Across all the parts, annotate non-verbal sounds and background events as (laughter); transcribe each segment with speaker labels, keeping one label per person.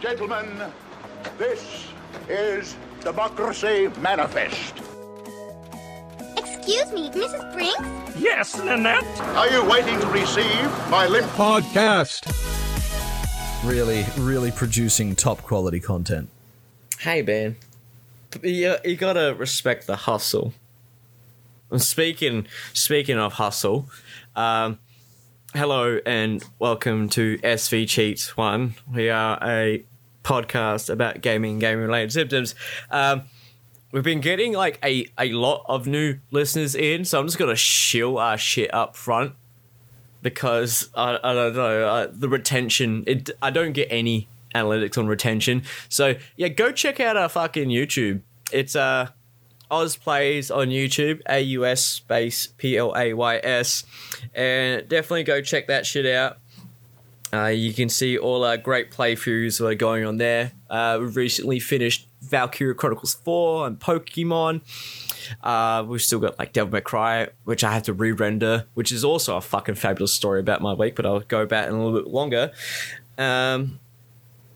Speaker 1: Gentlemen, this is Democracy Manifest.
Speaker 2: Excuse me, Mrs. Brinks?
Speaker 3: Yes, Nanette.
Speaker 1: Are you waiting to receive my limp
Speaker 4: Podcast.
Speaker 5: Really, really producing top quality content.
Speaker 6: Hey, Ben. You, you gotta respect the hustle. And speaking speaking of hustle, um, hello and welcome to SV Cheats One. We are a podcast about gaming, and gaming related symptoms. Um, we've been getting like a, a lot of new listeners in, so I'm just gonna shill our shit up front because I, I don't know uh, the retention. It I don't get any analytics on retention. So yeah, go check out our fucking YouTube. It's uh Aus plays on YouTube, A U S space P L A Y S, and definitely go check that shit out. Uh, you can see all our great playthroughs that are going on there. Uh, we've recently finished Valkyria Chronicles 4 and Pokemon. Uh, we've still got like Devil May Cry, which I have to re-render, which is also a fucking fabulous story about my week, but I'll go about in a little bit longer. Um,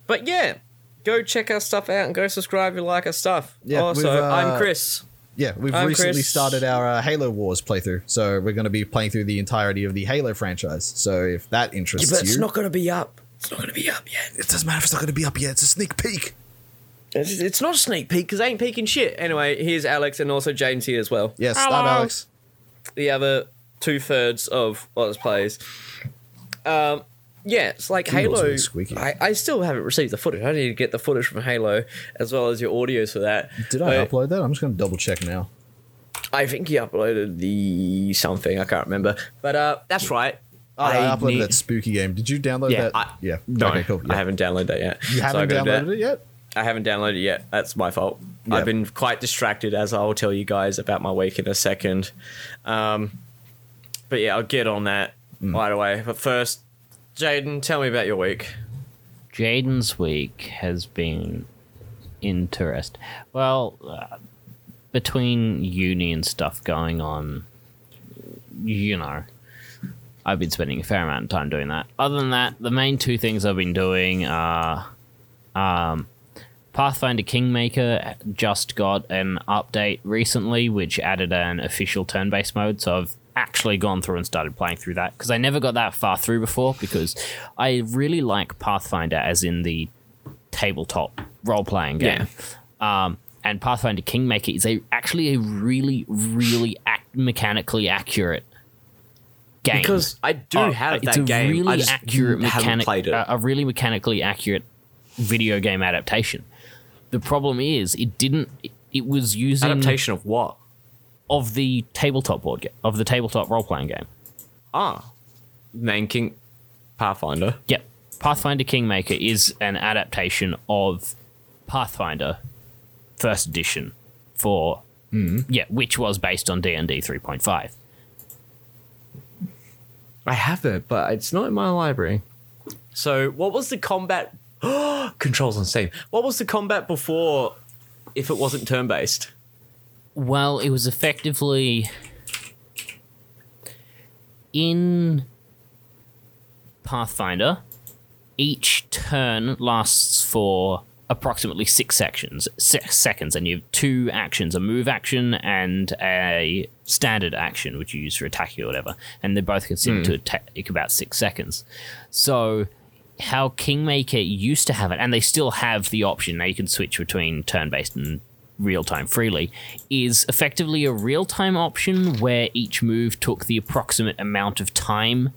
Speaker 6: but yeah, go check our stuff out and go subscribe if you like our stuff.
Speaker 5: Yeah,
Speaker 6: also,
Speaker 5: uh,
Speaker 6: I'm Chris.
Speaker 5: Yeah, we've
Speaker 6: I'm
Speaker 5: recently
Speaker 6: Chris.
Speaker 5: started our uh, Halo Wars playthrough, so we're going to be playing through the entirety of the Halo franchise. So if that interests you
Speaker 6: but it's
Speaker 5: you,
Speaker 6: not going to be up. It's not going to be up yet.
Speaker 5: it doesn't matter if it's not going to be up yet. It's a sneak peek.
Speaker 6: It's, it's not a sneak peek because ain't peeking shit. Anyway, here's Alex and also James here as well.
Speaker 5: Yes,
Speaker 6: Hello.
Speaker 5: I'm Alex.
Speaker 6: The other two thirds of Aus plays. Um, yeah, it's like Halo.
Speaker 5: squeaky.
Speaker 6: I, I still haven't received the footage. I need to get the footage from Halo as well as your audios for that.
Speaker 5: Did I
Speaker 6: But
Speaker 5: upload that? I'm just going to double check now.
Speaker 6: I think you uploaded the something. I can't remember. But uh, that's right.
Speaker 5: Oh, I, uploaded
Speaker 6: need-
Speaker 5: that spooky game. Did you download
Speaker 6: Yeah,
Speaker 5: that?
Speaker 6: I-
Speaker 5: yeah.
Speaker 6: No,
Speaker 5: okay, cool.
Speaker 6: I haven't downloaded that yet.
Speaker 5: You
Speaker 6: I
Speaker 5: haven't
Speaker 6: do
Speaker 5: downloaded it yet?
Speaker 6: I haven't downloaded it yet. That's my fault.
Speaker 5: Yeah.
Speaker 6: I've been quite distracted, as I'll tell you guys about my week in a second. Um, but yeah, I'll get on that
Speaker 5: Mm.
Speaker 6: right away. But first, Jaden, tell me about your week.
Speaker 3: Jaden's week has been interest. Well, uh, between uni and stuff going on, you know, I've been spending a fair amount of time doing that. Other than that, the main two things I've been doing are um, Pathfinder Kingmaker just got an update recently, which added an official turn based mode. So I've actually gone through and started playing through that because I never got that far through before because I really like Pathfinder as in the tabletop role playing game. Um, and Pathfinder Kingmaker is a actually a really, really ac- mechanically accurate game.
Speaker 6: Because I do
Speaker 3: Oh,
Speaker 6: have
Speaker 3: it's
Speaker 6: that
Speaker 3: a
Speaker 6: game.
Speaker 3: really
Speaker 6: I just
Speaker 3: accurate
Speaker 6: haven't
Speaker 3: mechanic,
Speaker 6: played it.
Speaker 3: uh, a really mechanically accurate video game adaptation. The problem is, it didn't. It, it was using
Speaker 6: Adaptation of what?
Speaker 3: Of the tabletop board game of the tabletop role playing game.
Speaker 6: Ah, Main King Pathfinder.
Speaker 3: Yep, Pathfinder Kingmaker is an adaptation of Pathfinder First Edition for yeah, which was based on D and D three point five.
Speaker 6: I have it, but it's not in my library. So, what was the combat? (gasps) Controls on Steam. What was the combat before? If it wasn't turn based,
Speaker 3: Well, it was effectively in Pathfinder. Each turn lasts for approximately six sections, six seconds, and you have two actions: a move action and a standard action, which you use for attacking or whatever. And they're both considered hmm. to take about six seconds. So, how Kingmaker used to have it, and they still have the option. Now you can switch between turn-based and real-time freely. Is effectively a real-time option where each move took the approximate amount of time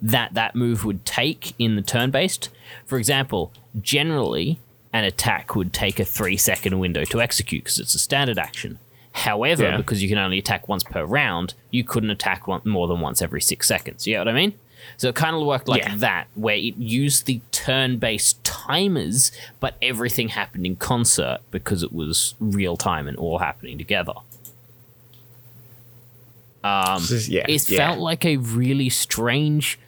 Speaker 3: that that move would take in the turn based. For example, generally, an attack would take a three second window to execute because it's a standard action. However,
Speaker 6: Yeah.
Speaker 3: because you can only attack once per round, you couldn't attack one, more than once every six seconds. You know what I mean? So it kind of worked like
Speaker 6: Yeah.
Speaker 3: that, where it used the turn based timers, but everything happened in concert because it was real time and all happening together. Um,
Speaker 6: yeah,
Speaker 3: it
Speaker 6: yeah.
Speaker 3: felt like a really strange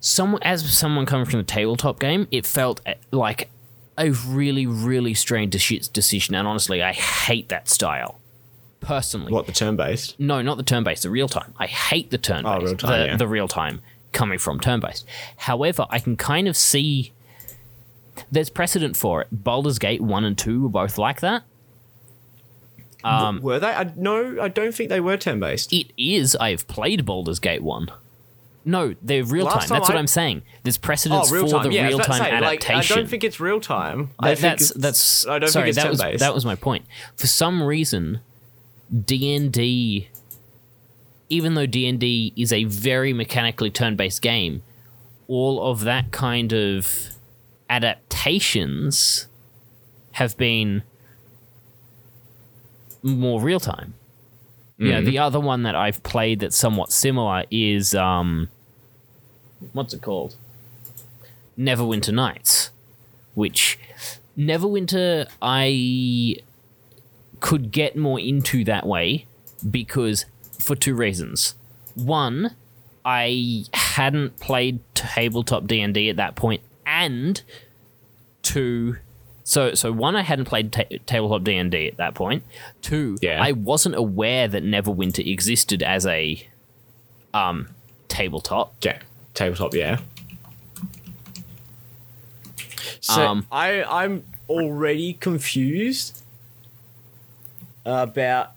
Speaker 3: some as someone coming from the tabletop game it felt eh, like a really really strange deci- decision and honestly i hate that style personally
Speaker 6: what the turn based?
Speaker 3: no not the turn based the real time i hate the turn based
Speaker 6: Oh, real time,
Speaker 3: the,
Speaker 6: yeah.
Speaker 3: the real time coming from turn based however i can kind of see there's precedent for it. Baldur's Gate one and two were both like that. Um,
Speaker 6: were they? I, no, I don't think they were turn based.
Speaker 3: It is. I've played Baldur's Gate one. No, they're real time.
Speaker 6: Last time
Speaker 3: That's what
Speaker 6: I-
Speaker 3: I'm saying. There's precedence
Speaker 6: Oh,
Speaker 3: for the
Speaker 6: yeah,
Speaker 3: real time
Speaker 6: say, like,
Speaker 3: adaptation.
Speaker 6: I don't think it's real time. I
Speaker 3: That-
Speaker 6: think
Speaker 3: that's that's.
Speaker 6: I don't
Speaker 3: sorry,
Speaker 6: think it's
Speaker 3: that was
Speaker 6: based.
Speaker 3: that was my point. For some reason, D and D, even though D and D is a very mechanically turn-based game, all of that kind of adaptations have been more real time. Yeah,
Speaker 6: Mm-hmm.
Speaker 3: the other one that I've played that's somewhat similar is um, what's it called? Neverwinter Nights, which Neverwinter I could get more into that way because for two reasons. One, I hadn't played tabletop D and D at that point, and two, so so one, I hadn't played ta- tabletop D and D at that point. Two,
Speaker 6: Yeah.
Speaker 3: I wasn't aware that Neverwinter existed as a um tabletop.
Speaker 6: Yeah, tabletop. Yeah. So
Speaker 3: Um,
Speaker 6: I I'm already confused about.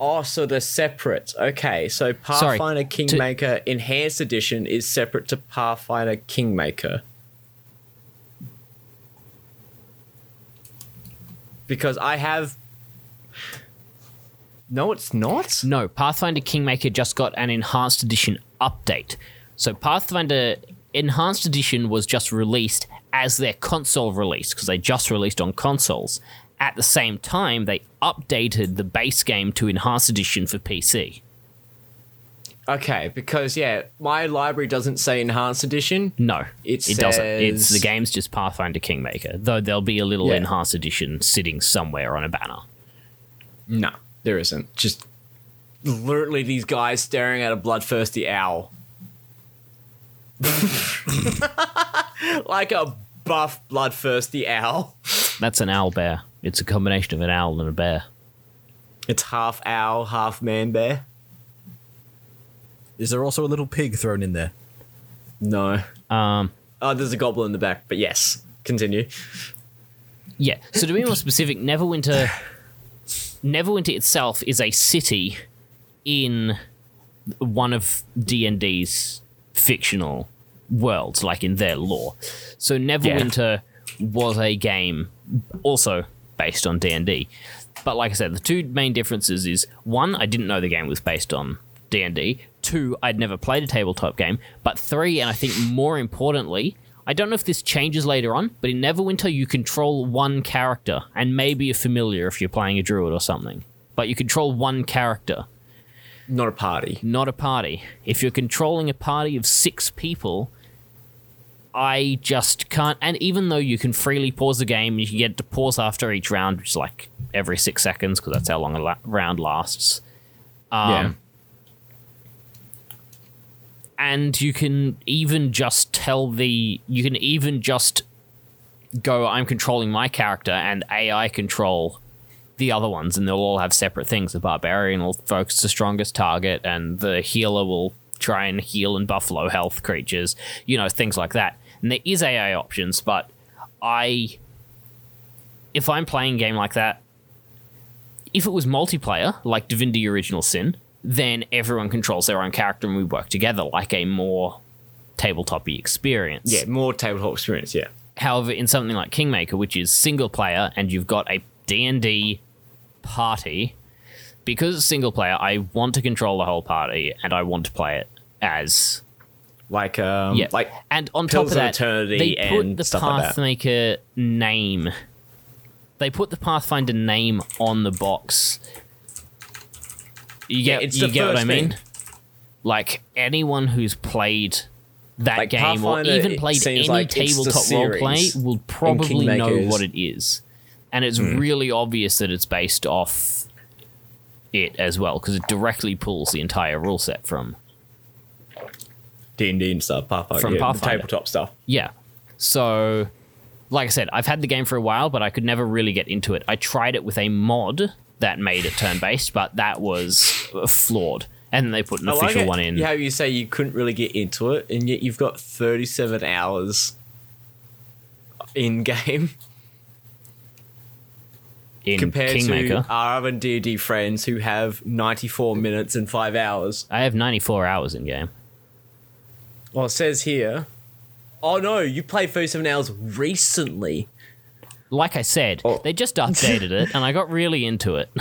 Speaker 6: Oh, so they're separate. Okay, so
Speaker 3: Sorry,
Speaker 6: Pathfinder
Speaker 3: to-
Speaker 6: Kingmaker Enhanced Edition is separate to Pathfinder Kingmaker. Because I have. No, it's not.
Speaker 3: No, Pathfinder Kingmaker just got an enhanced edition update. So Pathfinder Enhanced Edition was just released as their console release because they just released on consoles. At the same time, they updated the base game to Enhanced Edition for PC.
Speaker 6: Okay, because yeah, my library doesn't say Enhanced Edition.
Speaker 3: No,
Speaker 6: It
Speaker 3: it doesn't. It's the game's just Pathfinder Kingmaker, though there'll be a little
Speaker 6: Yeah.
Speaker 3: Enhanced Edition sitting somewhere on a banner.
Speaker 6: No, there isn't. Just literally these guys staring at a bloodthirsty owl. (laughs) like a buff bloodthirsty owl.
Speaker 3: That's an owl bear. It's a combination of an owl and a bear.
Speaker 6: It's half owl, half man bear.
Speaker 5: Is there also a little pig thrown in there?
Speaker 6: No.
Speaker 3: Um,
Speaker 6: Oh, there's a goblin in the back, but yes. Continue.
Speaker 3: Yeah. So to be more specific, Neverwinter Neverwinter itself is a city in one of D&D's fictional worlds, like in their lore. So Neverwinter was a game also based on D&D. But like I said, the two main differences is one, I didn't know the game was based on D&D. Two, I'd never played a tabletop game. But three, and I think more importantly, I don't know if this changes later on, but in Neverwinter you control one character, and maybe a familiar if you're playing a druid or something. But you control one character,
Speaker 6: Not a party.
Speaker 3: not a party. If you're controlling a party of six people, I just can't. And even though you can freely pause the game, you can get to pause after each round, which is like every six seconds because that's how long a la- round lasts. Um,
Speaker 6: yeah.
Speaker 3: and you can even just tell the you can even just go i'm controlling my character and ai control the other ones and they'll all have separate things the barbarian will focus the strongest target and the healer will try and heal and buffalo health creatures you know things like that and there is ai options but i if i'm playing a game like that if it was multiplayer like divinity original sin then everyone controls their own character and we work together like a more tabletop-y experience
Speaker 6: Yeah, more tabletop experience, yeah.
Speaker 3: However, in something like Kingmaker, which is single player, and you've got a D&D party, because it's single player, I want to control the whole party, and I want to play it as
Speaker 6: Like um
Speaker 3: yeah.
Speaker 6: like
Speaker 3: and on top of that,
Speaker 6: Eternity
Speaker 3: they put
Speaker 6: and
Speaker 3: the
Speaker 6: stuff like.
Speaker 3: Pathmaker name. They put the Pathfinder name on the box. You
Speaker 6: Yeah,
Speaker 3: get,
Speaker 6: it's
Speaker 3: you get what I mean?
Speaker 6: thing.
Speaker 3: Like anyone who's played that
Speaker 6: Like,
Speaker 3: game or even played any
Speaker 6: like
Speaker 3: tabletop roleplay will probably know what it is, and it's
Speaker 6: Hmm.
Speaker 3: really obvious that it's based off it as well because it directly pulls the entire rule set from
Speaker 6: D and D and stuff, Pathfinder,
Speaker 3: From
Speaker 6: yeah,
Speaker 3: Pathfinder.
Speaker 6: tabletop stuff.
Speaker 3: Yeah. So, like I said, I've had the game for a while, but I could never really get into it. I tried it with a mod that made it turn based, but that was flawed. And then they put an
Speaker 6: I like
Speaker 3: official
Speaker 6: it
Speaker 3: one in.
Speaker 6: How you say you couldn't really get into it, and yet you've got thirty-seven hours in game
Speaker 3: in
Speaker 6: compared
Speaker 3: Kingmaker.
Speaker 6: to our other D&D friends who have 94 minutes and 5 hours.
Speaker 3: I have 94 hours in game.
Speaker 6: Well, it says here. Oh no, you played 37 hours recently.
Speaker 3: Like I said,
Speaker 6: Oh.
Speaker 3: they just updated it, and I got really into it. (laughs)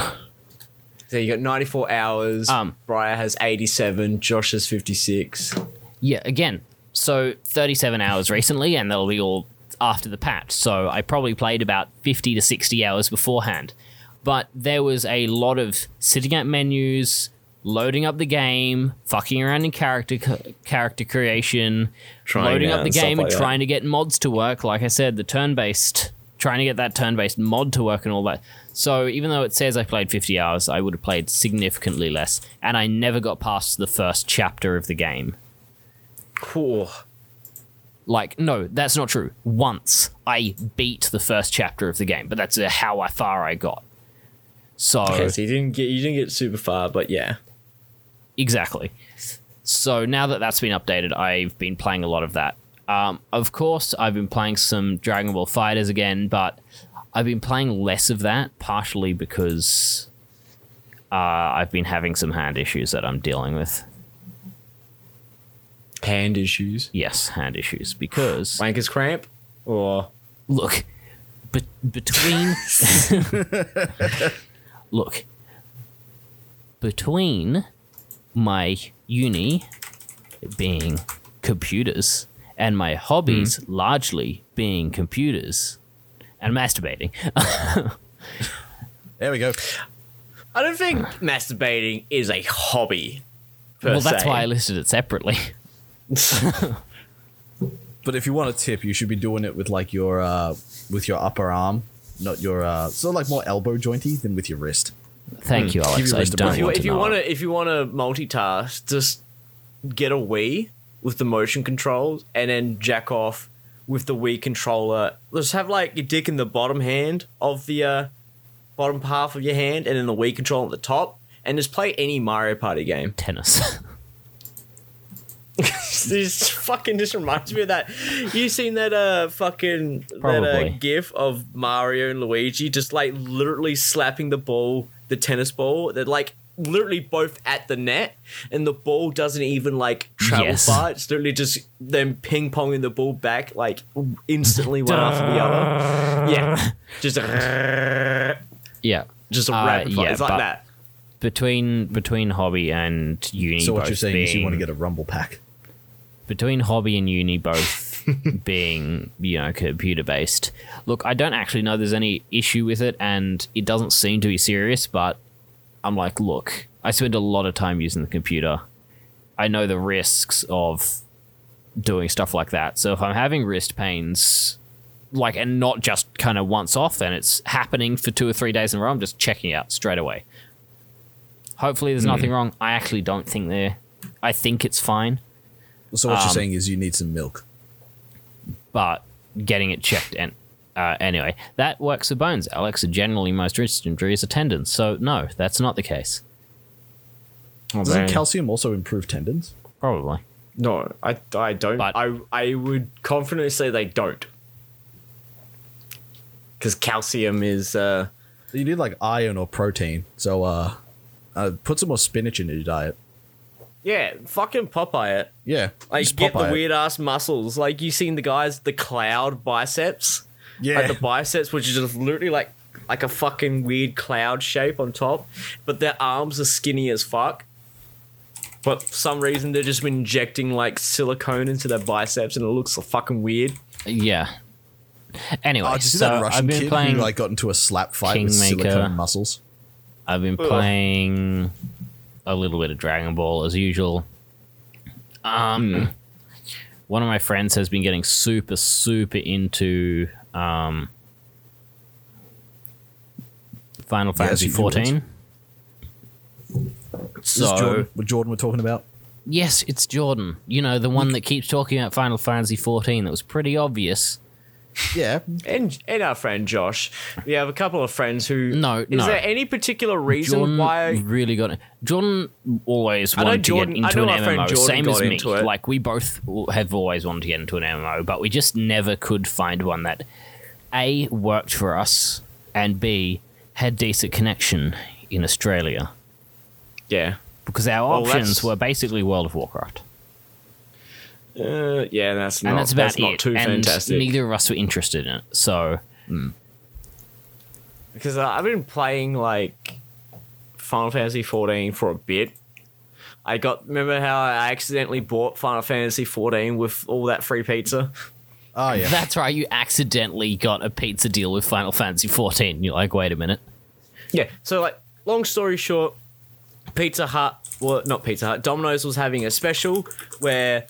Speaker 6: So you got 94 hours.
Speaker 3: Um,
Speaker 6: Briar has 87. Josh has 56.
Speaker 3: yeah, again, so 37 hours recently, and that'll be all after the patch. So I probably played about 50 to 60 hours beforehand. But there was a lot of sitting at menus, loading up the game, fucking around in character character creation,
Speaker 6: Trying
Speaker 3: loading up the
Speaker 6: and
Speaker 3: game
Speaker 6: like
Speaker 3: and
Speaker 6: that.
Speaker 3: trying to get mods to work. Like I said, the turn based, trying to get that turn based mod to work and all that. So even though it says I played 50 hours, I would have played significantly less, and I never got past the first chapter of the game.
Speaker 6: Cool.
Speaker 3: Like, no, that's not true. Once I beat the first chapter of the game, but that's uh, how far I got. So
Speaker 6: Okay, so you didn't get you didn't get super far, but yeah.
Speaker 3: Exactly. So now that that's been updated, I've been playing a lot of that. Um, of course, I've been playing some Dragon Ball FighterZ again, but I've been playing less of that, partially because uh, I've been having some hand issues that I'm dealing with.
Speaker 6: Hand issues.
Speaker 3: Yes, hand issues. Because,
Speaker 6: Wanker's cramp? Or
Speaker 3: look, be- between. (laughs) (laughs) look, between my uni being computers and my hobbies largely being computers and masturbating. (laughs)
Speaker 5: There we go.
Speaker 6: I don't think masturbating is a hobby. Per
Speaker 3: well, that's
Speaker 6: se.
Speaker 3: why I listed it separately. (laughs)
Speaker 5: But if you want a tip, you should be doing it with like your uh with your upper arm, not your uh sort of like more elbow jointy than with your wrist.
Speaker 3: Thank you, Alex.
Speaker 5: your
Speaker 3: I don't
Speaker 6: if you,
Speaker 3: want
Speaker 6: if
Speaker 3: to
Speaker 6: you want to if you want to multitask, just get a Wii with the motion controls and then jack off with the Wii controller. Just have like your dick in the bottom hand of the uh, bottom half of your hand, and then the Wii controller at the top, and just play any Mario Party game.
Speaker 3: tennis. (laughs) (laughs)
Speaker 6: this fucking just reminds me of that. You seen that uh fucking that uh, gif of Mario and Luigi just like literally slapping the ball, the tennis ball. They're like literally both at the net, and the ball doesn't even like travel
Speaker 3: Yes.
Speaker 6: far. It's literally just them ping ponging the ball back like instantly one after the other. Yeah, just a, (laughs)
Speaker 3: yeah.
Speaker 6: just a
Speaker 3: Uh,
Speaker 6: rapid fire.
Speaker 3: yeah,
Speaker 6: It's like that.
Speaker 3: Between between hobby and uni,
Speaker 5: So what
Speaker 3: both
Speaker 5: you're saying is you want to get a rumble pack.
Speaker 3: between hobby and uni both (laughs) being you know computer based look i don't actually know there's any issue with it and it doesn't seem to be serious but i'm like look i spend a lot of time using the computer. I know the risks of doing stuff like that. So if i'm having wrist pains like and not just kind of once off and it's happening for two or three days in a row i'm just checking out straight away. Hopefully there's nothing wrong. I actually don't think there i think it's fine.
Speaker 5: So what
Speaker 3: Um,
Speaker 5: you're saying is you need some milk.
Speaker 3: But getting it checked and uh, anyway, that works for bones. Alex are generally most wrist injuries are tendons, so no, that's not the case.
Speaker 5: Doesn't calcium also improve tendons?
Speaker 3: Probably.
Speaker 6: No, I, I don't.
Speaker 3: But-
Speaker 6: I I would confidently say they don't. Because calcium is. Uh,
Speaker 5: So you need like iron or protein. So uh, uh put some more spinach in your diet.
Speaker 6: Yeah, fucking Popeye it.
Speaker 5: Yeah,
Speaker 6: Like
Speaker 5: just
Speaker 6: get the
Speaker 5: Popeye it.
Speaker 6: weird ass muscles. Like you seen the guys, the cloud biceps.
Speaker 5: Yeah.
Speaker 6: Like the biceps, which is just literally like like a fucking weird cloud shape on top, but their arms are skinny as fuck. But for some reason they're just been injecting like silicone into their biceps, and it looks fucking weird.
Speaker 3: Yeah. Anyway,
Speaker 5: Oh, did you
Speaker 3: so
Speaker 5: that Russian
Speaker 3: I've been
Speaker 5: kid
Speaker 3: playing.
Speaker 5: who like got into a slap fight with silicone muscles?
Speaker 3: I've been playing a little bit of Dragon Ball as usual. Um, one of my friends has been getting super, super into um, Final Fantasy
Speaker 5: Alex.
Speaker 3: fourteen. So
Speaker 5: Jordan, what Jordan we're talking about.
Speaker 3: yes, it's Jordan. You know the one that keeps talking about Final Fantasy fourteen. That was pretty obvious.
Speaker 5: Yeah.
Speaker 6: and and our friend Josh. We have a couple of friends who.
Speaker 3: No,
Speaker 6: Is
Speaker 3: no.
Speaker 6: there any particular reason why.
Speaker 3: Jordan
Speaker 6: why?
Speaker 3: really got it. Jordan always
Speaker 6: I know
Speaker 3: wanted
Speaker 6: Jordan-
Speaker 3: to get
Speaker 6: I
Speaker 3: into
Speaker 6: know
Speaker 3: an
Speaker 6: our friend
Speaker 3: MMO,
Speaker 6: Jordan
Speaker 3: same
Speaker 6: got
Speaker 3: as me.
Speaker 6: into it.
Speaker 3: Like we both have always wanted to get into an MMO, but we just never could find one that a worked for us and b had decent connection in Australia
Speaker 6: yeah.
Speaker 3: because our
Speaker 6: Well,
Speaker 3: options
Speaker 6: that's-
Speaker 3: were basically World of Warcraft,
Speaker 6: Uh, yeah, that's not.
Speaker 3: and that's about
Speaker 6: that's not
Speaker 3: it.
Speaker 6: too
Speaker 3: and
Speaker 6: fantastic.
Speaker 3: neither of us were interested in it, so
Speaker 6: because uh, I've been playing like Final Fantasy 14 for a bit. I got remember how I accidentally bought Final Fantasy 14 with all that free pizza.
Speaker 5: Oh yeah. (laughs)
Speaker 3: that's right. You accidentally got a pizza deal with Final Fantasy 14. You're like, wait a minute.
Speaker 6: Yeah. So like, long story short, Pizza Hut, well, not Pizza Hut, Domino's was having a special where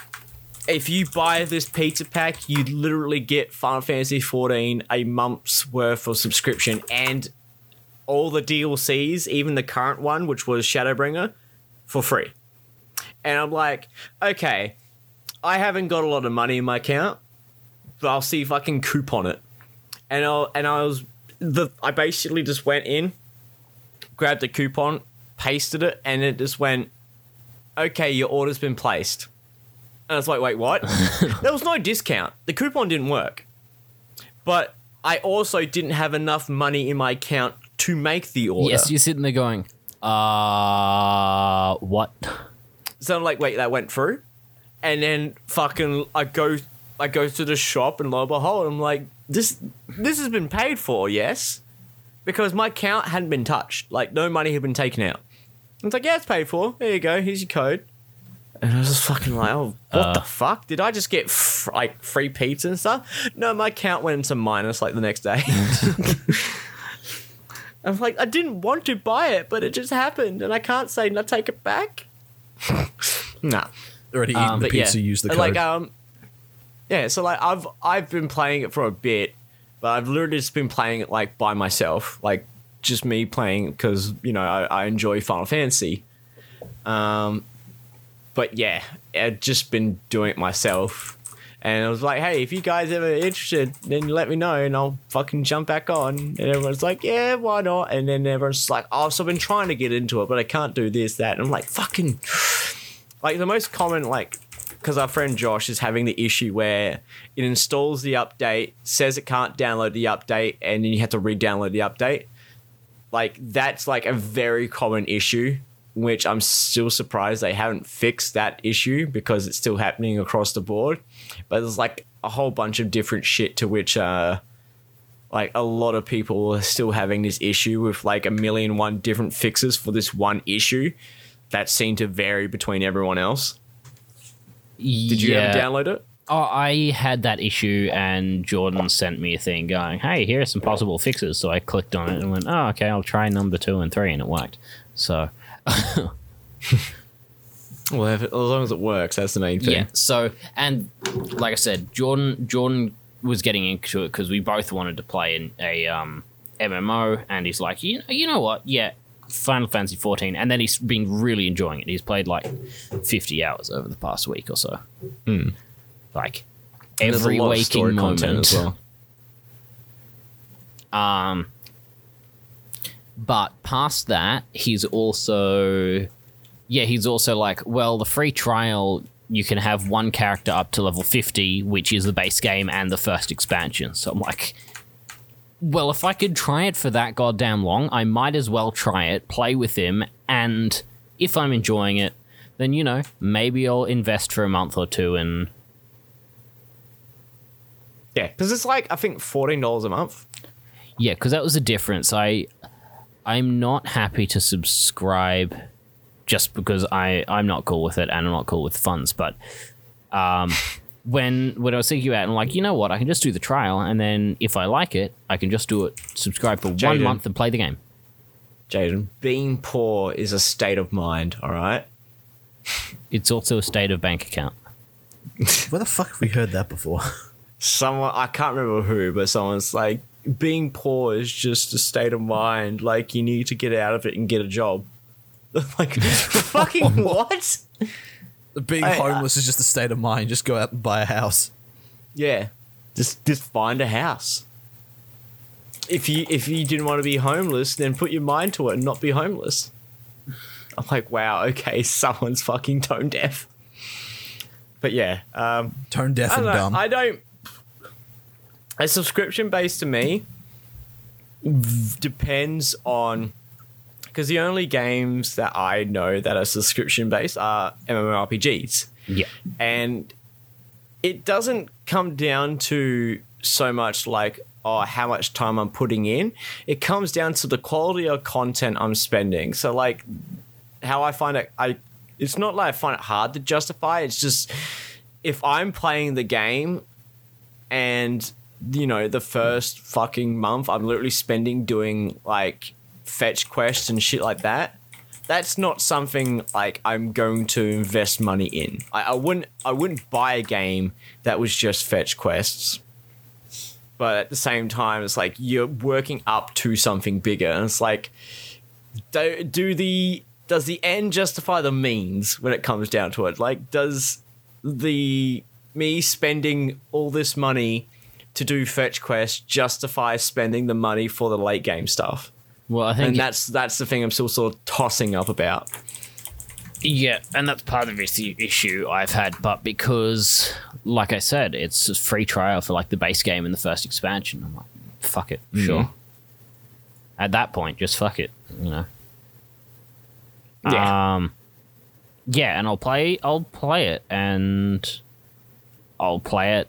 Speaker 6: if you buy this pizza pack, you literally get Final Fantasy 14 a month's worth of subscription and all the DLCs, even the current one, which was Shadowbringer, for free. And I'm like, okay, I haven't got a lot of money in my account, but I'll see if I can coupon it. And I and I was the I basically just went in, grabbed the coupon, pasted it, and it just went, okay, your order's been placed. And I was like, wait, what? (laughs) there was no discount. The coupon didn't work. But I also didn't have enough money in my account to make the order.
Speaker 3: Yes, you're sitting there going, uh, what?
Speaker 6: So I'm like, wait, that went through? And then fucking I go I go to the shop and lo and behold, I'm like, this this has been paid for, yes? Because my account hadn't been touched. Like no money had been taken out. It's like, yeah, it's paid for. There you go, here's your code. And I was just fucking like, oh, what the fuck? Did I just get f- like free pizza and stuff? No, my account went into minus like the next day. (laughs) I'm like, I didn't want to buy it, but it just happened, and I can't say no, take it back. (laughs) nah,
Speaker 5: Already eaten the pizza.
Speaker 6: yeah,
Speaker 5: Use the code.
Speaker 6: like um, yeah. So like I've I've been playing it for a bit, but I've literally just been playing it like by myself, like just me playing because you know I, I enjoy Final Fantasy. Um, but yeah, I'd just been doing it myself. And I was like, hey, if you guys ever interested, then let me know and I'll fucking jump back on. And everyone's like, yeah, why not? And then everyone's like, oh, so I've been trying to get into it, but I can't do this, that. And I'm like, fucking. (sighs) Like, the most common, like, because our friend Josh is having the issue where it installs the update, says it can't download the update, and then you have to re download the update. Like, that's like a very common issue, which I'm still surprised they haven't fixed that issue because it's still happening across the board. But there's like a whole bunch of different shit to which, uh, like a lot of people are still having this issue with like a million one different fixes for this one issue that seem to vary between everyone else. Did you ever download it?
Speaker 3: Oh, I had that issue, and Jordan sent me a thing going, "Hey, here are some possible fixes." So I clicked on it and went, "Oh, okay, I'll try number two and three," and it worked. So (laughs)
Speaker 6: Well, if, as long as it works, that's the main thing.
Speaker 3: yeah, so and like I said, Jordan Jordan was getting into it because we both wanted to play in a um, MMO, and he's like, you you know what? Yeah, Final Fantasy 14, and then he's been really enjoying it. He's played like 50 hours over the past week or so. Like
Speaker 6: Hmm. A
Speaker 3: every waking moment.
Speaker 6: well.
Speaker 3: Um, but past that, he's also, yeah, he's also like, well, the free trial, you can have one character up to level 50, which is the base game and the first expansion. So I'm like, well, if I could try it for that goddamn long, I might as well try it, play with him, and if I'm enjoying it, then, you know, maybe I'll invest for a month or two and
Speaker 6: Yeah, because it's like I think fourteen dollars a month.
Speaker 3: Yeah, because that was the difference. I I'm not happy to subscribe just because I I'm not cool with it and I'm not cool with funds. But um, (laughs) when when I was thinking about it, I'm like, you know what? I can just do the trial, and then if I like it, I can just do it. Subscribe for one month and play the game.
Speaker 6: Jaden, being poor is a state of mind. All right.
Speaker 3: It's also a state of bank account.
Speaker 5: Where the fuck have we heard that before? (laughs)
Speaker 6: Someone I can't remember who, but someone's like, being poor is just a state of mind. Like you need to get out of it and get a job. (laughs) like fucking (laughs) what?
Speaker 5: Being
Speaker 6: I-
Speaker 5: homeless is just a state of mind. Just go out and buy a house.
Speaker 6: Yeah. Just just find a house. If you if you didn't want to be homeless, then put your mind to it and not be homeless. I'm like, wow, okay, (laughs) someone's fucking tone deaf. But yeah, um,
Speaker 5: Tone deaf and
Speaker 6: know.
Speaker 5: dumb.
Speaker 6: I don't. A subscription base to me depends on because the only games that I know that are subscription based are MMORPGs,
Speaker 3: Yeah.
Speaker 6: and it doesn't come down to so much like oh how much time I'm putting in. It comes down to the quality of content I'm spending. So like how I find it, I it's not like I find it hard to justify. It's just if I'm playing the game and you know the first fucking month I'm literally spending doing like fetch quests and shit like that. That's not something like I'm going to invest money in. I, I wouldn't. I wouldn't buy a game that was just fetch quests. But at the same time, it's like you're working up to something bigger, and it's like, do, do the does the end justify the means when it comes down to it? Like, does the me spending all this money to do fetch quests justify spending the money for the late game stuff?
Speaker 3: Well, I think
Speaker 6: And that's that's the thing I'm still sort of tossing up about.
Speaker 3: Yeah, and that's part of the issue I've had. But because, like I said, it's a free trial for like the base game and the first expansion. I'm like, fuck it, sure. At that point, just fuck it, you know.
Speaker 6: Yeah.
Speaker 3: Um, yeah, and I'll play. I'll play it, and I'll play it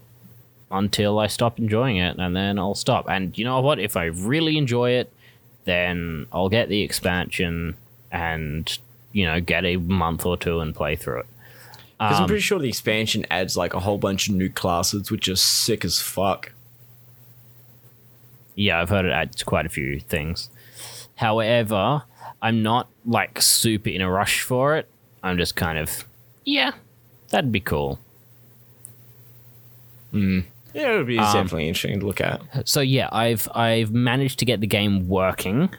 Speaker 3: until I stop enjoying it, and then I'll stop. And you know what? If I really enjoy it, then I'll get the expansion and you know get a month or two and play through it.
Speaker 6: Because
Speaker 3: Um,
Speaker 6: I'm pretty sure the expansion adds like a whole bunch of new classes, which are sick as fuck.
Speaker 3: Yeah, I've heard it adds quite a few things. However, I'm not like super in a rush for it. I'm just kind of, yeah, that'd be cool.
Speaker 6: Yeah, it would be
Speaker 3: Um,
Speaker 6: definitely interesting to look at.
Speaker 3: So yeah, I've I've managed to get the game working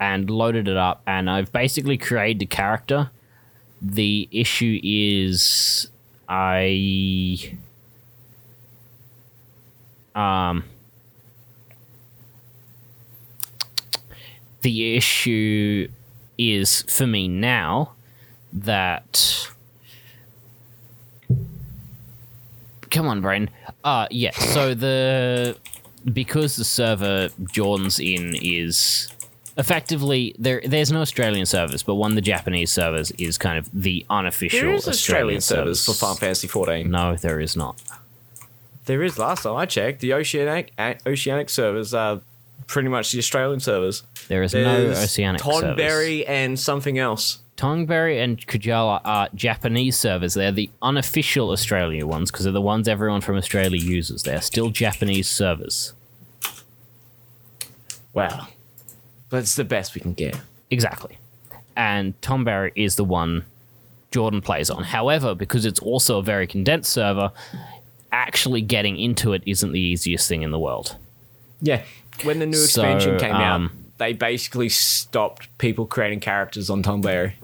Speaker 3: and loaded it up, and I've basically created a character. The issue is I um the issue is for me now that come on brain uh yeah so the because the server jordan's in is effectively there there's no australian servers but one of the japanese servers is kind of the unofficial
Speaker 6: There is Australian servers for
Speaker 3: service.
Speaker 6: Final Fantasy 14.
Speaker 3: no there is not
Speaker 6: There is. Last time I checked, the Oceanic Oceanic servers are pretty much the Australian servers.
Speaker 3: there is no
Speaker 6: There's
Speaker 3: oceanic servers.
Speaker 6: Tonberry and something else.
Speaker 3: Tonberry and Kujata are Japanese servers. They're the unofficial Australia ones because they're the ones everyone from Australia uses. They're still Japanese servers.
Speaker 6: Wow, but it's the best we can get.
Speaker 3: Exactly. And Tonberry is the one Jordan plays on. However, because it's also a very condensed server, actually getting into it isn't the easiest thing in the world.
Speaker 6: Yeah, when the new
Speaker 3: So,
Speaker 6: expansion came out,
Speaker 3: um,
Speaker 6: they basically stopped people creating characters on Tonberry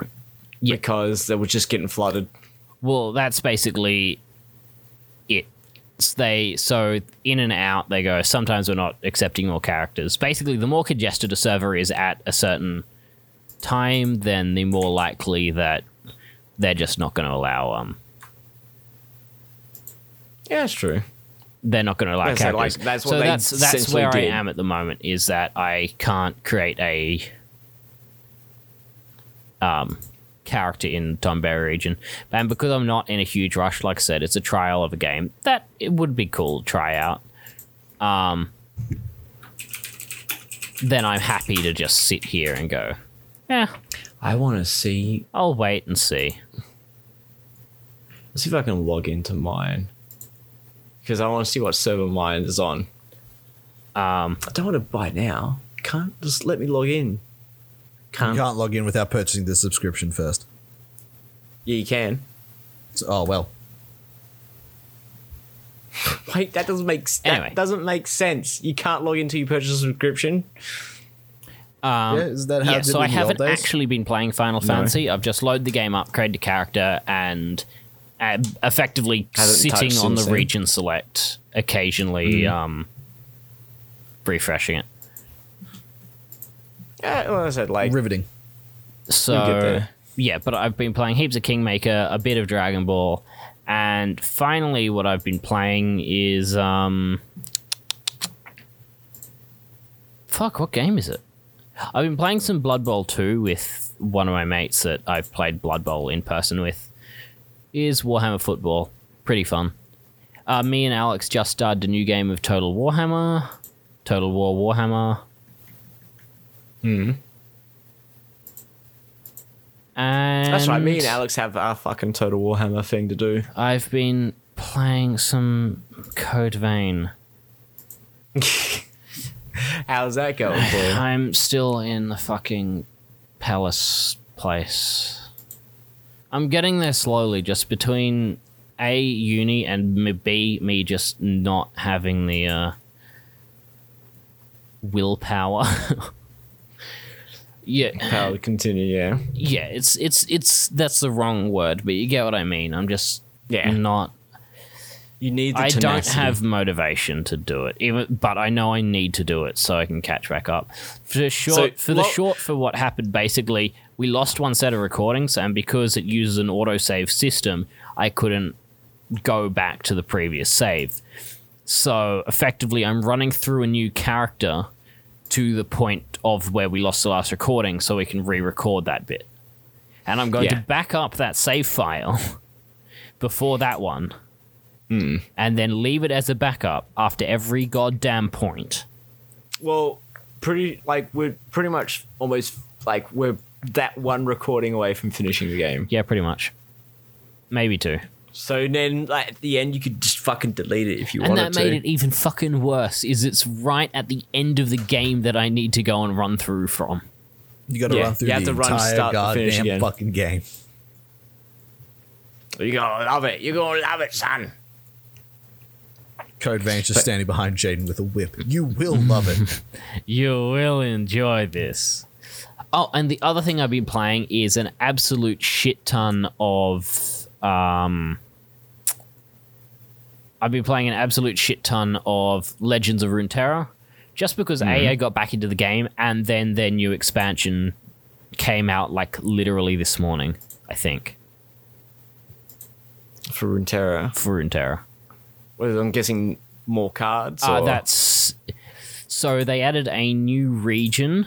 Speaker 3: Yeah.
Speaker 6: because they were just getting flooded.
Speaker 3: Well, that's basically it. They so in and out they go. Sometimes we're not accepting more characters. Basically, the more congested a server is at a certain time, then the more likely that they're just not going to allow um
Speaker 6: Yeah, that's true.
Speaker 3: They're not going to allow
Speaker 6: Yeah, so, like,
Speaker 3: characters.
Speaker 6: that's what
Speaker 3: so that's that's where
Speaker 6: did.
Speaker 3: I am at the moment. Is that I can't create a um character in Tonberry region, and because I'm not in a huge rush, like I said, it's a trial of a game that it would be cool to try out. Um, then I'm happy to just sit here and go, yeah,
Speaker 6: I want to see.
Speaker 3: I'll wait and see.
Speaker 6: Let's see if I can log into mine because I want to see what server mine is on.
Speaker 3: Um,
Speaker 6: I don't want to buy now. Can't just let me log in. Can't.
Speaker 5: can't log in without purchasing the subscription first.
Speaker 6: Yeah, you can.
Speaker 5: So- oh well. (laughs)
Speaker 6: Wait, that doesn't make that
Speaker 3: Anyway.
Speaker 6: doesn't make sense. You can't log into your purchase a subscription.
Speaker 3: Um,
Speaker 5: Yeah, is that how
Speaker 3: yeah,
Speaker 5: did
Speaker 3: so I
Speaker 5: in the old
Speaker 3: haven't
Speaker 5: days?
Speaker 3: actually been playing Final Fantasy. I've just loaded the game up, created a character, and uh, effectively
Speaker 6: Hasn't
Speaker 3: sitting on the
Speaker 6: then.
Speaker 3: region select, occasionally
Speaker 6: Mm.
Speaker 3: um, refreshing it.
Speaker 6: Yeah, well, I said like
Speaker 5: Riveting.
Speaker 3: So yeah, but I've been playing heaps of Kingmaker, a bit of Dragon Ball, and finally, what I've been playing is um, fuck, what game is it? I've been playing some Blood Bowl 2 with one of my mates that I've played Blood Bowl in person with. Is Warhammer Football pretty fun? Uh, me and Alex just started a new game of Total Warhammer, Total War Warhammer. Hmm. And
Speaker 6: that's right. Me and Alex have our fucking Total Warhammer thing to do.
Speaker 3: I've been playing some Code Vein. (laughs)
Speaker 6: How's that going, boy? (sighs)
Speaker 3: I'm still in the fucking palace place. I'm getting there slowly, just between A, uni, and B, me just not having the uh, willpower. (laughs) yeah,
Speaker 6: power to continue? Yeah.
Speaker 3: yeah, it's it's it's that's the wrong word, but you get what I mean. I'm just
Speaker 6: Yeah.
Speaker 3: not
Speaker 6: You need. The
Speaker 3: I don't have motivation to do it, even but I know I need to do it so I can catch back up. For the short, for the short, for what happened, basically, we lost one set of recordings, and because it uses an autosave system, I couldn't go back to the previous save. So effectively, I'm running through a new character to the point of where we lost the last recording, so we can re-record that bit. And I'm going to
Speaker 6: Yeah.
Speaker 3: back up that save file (laughs) before that one hmm. and then leave it as a backup after every goddamn point.
Speaker 6: Well, pretty like we're pretty much almost like we're that one recording away from finishing the game.
Speaker 3: Yeah, pretty much. Maybe two.
Speaker 6: So then, like at the end, you could just fucking delete it if you
Speaker 3: And
Speaker 6: wanted to.
Speaker 3: And that
Speaker 6: to.
Speaker 3: made it even fucking worse. Is it's right at the end of the game that I need to go and run through from.
Speaker 5: You got to
Speaker 6: Yeah,
Speaker 5: run through
Speaker 6: you have
Speaker 5: the
Speaker 6: to run,
Speaker 5: entire
Speaker 6: start to
Speaker 5: goddamn
Speaker 6: again.
Speaker 5: fucking game.
Speaker 6: You're gonna love it. You're gonna love it, son.
Speaker 5: Code Vein just standing behind Jaden with a whip. You will love it. (laughs)
Speaker 3: You will enjoy this. Oh, and the other thing I've been playing is an absolute shit ton of. Um, I've been playing an absolute shit ton of Legends of Runeterra, just because AA got back into the game, and then their new expansion came out like literally this morning, I think,
Speaker 6: For Runeterra,
Speaker 3: for Runeterra.
Speaker 6: well, I'm guessing more cards.
Speaker 3: Uh,
Speaker 6: or-
Speaker 3: that's so they added a new region,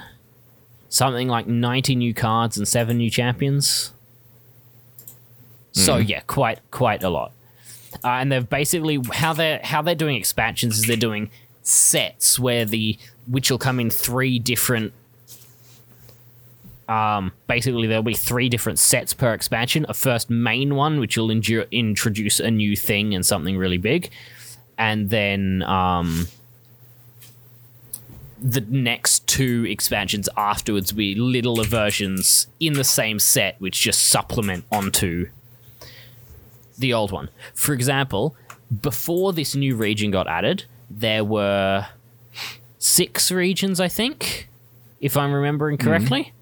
Speaker 3: something like ninety new cards and seven new champions. So yeah, quite quite a lot. Uh, and they've basically how they're how they're doing expansions is they're doing sets where the which will come in three different. Um, basically, there'll be three different sets per expansion. A first main one, which will endure, introduce a new thing and something really big, and then um, the next two expansions afterwards will be littler versions in the same set, which just supplement onto the old one. For example, before this new region got added, there were six regions, I think, if I'm remembering mm-hmm. correctly.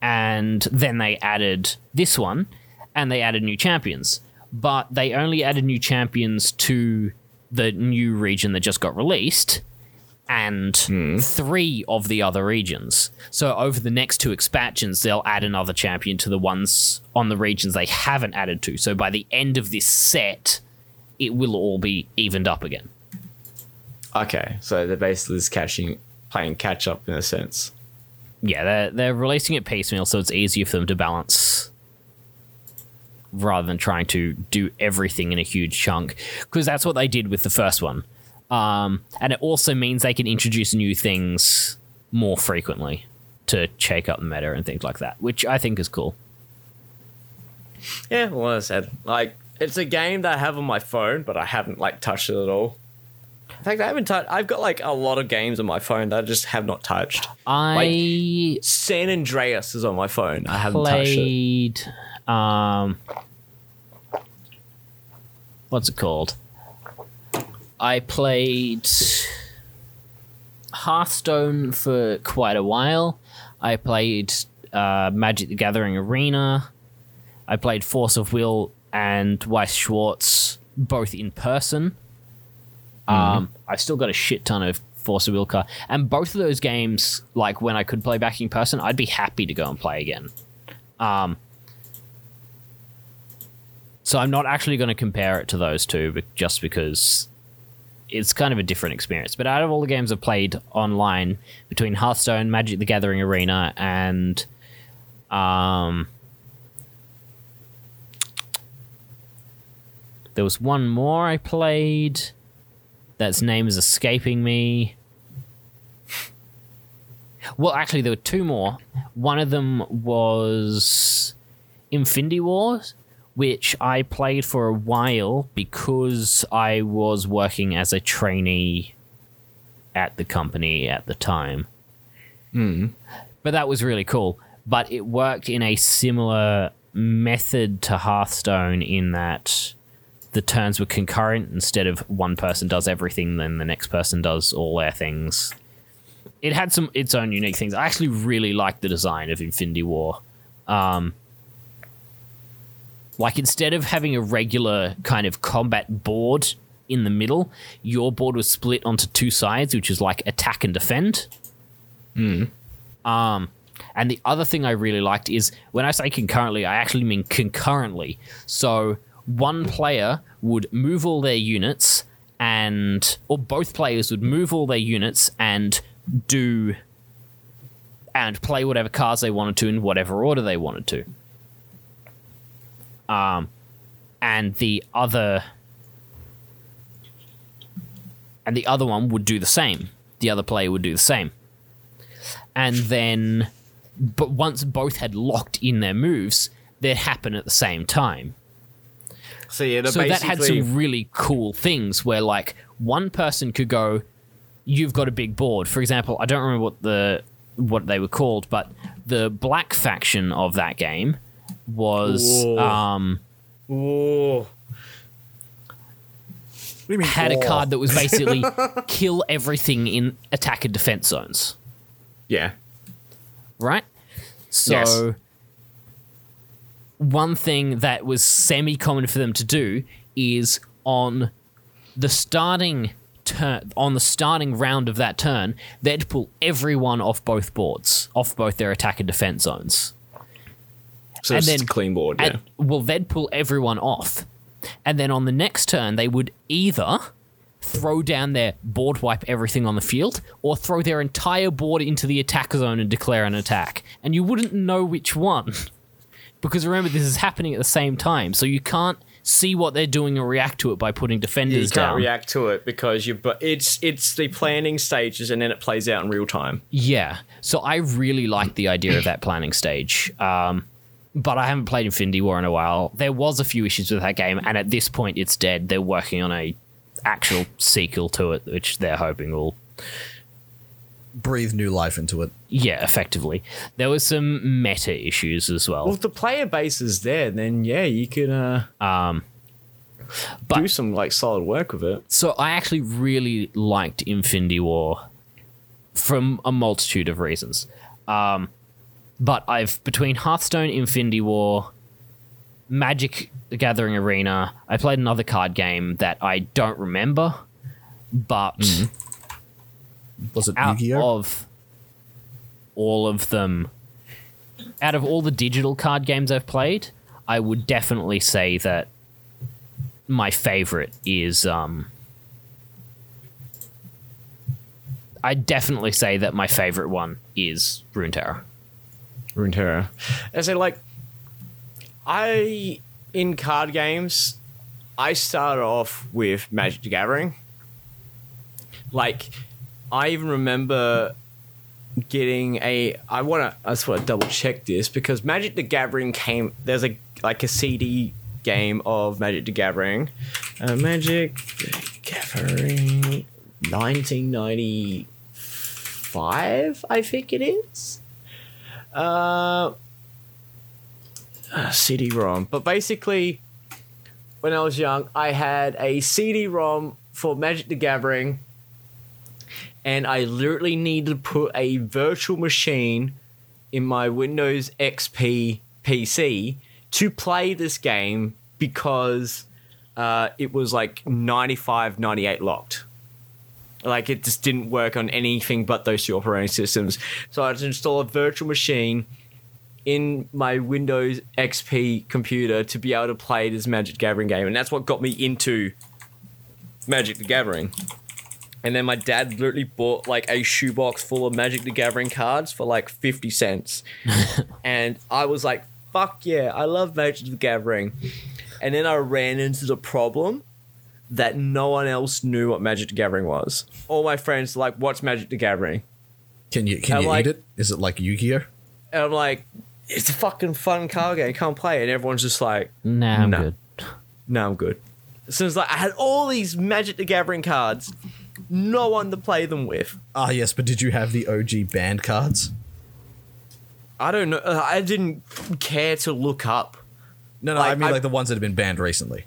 Speaker 3: And then they added this one, and they added new champions. But they only added new champions to the new region that just got released and hmm. three of the other regions. So over the next two expansions, they'll add another champion to the ones on the regions they haven't added to. So by the end of this set, it will all be evened up again.
Speaker 6: okay. So they're basically just catching, playing catch up in a sense.
Speaker 3: Yeah, they're they're releasing it piecemeal, so it's easier for them to balance rather than trying to do everything in a huge chunk. Because that's what they did with the first one. Um, and it also means they can introduce new things more frequently to shake up the meta and things like that, which I think is cool.
Speaker 6: Yeah, well, as I said, like it's a game that I have on my phone, but I haven't like touched it at all. In fact, I haven't touched. I've got like a lot of games on my phone that I just have not touched.
Speaker 3: I
Speaker 6: San Andreas is on my phone. I haven't touched it.
Speaker 3: Um what's it called i played hearthstone for quite a while i played uh, magic the gathering arena I played Force of Will and Weiss Schwarz both in person. Um, I've still got a shit ton of Force of Will car, and both of those games, like when I could play back in person, I'd be happy to go and play again. Um, so I'm not actually going to compare it to those two, but just because it's kind of a different experience. But out of all the games I've played online between Hearthstone, Magic the Gathering Arena, and um, there was one more I played. That's name is escaping me. Well, actually, there were two more. One of them was Infinity Wars, which I played for a while because I was working as a trainee at the company at the time. But that was really cool. But it worked in a similar method to Hearthstone in that the turns were concurrent instead of one person does everything, then the next person does all their things. It had some its own unique things. I actually really liked the design of Infinity War. Um, like instead of having a regular kind of combat board in the middle, your board was split onto two sides, which is like attack and defend. Um, and the other thing I really liked is when I say concurrently, I actually mean concurrently. So one player would move all their units, and or both players would move all their units and do and play whatever cards they wanted to in whatever order they wanted to. Um, and the other and the other one would do the same. The other player would do the same. And then but once both had locked in their moves, they'd happen at the same time.
Speaker 6: So yeah,
Speaker 3: So that had some really cool things where like one person could go, "You've got a big board." For example, I don't remember what the what they were called, but the black faction of that game was
Speaker 6: Whoa.
Speaker 3: um,
Speaker 6: Whoa.
Speaker 5: What do you mean?
Speaker 3: had a card that was (laughs) basically kill everything in attack and defense zones.
Speaker 6: Yeah.
Speaker 3: right? So,
Speaker 6: Yes.
Speaker 3: one thing that was semi common for them to do is on the starting turn, on the starting round of that turn, they'd pull everyone off both boards, off both their attack and defense zones.
Speaker 6: So
Speaker 3: And
Speaker 6: it's
Speaker 3: then-
Speaker 6: just a clean board. Yeah.
Speaker 3: And, well, they'd pull everyone off. And then on the next turn, they would either throw down their board wipe everything on the field or throw their entire board into the attack zone and declare an attack. And you wouldn't know which one. (laughs) Because remember, this is happening at the same time. So you can't see what they're doing and react to it by putting defenders down.
Speaker 6: you can't
Speaker 3: down.
Speaker 6: react to it because you. But it's it's the planning stages and then it plays out in real time.
Speaker 3: Yeah. So I really like the idea of that planning stage. Um, but I haven't played Infinity War in a while. There was a few issues with that game, and at this point, it's dead. They're working on a actual sequel to it, which they're hoping will,
Speaker 5: breathe new life into it.
Speaker 3: yeah, effectively. There was some meta issues as well.
Speaker 6: Well, if the player base is there, then yeah, you could uh,
Speaker 3: but-
Speaker 6: do some like solid work with it.
Speaker 3: So I actually really liked Infinity War from a multitude of reasons. Um, but I've between Hearthstone, Infinity War, Magic: The Gathering Arena, I played another card game that I don't remember, but
Speaker 5: Was it
Speaker 3: out
Speaker 5: Yu-Gi-Oh?
Speaker 3: of all of them, out of all the digital card games I've played, I would definitely say that my favorite is um I definitely say that my favorite one is Runeterra.
Speaker 6: Runeterra. I say like, I in card games, I started off with Magic the Gathering. Like, I even remember getting a. I want to. I just want to double check this because Magic the Gathering came. There's a like a CD game of Magic the Gathering. Uh, Magic the Gathering, 1995, I think it is. Uh, uh, CD-ROM. But basically, when I was young, I had a CD-ROM for Magic the Gathering, and I literally needed to put a virtual machine in my Windows XP PC to play this game because uh, it was like 95, 98 locked. Like it just didn't work on anything but those two operating systems. So I had to install a virtual machine in my Windows XP computer to be able to play this Magic the Gathering game, and that's what got me into Magic the Gathering. And then my dad literally bought like a shoebox full of Magic the Gathering cards for like 50 cents. (laughs) and I was like, fuck yeah, I love Magic the Gathering. And then I ran into the problem that no one else knew what Magic the Gathering was. All my friends like, what's Magic the Gathering?
Speaker 5: Can you can
Speaker 6: I'm
Speaker 5: you
Speaker 6: like-
Speaker 5: eat it? Is it like Yu-Gi-Oh?
Speaker 6: And I'm like, it's a fucking fun card game, can't play it. And everyone's just like,
Speaker 3: Nah, I'm
Speaker 6: No.
Speaker 3: good.
Speaker 6: no, I'm good. So it's like I had all these Magic the Gathering cards, no one to play them with.
Speaker 5: Ah, yes, but did you have the OG band cards?
Speaker 6: I don't know. I didn't care to look up.
Speaker 5: No, no, I mean
Speaker 6: I-
Speaker 5: like the ones that have been banned recently.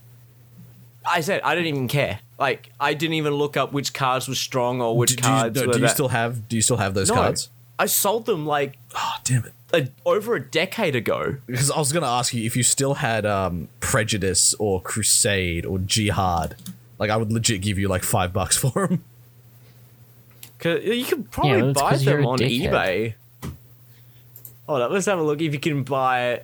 Speaker 6: I said I didn't even care. Like I didn't even look up which cards were strong or which
Speaker 5: Do, do you,
Speaker 6: cards
Speaker 5: no,
Speaker 6: were
Speaker 5: do you still have do you still have those
Speaker 6: No.
Speaker 5: cards?
Speaker 6: I sold them like
Speaker 5: Oh, damn it.
Speaker 6: a, over a decade ago.
Speaker 5: Because I was gonna ask you if you still had um, Prejudice or Crusade or Jihad. Like I would legit give you like five bucks for them.
Speaker 6: Cause you could probably
Speaker 3: well, it's
Speaker 6: buy
Speaker 3: 'cause you're
Speaker 6: them on
Speaker 3: dickhead.
Speaker 6: eBay. Hold up, let's have a look if you can buy.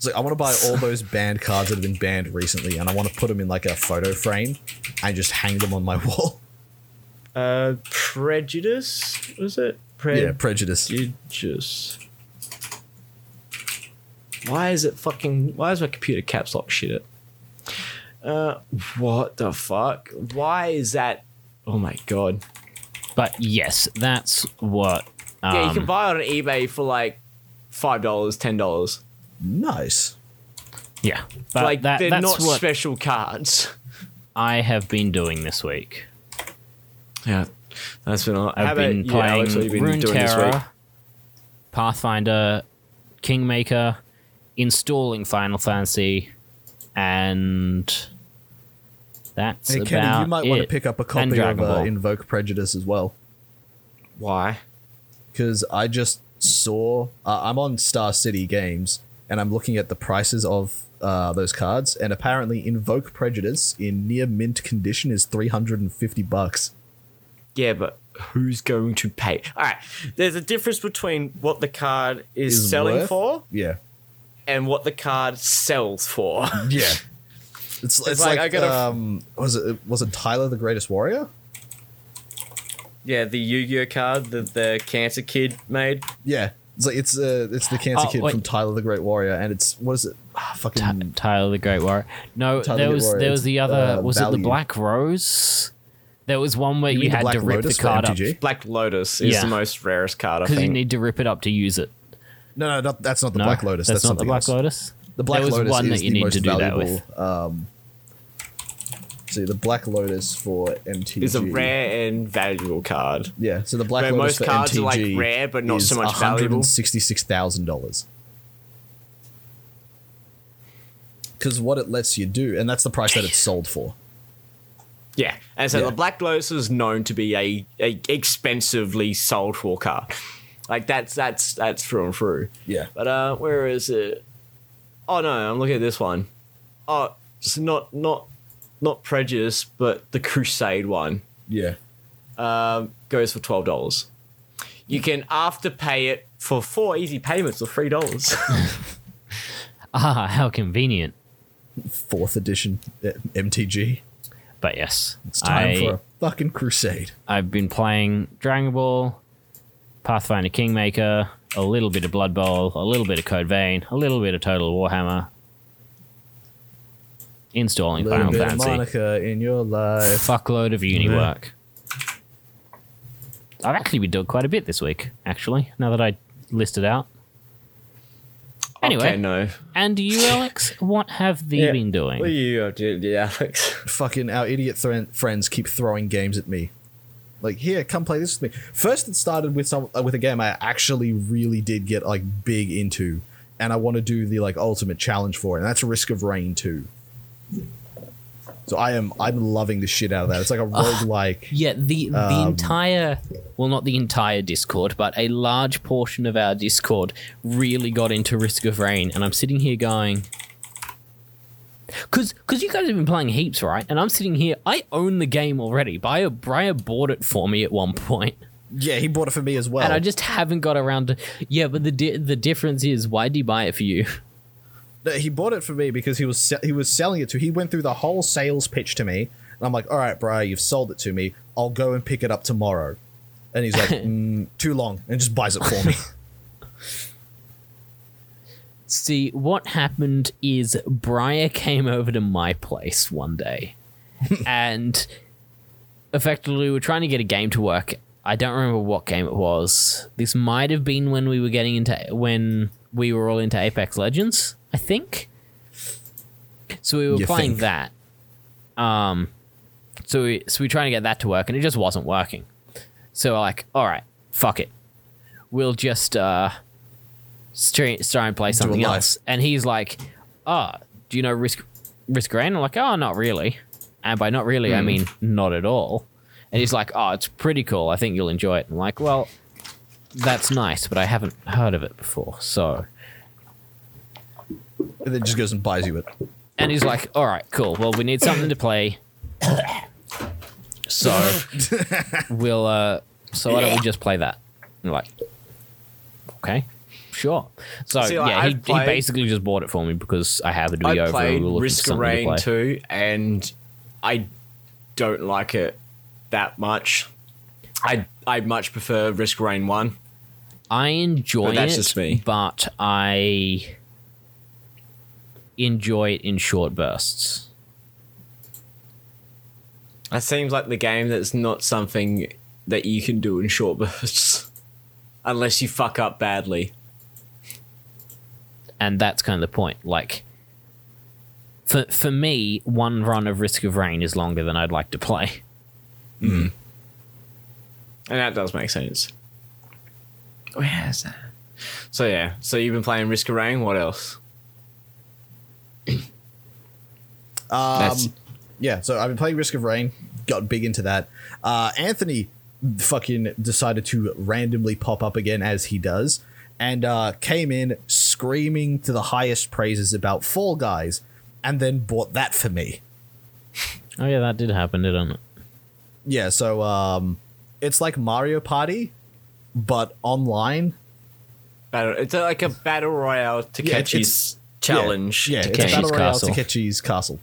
Speaker 5: It's like I want to buy all those banned cards that have been banned recently, and I want to put them in like a photo frame and just hang them on my (laughs) wall.
Speaker 6: Uh, prejudice was it? Pre-
Speaker 5: yeah, Prejudice.
Speaker 6: Prejudice. Why is it fucking? Why is my computer caps lock shit it? Uh, what the fuck? Why is that? Oh my god!
Speaker 3: But yes, that's what. Um,
Speaker 6: Yeah, you can buy it on eBay for like five dollars, ten dollars.
Speaker 5: Nice.
Speaker 3: yeah, but
Speaker 6: Like
Speaker 3: that,
Speaker 6: they're
Speaker 3: that's
Speaker 6: not
Speaker 3: what
Speaker 6: special cards.
Speaker 3: I have been doing this week.
Speaker 6: Yeah, that's been. How
Speaker 3: I've
Speaker 6: about
Speaker 3: been
Speaker 6: you,
Speaker 3: playing
Speaker 6: Alex? What have you been doing this week?
Speaker 3: Runeterra, Pathfinder, Kingmaker, installing Final Fantasy, and that's
Speaker 5: Hey,
Speaker 3: about
Speaker 5: Kenny, you might want to
Speaker 3: it.
Speaker 5: pick up a
Speaker 3: And
Speaker 5: copy of
Speaker 3: Dragon
Speaker 5: uh,
Speaker 3: Ball.
Speaker 5: Invoke Prejudice as well.
Speaker 6: Why?
Speaker 5: because I just saw uh, I'm on Star City Games and I'm looking at the prices of uh, those cards, and apparently Invoke Prejudice in near mint condition is three hundred and fifty bucks.
Speaker 6: Yeah, but who's going to pay? All right, there's a difference between what the card is,
Speaker 5: Is
Speaker 6: selling
Speaker 5: worth-
Speaker 6: for
Speaker 5: Yeah,
Speaker 6: and what the card sells for. (laughs)
Speaker 5: yeah. It's, it's,
Speaker 6: like,
Speaker 5: like,
Speaker 6: I gotta-
Speaker 5: um was it was it Tyler the Greatest Warrior?
Speaker 6: yeah, the Yu-Gi-Oh card that the Cancer Kid made.
Speaker 5: Yeah, it's like it's uh it's the cancer
Speaker 3: Oh,
Speaker 5: kid
Speaker 3: wait.
Speaker 5: from Tyler the Great Warrior, and it's what is it? Ah, fucking
Speaker 3: Ty- Tyler the Great Warrior. No,
Speaker 5: Tyler
Speaker 3: there was
Speaker 5: Warrior,
Speaker 3: there was the other.
Speaker 5: uh,
Speaker 3: was it the Black Rose? There was one where
Speaker 5: You
Speaker 3: you, had to rip
Speaker 5: Lotus
Speaker 3: the card up
Speaker 5: MTG?
Speaker 6: Black Lotus is
Speaker 3: Yeah.
Speaker 6: the most rarest card,
Speaker 3: because you need to rip it up to use it.
Speaker 5: no, no, not, that's not the
Speaker 3: No,
Speaker 5: Black Lotus.
Speaker 3: That's,
Speaker 5: That's,
Speaker 3: not the Black
Speaker 5: else.
Speaker 3: Lotus.
Speaker 5: The Black
Speaker 3: there was
Speaker 5: Lotus
Speaker 3: one
Speaker 5: is
Speaker 3: that you
Speaker 5: the
Speaker 3: need
Speaker 5: most
Speaker 3: to do that
Speaker 5: valuable.
Speaker 3: with.
Speaker 5: Um, see, the Black Lotus for MTG
Speaker 6: is a rare and valuable card.
Speaker 5: Yeah, so the Black
Speaker 6: Where
Speaker 5: Lotus
Speaker 6: most
Speaker 5: for
Speaker 6: cards
Speaker 5: MTG
Speaker 6: are, like, rare, but not
Speaker 5: is
Speaker 6: so much valuable.
Speaker 5: Sixty-six thousand dollars. Because what it lets you do, and that's the price that it's sold for.
Speaker 6: Yeah, and so
Speaker 5: Yeah.
Speaker 6: the Black Lotus is known to be a, a expensively sold for card. Like that's that's that's through and through.
Speaker 5: Yeah,
Speaker 6: But uh, where is it? Oh no, I'm looking at this one. Oh, it's not not not Prejudice, but the Crusade one
Speaker 5: yeah.
Speaker 6: um, goes for twelve dollars. You can after pay it for four easy payments of three dollars. (laughs)
Speaker 3: Ah, how convenient.
Speaker 5: Fourth edition uh, MTG.
Speaker 3: But yes,
Speaker 5: It's time
Speaker 3: I,
Speaker 5: for a fucking crusade.
Speaker 3: I've been playing Dragon Ball, Pathfinder Kingmaker, a little bit of Blood Bowl, a little bit of Code Vein, a little bit of Total Warhammer, installing
Speaker 5: Little
Speaker 3: Final
Speaker 5: bit of
Speaker 3: Fantasy,
Speaker 5: Monica in your life.
Speaker 3: fuckload of uni work. I've actually been doing quite a bit this week, actually, now that I listed out. Anyway,
Speaker 6: okay, no.
Speaker 3: and you, Alex, what have you
Speaker 6: Yeah.
Speaker 3: been doing?
Speaker 6: What are you up to, yeah, Alex? (laughs)
Speaker 5: Fucking our idiot thre- friends keep throwing games at me. Like, here, come play this with me. First, it started with some uh, with a game I actually really did get like big into, and I want to do the like ultimate challenge for it, and that's Risk of Rain 2. So I am I'm loving the shit out of that. It's like a (laughs) roguelike.
Speaker 3: Yeah, the the
Speaker 5: Um,
Speaker 3: entire well, not the entire Discord, but a large portion of our Discord really got into Risk of Rain, and I'm sitting here going, because because you guys have been playing heaps, right? And I'm sitting here. I own the game already. Briar Briar bought it for me at one point,
Speaker 5: Yeah, he bought it for me as well.
Speaker 3: and I just haven't got around to. Yeah, but the di- the difference is, why did he buy it for you? (laughs)
Speaker 5: No, he bought it for me because he was se- he was selling it to. He went through the whole sales pitch to me, and I'm like, "All right, Briar, you've sold it to me. I'll go and pick it up tomorrow." And he's like, (laughs) mm, "Too long," and just buys it for me. (laughs)
Speaker 3: See, what happened is Briar came over to my place one day, (laughs) and effectively we were trying to get a game to work. I don't remember what game it was. This might have been when we were getting into when we were all into Apex Legends, I think. So we were
Speaker 5: You
Speaker 3: playing
Speaker 5: think.
Speaker 3: that. Um, so we so we were trying to get that to work, and it just wasn't working. So we're like, all right, fuck it, we'll just uh, stra- try and play something else. And he's like, oh, do you know Risk Risk Rain? I'm like, oh, not really. And by not really, I mean not at all. And he's like, oh, it's pretty cool. I think you'll enjoy it. I'm like, well, that's nice, but I haven't heard of it before. So,
Speaker 5: and then just goes and buys you it.
Speaker 3: and he's like, all right, cool. Well, we need something to play. (laughs) So we'll. uh So why don't we just play that? And I'm like, okay, sure. So
Speaker 6: See, like,
Speaker 3: yeah, he,
Speaker 6: I've
Speaker 3: he
Speaker 6: played-
Speaker 3: basically just bought it for me because I happened to
Speaker 6: I
Speaker 3: be over.
Speaker 6: played
Speaker 3: we were looking for
Speaker 6: Risk of
Speaker 3: something to
Speaker 6: Rain
Speaker 3: play.
Speaker 6: 2 and I don't like it that much. I I much prefer Risk of Rain 1.
Speaker 3: I enjoy
Speaker 6: But that's
Speaker 3: it,
Speaker 6: just me.
Speaker 3: but I enjoy it in short bursts.
Speaker 6: That seems like the game that's not something that you can do in short (laughs) bursts. Unless you fuck up badly.
Speaker 3: and that's kind of the point. Like, for for me, one run of Risk of Rain is longer than I'd like to play. Hmm.
Speaker 6: And that does make sense. Where's that? So yeah, so you've been playing Risk of Rain, what else?
Speaker 5: Um, yeah, so I've been playing Risk of Rain, got big into that. Uh, Anthony fucking decided to randomly pop up again as he does, and uh, came in screaming to the highest praises about Fall Guys, and then bought that for me.
Speaker 3: Oh yeah, that did happen, didn't it?
Speaker 5: Yeah, so um, it's like Mario Party, but online.
Speaker 6: Battle, it's like a battle royale to
Speaker 5: Yeah,
Speaker 6: catch
Speaker 5: it's-
Speaker 6: his challenge.
Speaker 5: Yeah, it's a
Speaker 3: Takeshi's
Speaker 5: battle royale
Speaker 3: Castle.
Speaker 5: Takeshi's Castle.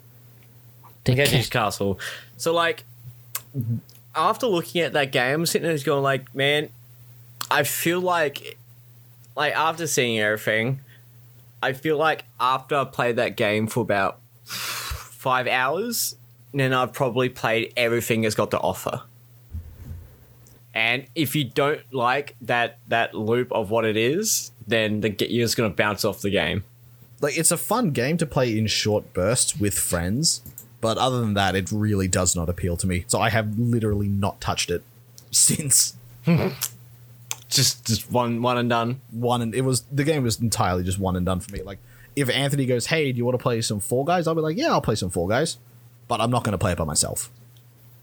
Speaker 6: Takeshi's Castle. So like, after looking at that game, I'm sitting there just going like, man, I feel like, like after seeing everything, I feel like after I played that game for about five hours, then I've probably played everything it's got to offer. And if you don't like that that loop of what it is, then the, you're just gonna bounce off the game.
Speaker 5: Like it's a fun game to play in short bursts with friends but other than that it really does not appeal to me so i have literally not touched it (laughs) since (laughs)
Speaker 6: Just just one one and done.
Speaker 5: one and it was the game was entirely just one and done for me like if anthony goes hey do you want to play some Fall Guys i'll be like yeah i'll play some Fall Guys but i'm not going to play it by myself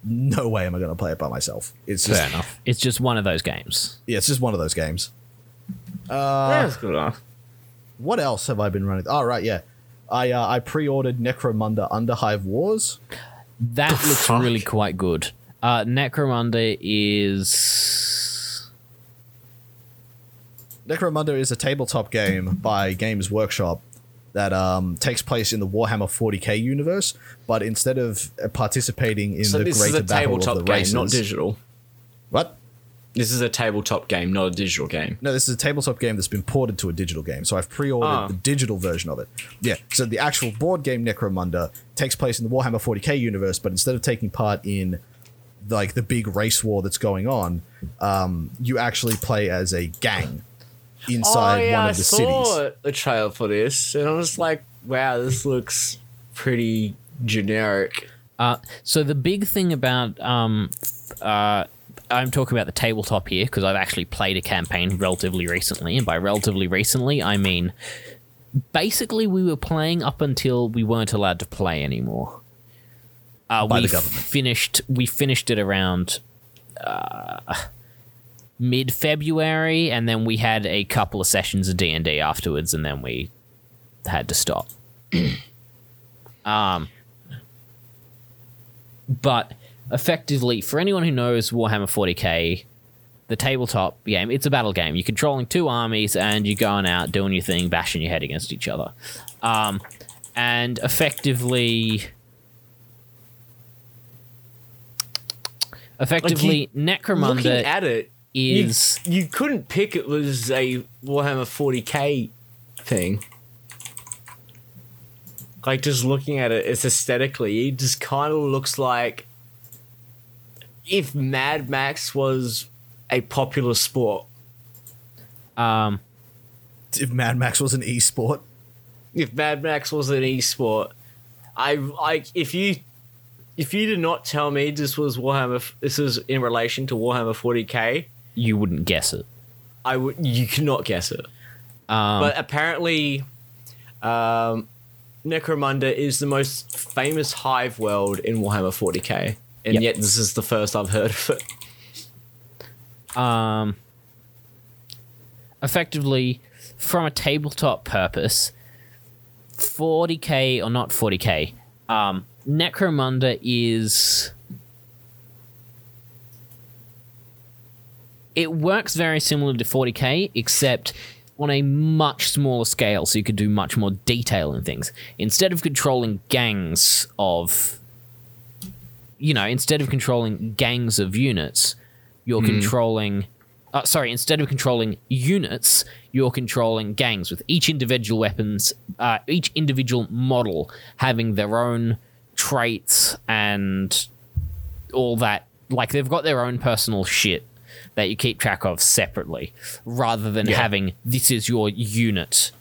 Speaker 5: no way am i going to play it by myself it's just
Speaker 3: Fair enough. It's just one of those games.
Speaker 5: yeah it's just one of those games
Speaker 6: yeah, that's uh, good enough.
Speaker 5: What else have i been running oh right yeah i uh, i pre-ordered necromunda underhive wars
Speaker 3: That looks
Speaker 6: fuck?
Speaker 3: really quite good. Uh, Necromunda is
Speaker 5: Necromunda is a tabletop game by Games Workshop that um, takes place in the Warhammer 40k universe, but instead of uh, participating in
Speaker 6: So
Speaker 5: the
Speaker 6: this is
Speaker 5: greater
Speaker 6: a
Speaker 5: battle of
Speaker 6: tabletop
Speaker 5: the
Speaker 6: game,
Speaker 5: races,
Speaker 6: not digital.
Speaker 5: what?
Speaker 6: This is a tabletop game, not a digital game.
Speaker 5: No, this is a tabletop game that's been ported to a digital game. So I've pre-ordered
Speaker 6: Ah.
Speaker 5: the digital version of it. Yeah. So the actual board game Necromunda takes place in the Warhammer 40k universe, but instead of taking part in like the big race war that's going on, um, you actually play as a gang inside one of the cities.
Speaker 6: the trailer for this, and I was like, "Wow, this looks pretty generic."
Speaker 3: Uh, so the big thing about um, uh, I'm talking about the tabletop here because I've actually played a campaign relatively recently, and by relatively recently I mean basically we were playing up until we weren't allowed to play anymore. Uh,
Speaker 5: By
Speaker 3: we
Speaker 5: the government.
Speaker 3: finished we finished it around uh, mid February, and then we had a couple of sessions of D and D afterwards, and then we had to stop. (clears throat) Um, but effectively, for anyone who knows Warhammer 40k, the tabletop game, it's a battle game. You're controlling two armies and you're going out doing your thing, bashing your head against each other. Um, and effectively, effectively, Necromunda
Speaker 6: Looking at it,
Speaker 3: is
Speaker 6: you, you couldn't pick it was a Warhammer 40k thing. Like just looking at it, it's aesthetically, it just kind of looks like if Mad Max was a popular sport.
Speaker 3: um,
Speaker 5: If Mad Max was an e-sport.
Speaker 6: If Mad Max was an esport, I like if you if you did not tell me this was Warhammer, this is in relation to Warhammer 40k,
Speaker 3: you wouldn't guess it.
Speaker 6: I would you cannot guess it.
Speaker 3: Um,
Speaker 6: but apparently, um, Necromunda is the most famous hive world in Warhammer 40k, and
Speaker 3: Yep.
Speaker 6: yet this is the first I've heard of it.
Speaker 3: um, effectively, from a tabletop purpose, 40k or not 40k, um, Necromunda is. It works very similar to 40k, except on a much smaller scale, so you could do much more detail in things. Instead of controlling gangs of. You know, instead of controlling gangs of units, you're controlling uh, sorry instead of controlling units you're controlling gangs with each individual weapons uh, each individual model having their own traits and all that like they've got their own personal shit that you keep track of separately rather than
Speaker 6: Yeah.
Speaker 3: having this is your unit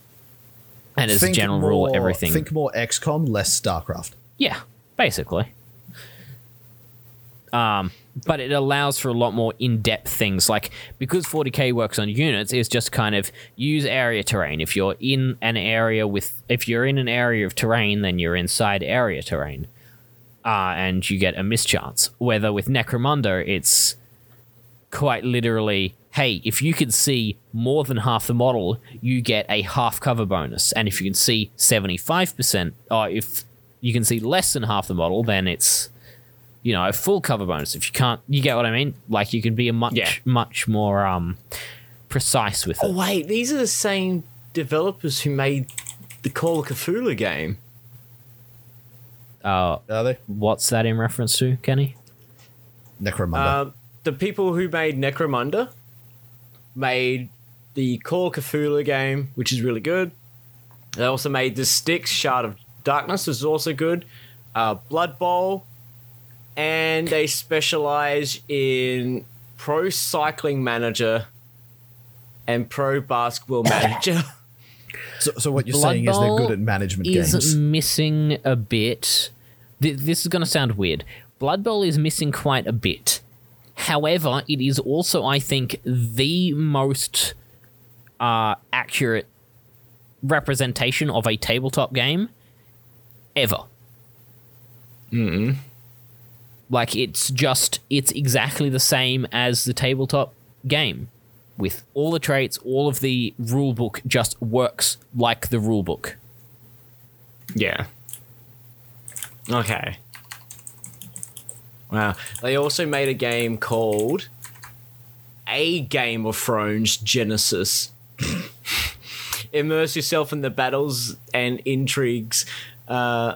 Speaker 3: and as a general
Speaker 5: more,
Speaker 3: rule everything
Speaker 5: Think more XCOM, less StarCraft.
Speaker 3: yeah, basically. Um, but it allows for a lot more in-depth things, like because 40k works on units, it's just kind of use area terrain. If you're in an area with, if you're in an area of terrain, then you're inside area terrain, uh, and you get a mischance. Whether with Necromunda, it's quite literally, hey, if you can see more than half the model, you get a half cover bonus. And if you can see 75%, or if you can see less than half the model, then it's, you know, a full cover bonus. If you can't, you get what I mean? Like you can be a much,
Speaker 6: Yeah.
Speaker 3: much more um, precise with it.
Speaker 6: Oh wait, these are the same developers who made the Call of Cthulhu game.
Speaker 3: Uh,
Speaker 5: Are they?
Speaker 3: what's that in reference to, Kenny?
Speaker 5: Necromunda.
Speaker 6: Um, the people who made Necromunda made the Call of Cthulhu game, which is really good. They also made the Styx Shard of Darkness, which is also good. Uh, Blood Bowl, and they specialize in Pro Cycling Manager and Pro Basketball Manager. (laughs)
Speaker 5: so, so what you're
Speaker 3: Blood
Speaker 5: saying is they're good at management games.
Speaker 3: is
Speaker 5: games.
Speaker 3: missing a bit. Th- this is going to sound weird. Blood Bowl is missing quite a bit. However, it is also, I think, the most uh, accurate representation of a tabletop game ever. Mm. Like it's just it's exactly the same as the tabletop game with all the traits, all of the rule book just works like the rule book.
Speaker 6: Yeah. Okay. Wow. They also made a game called A Game of Thrones Genesis. (laughs) Immerse yourself in the battles and intrigues. Uh,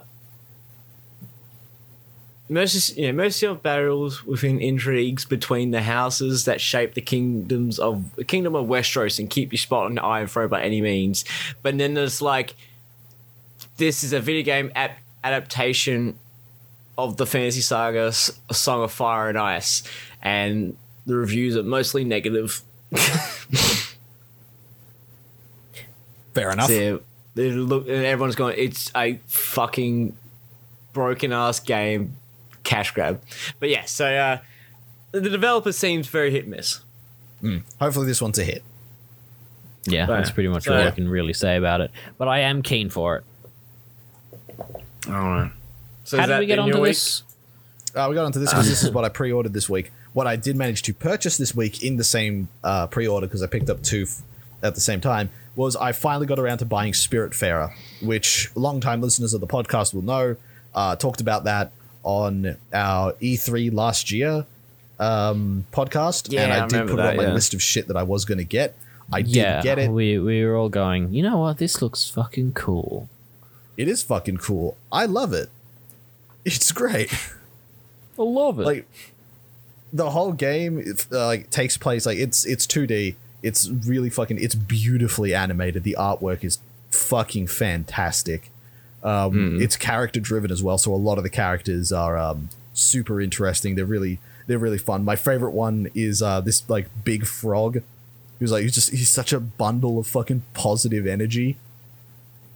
Speaker 6: immerse, yeah, immerse your battles within intrigues between the houses that shape the kingdoms of the kingdom of Westeros and keep your spot on the Iron Throne by any means. But then there's like this is a video game ap- adaptation of the fantasy saga S- Song of Fire and Ice, and the reviews are mostly negative.
Speaker 5: Fair enough.
Speaker 6: They're, look, everyone's going, it's a fucking broken ass game, cash grab. But yeah, so uh, the developer seems very hit and miss.
Speaker 5: Hopefully this one's a hit.
Speaker 3: Yeah,
Speaker 6: Right.
Speaker 3: that's pretty much
Speaker 6: So-
Speaker 3: all I can really say about it. But I am keen for it.
Speaker 6: All right. So
Speaker 3: How
Speaker 6: is
Speaker 3: did
Speaker 6: that
Speaker 3: we get
Speaker 6: in your
Speaker 3: onto this?
Speaker 5: Uh, we got onto this because this is what I pre-ordered this week. What I did manage to purchase this week in the same uh, pre-order because I picked up two f- at the same time was I finally got around to buying Spiritfarer, which long-time listeners of the podcast will know. Uh, talked about that on our E3 last year um, podcast,
Speaker 6: Yeah,
Speaker 5: and I,
Speaker 6: I
Speaker 5: did put it on
Speaker 6: that,
Speaker 5: my
Speaker 6: yeah.
Speaker 5: list of shit that I was going to get. I did
Speaker 3: yeah,
Speaker 5: get it.
Speaker 3: We we were all going. You know what? This looks fucking cool.
Speaker 5: It is fucking cool. I love it. (laughs) It's great.
Speaker 3: I love it.
Speaker 5: like the whole game it, uh, like takes place like it's it's 2D. It's really fucking it's beautifully animated. The artwork is fucking fantastic. Um, It's character driven as well, so a lot of the characters are um, super interesting. They're really they're really fun. My favorite one is uh, this like big frog. Who's like he's just he's such a bundle of fucking positive energy.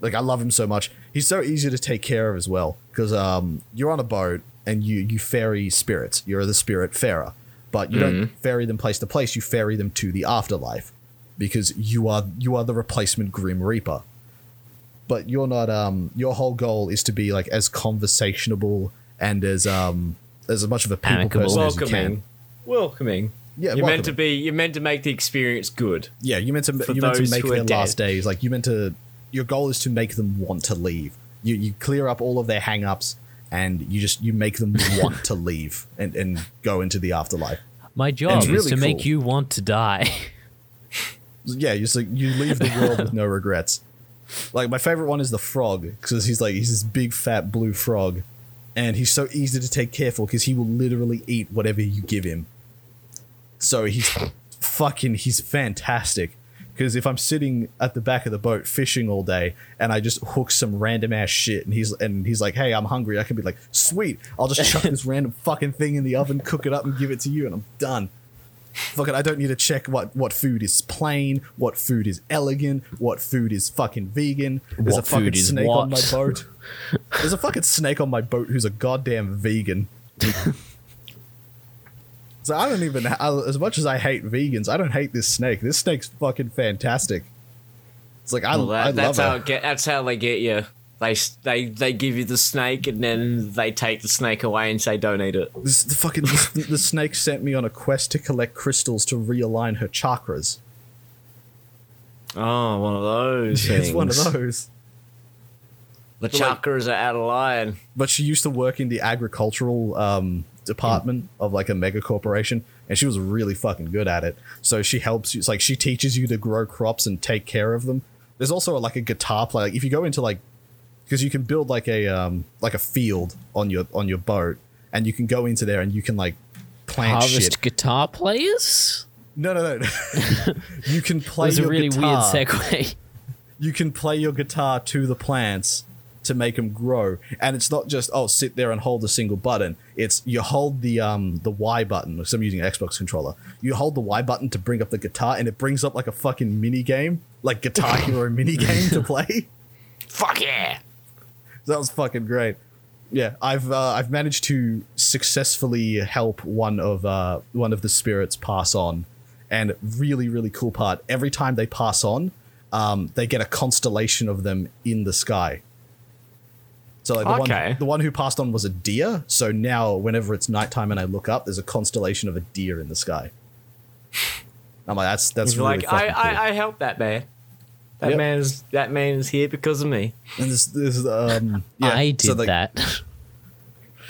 Speaker 5: Like I love him so much. He's so easy to take care of as well because um, you're on a boat and you you ferry spirits. You're the spirit farer, but you don't ferry them place to place. You ferry them to the afterlife because you are you are the replacement Grim Reaper. But you're not. Um, your whole goal is to be like as conversationable and as um as much of a people
Speaker 3: Amicable.
Speaker 5: person as you can.
Speaker 6: welcoming, welcoming.
Speaker 5: Yeah,
Speaker 6: you're meant to be. You're meant to make the experience good.
Speaker 5: Yeah, you meant to
Speaker 6: For
Speaker 5: you meant to
Speaker 6: those
Speaker 5: make
Speaker 6: who are
Speaker 5: their
Speaker 6: dead.
Speaker 5: last days like you meant to. Your goal is to make them want to leave. You you clear up all of their hang-ups and you just you make them (laughs) want to leave and and go into the afterlife.
Speaker 3: My job
Speaker 5: it's
Speaker 3: is
Speaker 5: really
Speaker 3: to make you want to die. (laughs)
Speaker 5: Yeah, you just like you leave the world with no regrets. Like my favorite one is the frog because he's like he's this big fat blue frog, and he's so easy to take care for because he will literally eat whatever you give him. So he's fucking he's fantastic. Because if I'm sitting at the back of the boat fishing all day and I just hook some random ass shit and he's and he's like, "Hey, I'm hungry," I can be like, "Sweet, I'll just chuck (laughs) this random fucking thing in the oven, cook it up, and give it to you, and I'm done." Fucking, I don't need to check what what food is plain, what food is elegant, what food is fucking vegan. There's
Speaker 3: What
Speaker 5: a fucking snake on my boat. There's a fucking snake on my boat who's a goddamn vegan. (laughs) so I don't even, I, as much as I hate vegans, I don't hate this snake. This snake's fucking fantastic. It's like I,
Speaker 6: Well,
Speaker 5: I
Speaker 6: that, that's
Speaker 5: love
Speaker 6: how it get. That's how they get you. They they they give you the snake and then they take the snake away and say don't eat it.
Speaker 5: This the fucking the, (laughs) the snake sent me on a quest to collect crystals to realign her chakras.
Speaker 6: Oh, one of those. (laughs)
Speaker 5: It's one of those.
Speaker 6: The
Speaker 5: But, like-
Speaker 6: chakras are out of line.
Speaker 5: but she used to work in the agricultural um, department of like a mega corporation and she was really fucking good at it so she helps you it's like she teaches you to grow crops and take care of them there's also like a guitar player like if you go into like because you can build like a um like a field on your on your boat and you can go into there and you can like plant
Speaker 3: Harvest
Speaker 5: shit.
Speaker 3: guitar players.
Speaker 5: no no no. (laughs) You can (laughs) play
Speaker 3: That was a
Speaker 5: your
Speaker 3: really
Speaker 5: guitar.
Speaker 3: weird segue.
Speaker 5: you can play your guitar to the plants to make them grow. And it's not just oh sit there and hold a single button. It's you hold the um the y button because i'm using an xbox controller. You hold the y button to bring up the guitar and it brings up like a fucking mini game like guitar hero mini game to (laughs) play.
Speaker 6: Fuck yeah!
Speaker 5: That was fucking great yeah i've uh, i've managed to successfully help one of uh one of the spirits pass on and really really cool part every time they pass on um they get a constellation of them in the sky so like the
Speaker 6: Okay.
Speaker 5: one the one who passed on was a deer so now whenever it's nighttime and i look up there's a constellation of a deer in the sky i'm like that's that's
Speaker 6: He's
Speaker 5: really
Speaker 6: like, I,
Speaker 5: cool.
Speaker 6: I I helped that man. That
Speaker 5: Yep.
Speaker 6: man is that man is here because of me.
Speaker 5: and this, this um yeah,
Speaker 3: I did
Speaker 5: so, like,
Speaker 3: that.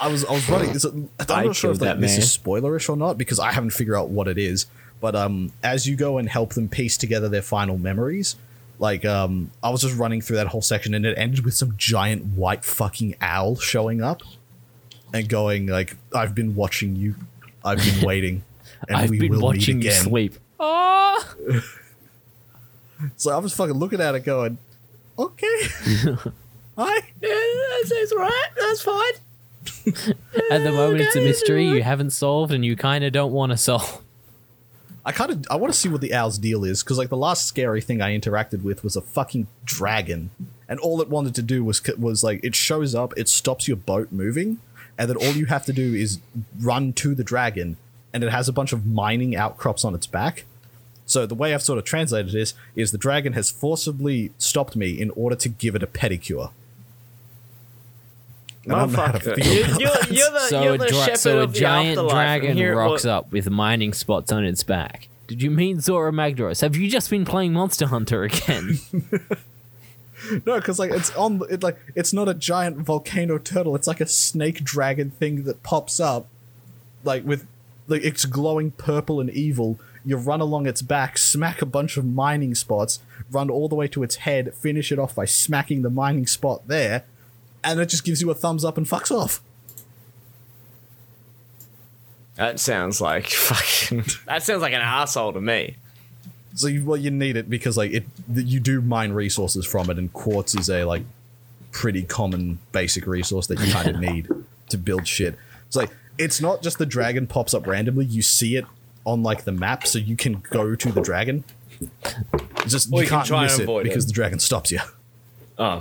Speaker 5: I was I was running. This, I'm
Speaker 6: I
Speaker 5: not sure if
Speaker 6: killed
Speaker 5: like,
Speaker 6: that
Speaker 5: this is spoilerish or not because I haven't figured out what it is. But um, as you go and help them piece together their final memories, like um, I was just running through that whole section and it ended with some giant white fucking owl showing up and going like, "I've been watching you. I've been waiting, and (laughs)
Speaker 3: I've
Speaker 5: we
Speaker 3: been
Speaker 5: will
Speaker 3: watching
Speaker 5: meet
Speaker 3: you sleep. Oh, (laughs) (laughs)
Speaker 5: So I was fucking looking at it, going, "Okay, (laughs) hi."
Speaker 6: Yeah, that sounds right. That's fine.
Speaker 3: at the moment, it's a mystery you haven't solved and you kind of don't want to solve.
Speaker 5: I kind of I want to see what the owl's deal is because like the last scary thing I interacted with was a fucking dragon, and all it wanted to do was was like it shows up, it stops your boat moving, and then all you have to do is run to the dragon, and it has a bunch of mining outcrops on its back. So the way I've sort of translated this is the dragon has forcibly stopped me in order to give it a pedicure. And I don't know how to
Speaker 6: Motherfucker. You-
Speaker 5: about
Speaker 6: You're, you're the,
Speaker 3: So
Speaker 6: you're
Speaker 3: a,
Speaker 6: the
Speaker 3: dra-
Speaker 6: shepherd
Speaker 3: so a
Speaker 6: of the
Speaker 3: giant
Speaker 6: afterlife,
Speaker 3: dragon
Speaker 6: here
Speaker 3: rocks
Speaker 6: wa-
Speaker 3: up with mining spots on its back. Did you mean Zora Magdaros? Have you just been playing Monster Hunter again? (laughs)
Speaker 5: No, because like it's on it like it's not a giant volcano turtle. It's like a snake dragon thing that pops up, like with like it's glowing purple and evil. You run along its back, smack a bunch of mining spots, run all the way to its head, finish it off by smacking the mining spot there, and it just gives you a thumbs up and fucks off.
Speaker 6: That sounds like (laughs) fucking. That sounds like an asshole to me.
Speaker 5: So you, well, you need it because like it you do mine resources from it, and quartz is a like pretty common basic resource that you kind of (laughs) need to build shit. It's like it's not just the dragon pops up randomly; you see it on like the map, so you can go to the dragon. It's just
Speaker 6: Or
Speaker 5: you,
Speaker 6: you can
Speaker 5: can't
Speaker 6: try and
Speaker 5: miss it
Speaker 6: avoid
Speaker 5: because
Speaker 6: it.
Speaker 5: the dragon stops you.
Speaker 6: Oh,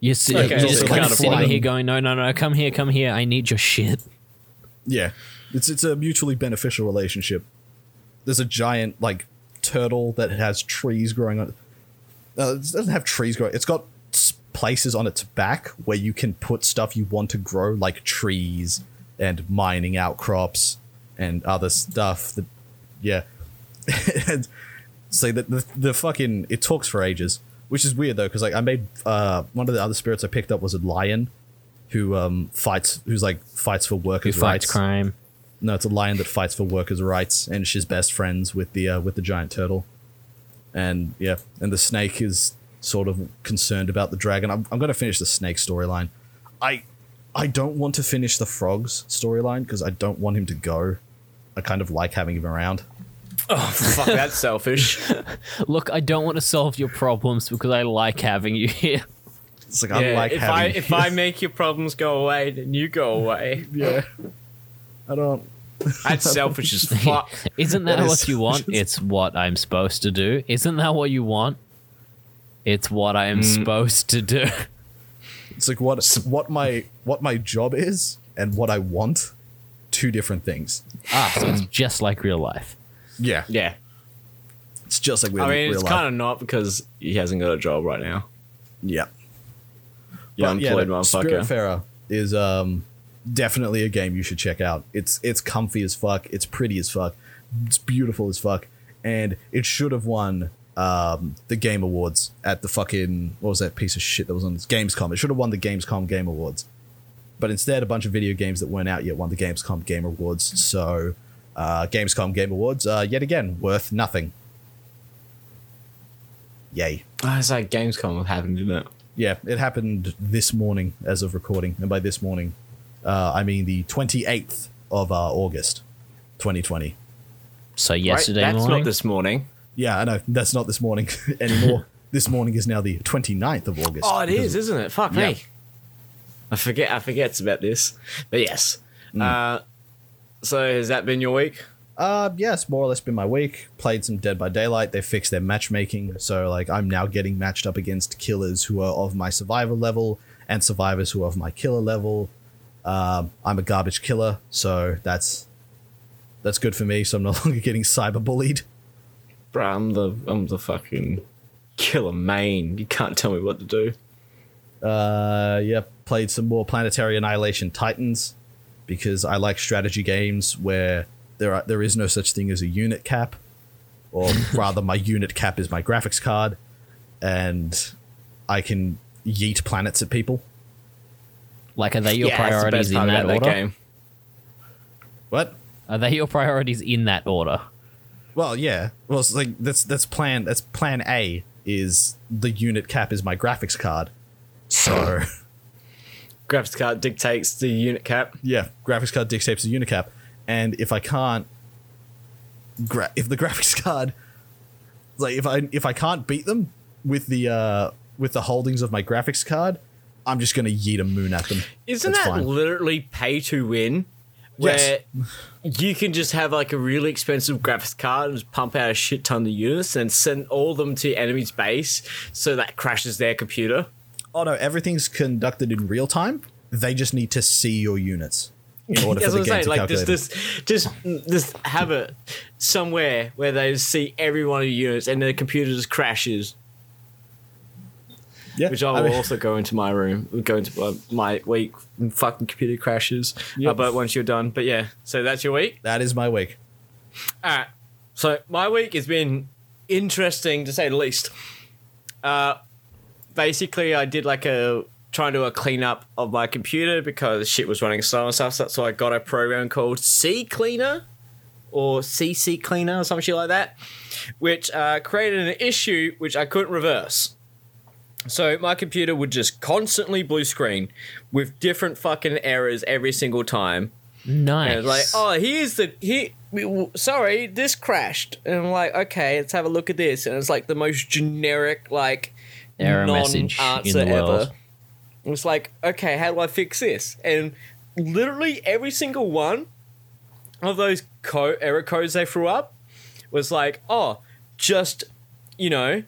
Speaker 3: You see,
Speaker 6: Okay,
Speaker 3: you're
Speaker 6: so
Speaker 3: just
Speaker 6: you
Speaker 3: kind of
Speaker 6: can't
Speaker 3: sitting
Speaker 5: avoid
Speaker 3: here
Speaker 5: them.
Speaker 3: going, no, no, no, come here, come here. I need your shit.
Speaker 5: Yeah, it's it's a mutually beneficial relationship. There's a giant like turtle that has trees growing on. Uh, it doesn't have trees growing. It's got s- places on its back where you can put stuff you want to grow, like trees and mining outcrops and other stuff. That yeah, (laughs) and say that the, the fucking it talks for ages, which is weird though because like I made uh one of the other spirits I picked up was a lion who um fights who's like fights for workers'
Speaker 3: Who
Speaker 5: workers'
Speaker 3: fights
Speaker 5: rights.
Speaker 3: crime?
Speaker 5: No, it's a lion that fights for workers' rights, and she's best friends with the uh, with the giant turtle. And yeah, and the snake is sort of concerned about the dragon. I'm, I'm going to finish the snake storyline. I I don't want to finish the frogs storyline because I don't want him to go. I kind of like having him around.
Speaker 6: Oh, fuck, that's (laughs) selfish.
Speaker 3: Look, I don't want to solve your problems because I like having you here.
Speaker 5: It's like I like
Speaker 6: if
Speaker 5: having.
Speaker 6: I if I make your problems go away, then you go away.
Speaker 5: yeah, I don't. (laughs)
Speaker 6: That's selfish as (laughs) fuck.
Speaker 3: Isn't that
Speaker 5: That is
Speaker 3: what you want? It's what I'm supposed to do. Isn't that what you want? It's what I am mm. supposed to do.
Speaker 5: It's like what what my what my job is and what I want. Two different things.
Speaker 3: ah, so it's just like real life.
Speaker 5: Yeah,
Speaker 6: Yeah,
Speaker 5: it's just like real, life.
Speaker 6: I mean
Speaker 5: real
Speaker 6: it's
Speaker 5: life.
Speaker 6: kind of not because he hasn't got a job right now.
Speaker 5: yeah.
Speaker 6: You
Speaker 5: But,
Speaker 6: unemployed
Speaker 5: no,
Speaker 6: motherfucker.
Speaker 5: Spiritfarer is um definitely a game you should check out. It's it's comfy as fuck. It's pretty as fuck. It's beautiful as fuck, and it should have won um the Game Awards at the fucking what was that piece of shit that was on this Gamescom. It should have won the Gamescom Game Awards, but instead a bunch of video games that weren't out yet won the Gamescom Game Awards. So. Uh, Gamescom Game Awards, uh, yet again, worth nothing. Yay.
Speaker 6: Oh, it's like Gamescom happened, didn't it?
Speaker 5: Yeah, it happened this morning as of recording. And by this morning, uh, I mean the 28th of uh, August, 2020.
Speaker 3: So
Speaker 6: Right?
Speaker 3: yesterday
Speaker 6: That's
Speaker 3: morning.
Speaker 6: not this morning.
Speaker 5: Yeah, I know. That's not this morning (laughs) anymore. (laughs) this morning is now the 29th of August.
Speaker 6: Oh, it is,
Speaker 5: because-
Speaker 6: is, isn't it? Fuck
Speaker 5: Yeah.
Speaker 6: me. I forget. I forgets about this. But yes. Uh, so has that been your week?
Speaker 5: Uh, yes, more or less been my week. Played some Dead by Daylight. They fixed their matchmaking, so like I'm now getting matched up against killers who are of my survivor level and survivors who are of my killer level. Um, I'm a garbage killer, so that's that's good for me. So I'm no (laughs) longer getting cyber bullied.
Speaker 6: Bro, I'm the I'm the fucking killer main. You can't tell me what to do.
Speaker 5: Uh, yeah, played some more Planetary Annihilation Titans because I like strategy games where there are, there is no such thing as a unit cap, or (laughs) rather, my unit cap is my graphics card, and I can yeet planets at people.
Speaker 3: like, are they your
Speaker 6: Yeah, that's the
Speaker 3: priorities in
Speaker 6: part
Speaker 3: that order?
Speaker 6: that game.
Speaker 5: What?
Speaker 3: Are they your priorities in that order?
Speaker 5: Well, yeah. Well, it's like that's that's plan that's plan A is the unit cap is my graphics card. So (laughs)
Speaker 6: Graphics card dictates the unit cap.
Speaker 5: yeah, graphics card dictates the unit cap, and if I can't, gra- if the (laughs) graphics card, like if I if I can't beat them with the uh with the holdings of my graphics card, I'm just gonna yeet a moon at them.
Speaker 6: Isn't
Speaker 5: That's
Speaker 6: that
Speaker 5: fine.
Speaker 6: literally pay to win?
Speaker 5: Yes.
Speaker 6: Where (laughs) you can just have like a really expensive graphics card and just pump out a shit ton of units and send all of them to enemy's base so that crashes their computer.
Speaker 5: Oh no, everything's conducted in real time. They just need to see your units in order
Speaker 6: That's
Speaker 5: for
Speaker 6: what
Speaker 5: the
Speaker 6: I'm
Speaker 5: game
Speaker 6: saying.
Speaker 5: to
Speaker 6: Like just, just, just, just have it somewhere where they see every one of your units and the computer just crashes.
Speaker 5: yeah,
Speaker 6: Which I will
Speaker 5: I mean-
Speaker 6: also go into my room, go into uh, my week. Fucking computer crashes. Uh, but once you're done, but yeah. So that's your week.
Speaker 5: that is my week.
Speaker 6: All right. So my week has been interesting to say the least. Uh, basically, I did like a trying to do a cleanup of my computer because shit was running slow and stuff. So that's why I got a program called C Cleaner or CC Cleaner or some shit like that, which uh, created an issue which I couldn't reverse. So my computer would just constantly blue screen with different fucking errors every single time.
Speaker 3: Nice.
Speaker 6: Like, oh, here's the he. Sorry, this crashed. And I'm like, okay, let's have a look at this. And it's like the most generic, like
Speaker 3: Error message in the world.
Speaker 6: ever. It was like, okay, how do I fix this? And literally every single one of those co- error codes they threw up was like, oh, just you know,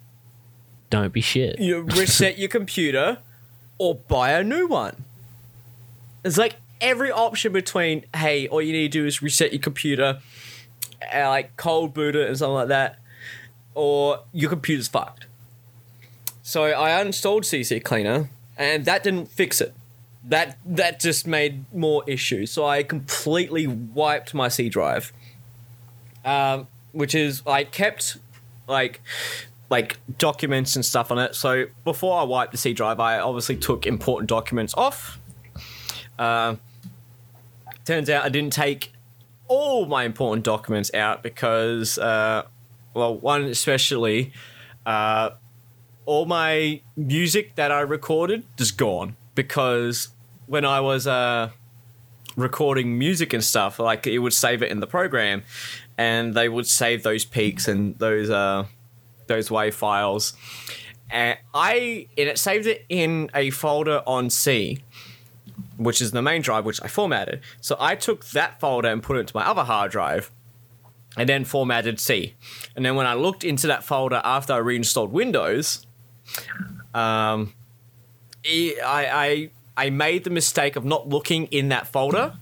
Speaker 3: Don't be shit.
Speaker 6: you (laughs) reset your computer or buy a new one. It's like every option between, hey, all you need to do is reset your computer, uh, like cold boot it and something like that, or your computer's fucked. So I uninstalled CC Cleaner, and that didn't fix it. That that just made more issues. So I completely wiped my C drive, um, which is I kept like like documents and stuff on it. So before I wiped the C drive, I obviously took important documents off. Uh, turns out I didn't take all my important documents out because, uh, well, one especially, uh, all my music that I recorded is gone because when I was uh, recording music and stuff, like it would save it in the program, and they would save those peaks and those uh, those WAV files. And I and it saved it in a folder on C, which is the main drive, which I formatted. So I took that folder and put it into my other hard drive, and then formatted C. And then when I looked into that folder after I reinstalled Windows, um, I I I made the mistake of not looking in that folder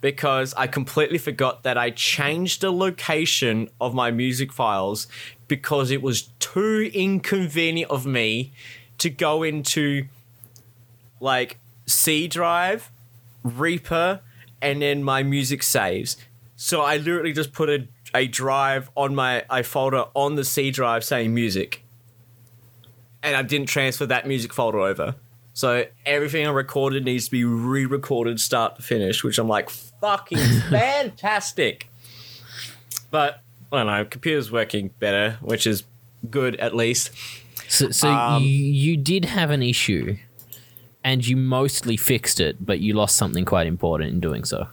Speaker 6: because I completely forgot that I changed the location of my music files because it was too inconvenient of me to go into like C drive, Reaper, and then my music saves. So I literally just put a, a drive on my a folder on the C drive saying music. And I didn't transfer that music folder over. So everything I recorded needs to be re-recorded start to finish, which I'm like, fucking (laughs) fantastic. But I don't know, computer's working better, which is good at least.
Speaker 3: So, so
Speaker 6: Um,
Speaker 3: you, you did have an issue, and you mostly fixed it, but you lost something quite important in doing so.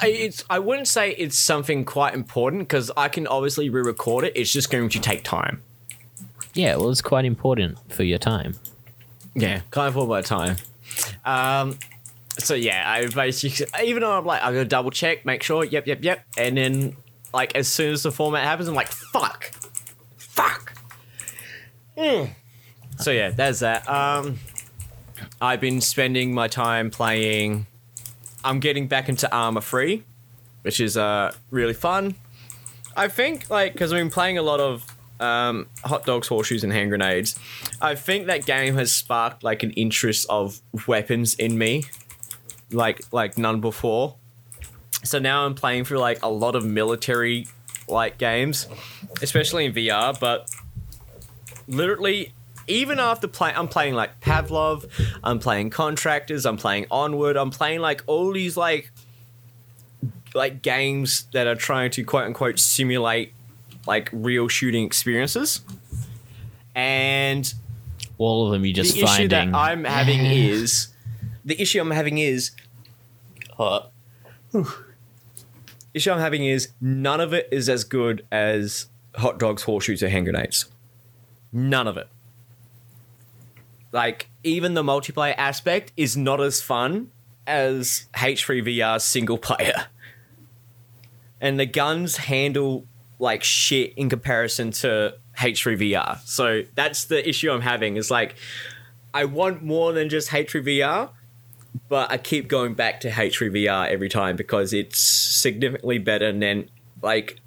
Speaker 6: I, it's I wouldn't say it's something quite important because I can obviously re-record it. It's just going to take time.
Speaker 3: Yeah, well, it's quite important for your time.
Speaker 6: Yeah, kind of all my time. Um, so yeah, I basically even though I'm like I'm gonna double check, make sure, yep, yep, yep, and then like as soon as the format happens, I'm like fuck, fuck. Hmm. So yeah, there's that. Um, I've been spending my time playing. I'm getting back into Arma 3, which is uh really fun. I think like because I've been playing a lot of um, hot dogs, horseshoes, and hand grenades. I think that game has sparked like an interest of weapons in me, like like none before. So now I'm playing through like a lot of military like games, especially in VR. But literally, even after play, I'm playing like Pavlov, I'm playing Contractors, I'm playing Onward, I'm playing like all these like like games that are trying to quote unquote simulate like real shooting experiences. And
Speaker 3: All of them you just
Speaker 6: the issue
Speaker 3: finding.
Speaker 6: that I'm having is the issue I'm having is uh, (sighs) issue I'm having is none of it is as good as hot dogs, horseshoes, or hand grenades. None of it. Like even the multiplayer aspect is not as fun as H3VR's single player. And the guns handle like shit in comparison to H3VR. So that's the issue I'm having is like I want more than just H3VR, but I keep going back to H3VR every time because it's significantly better than like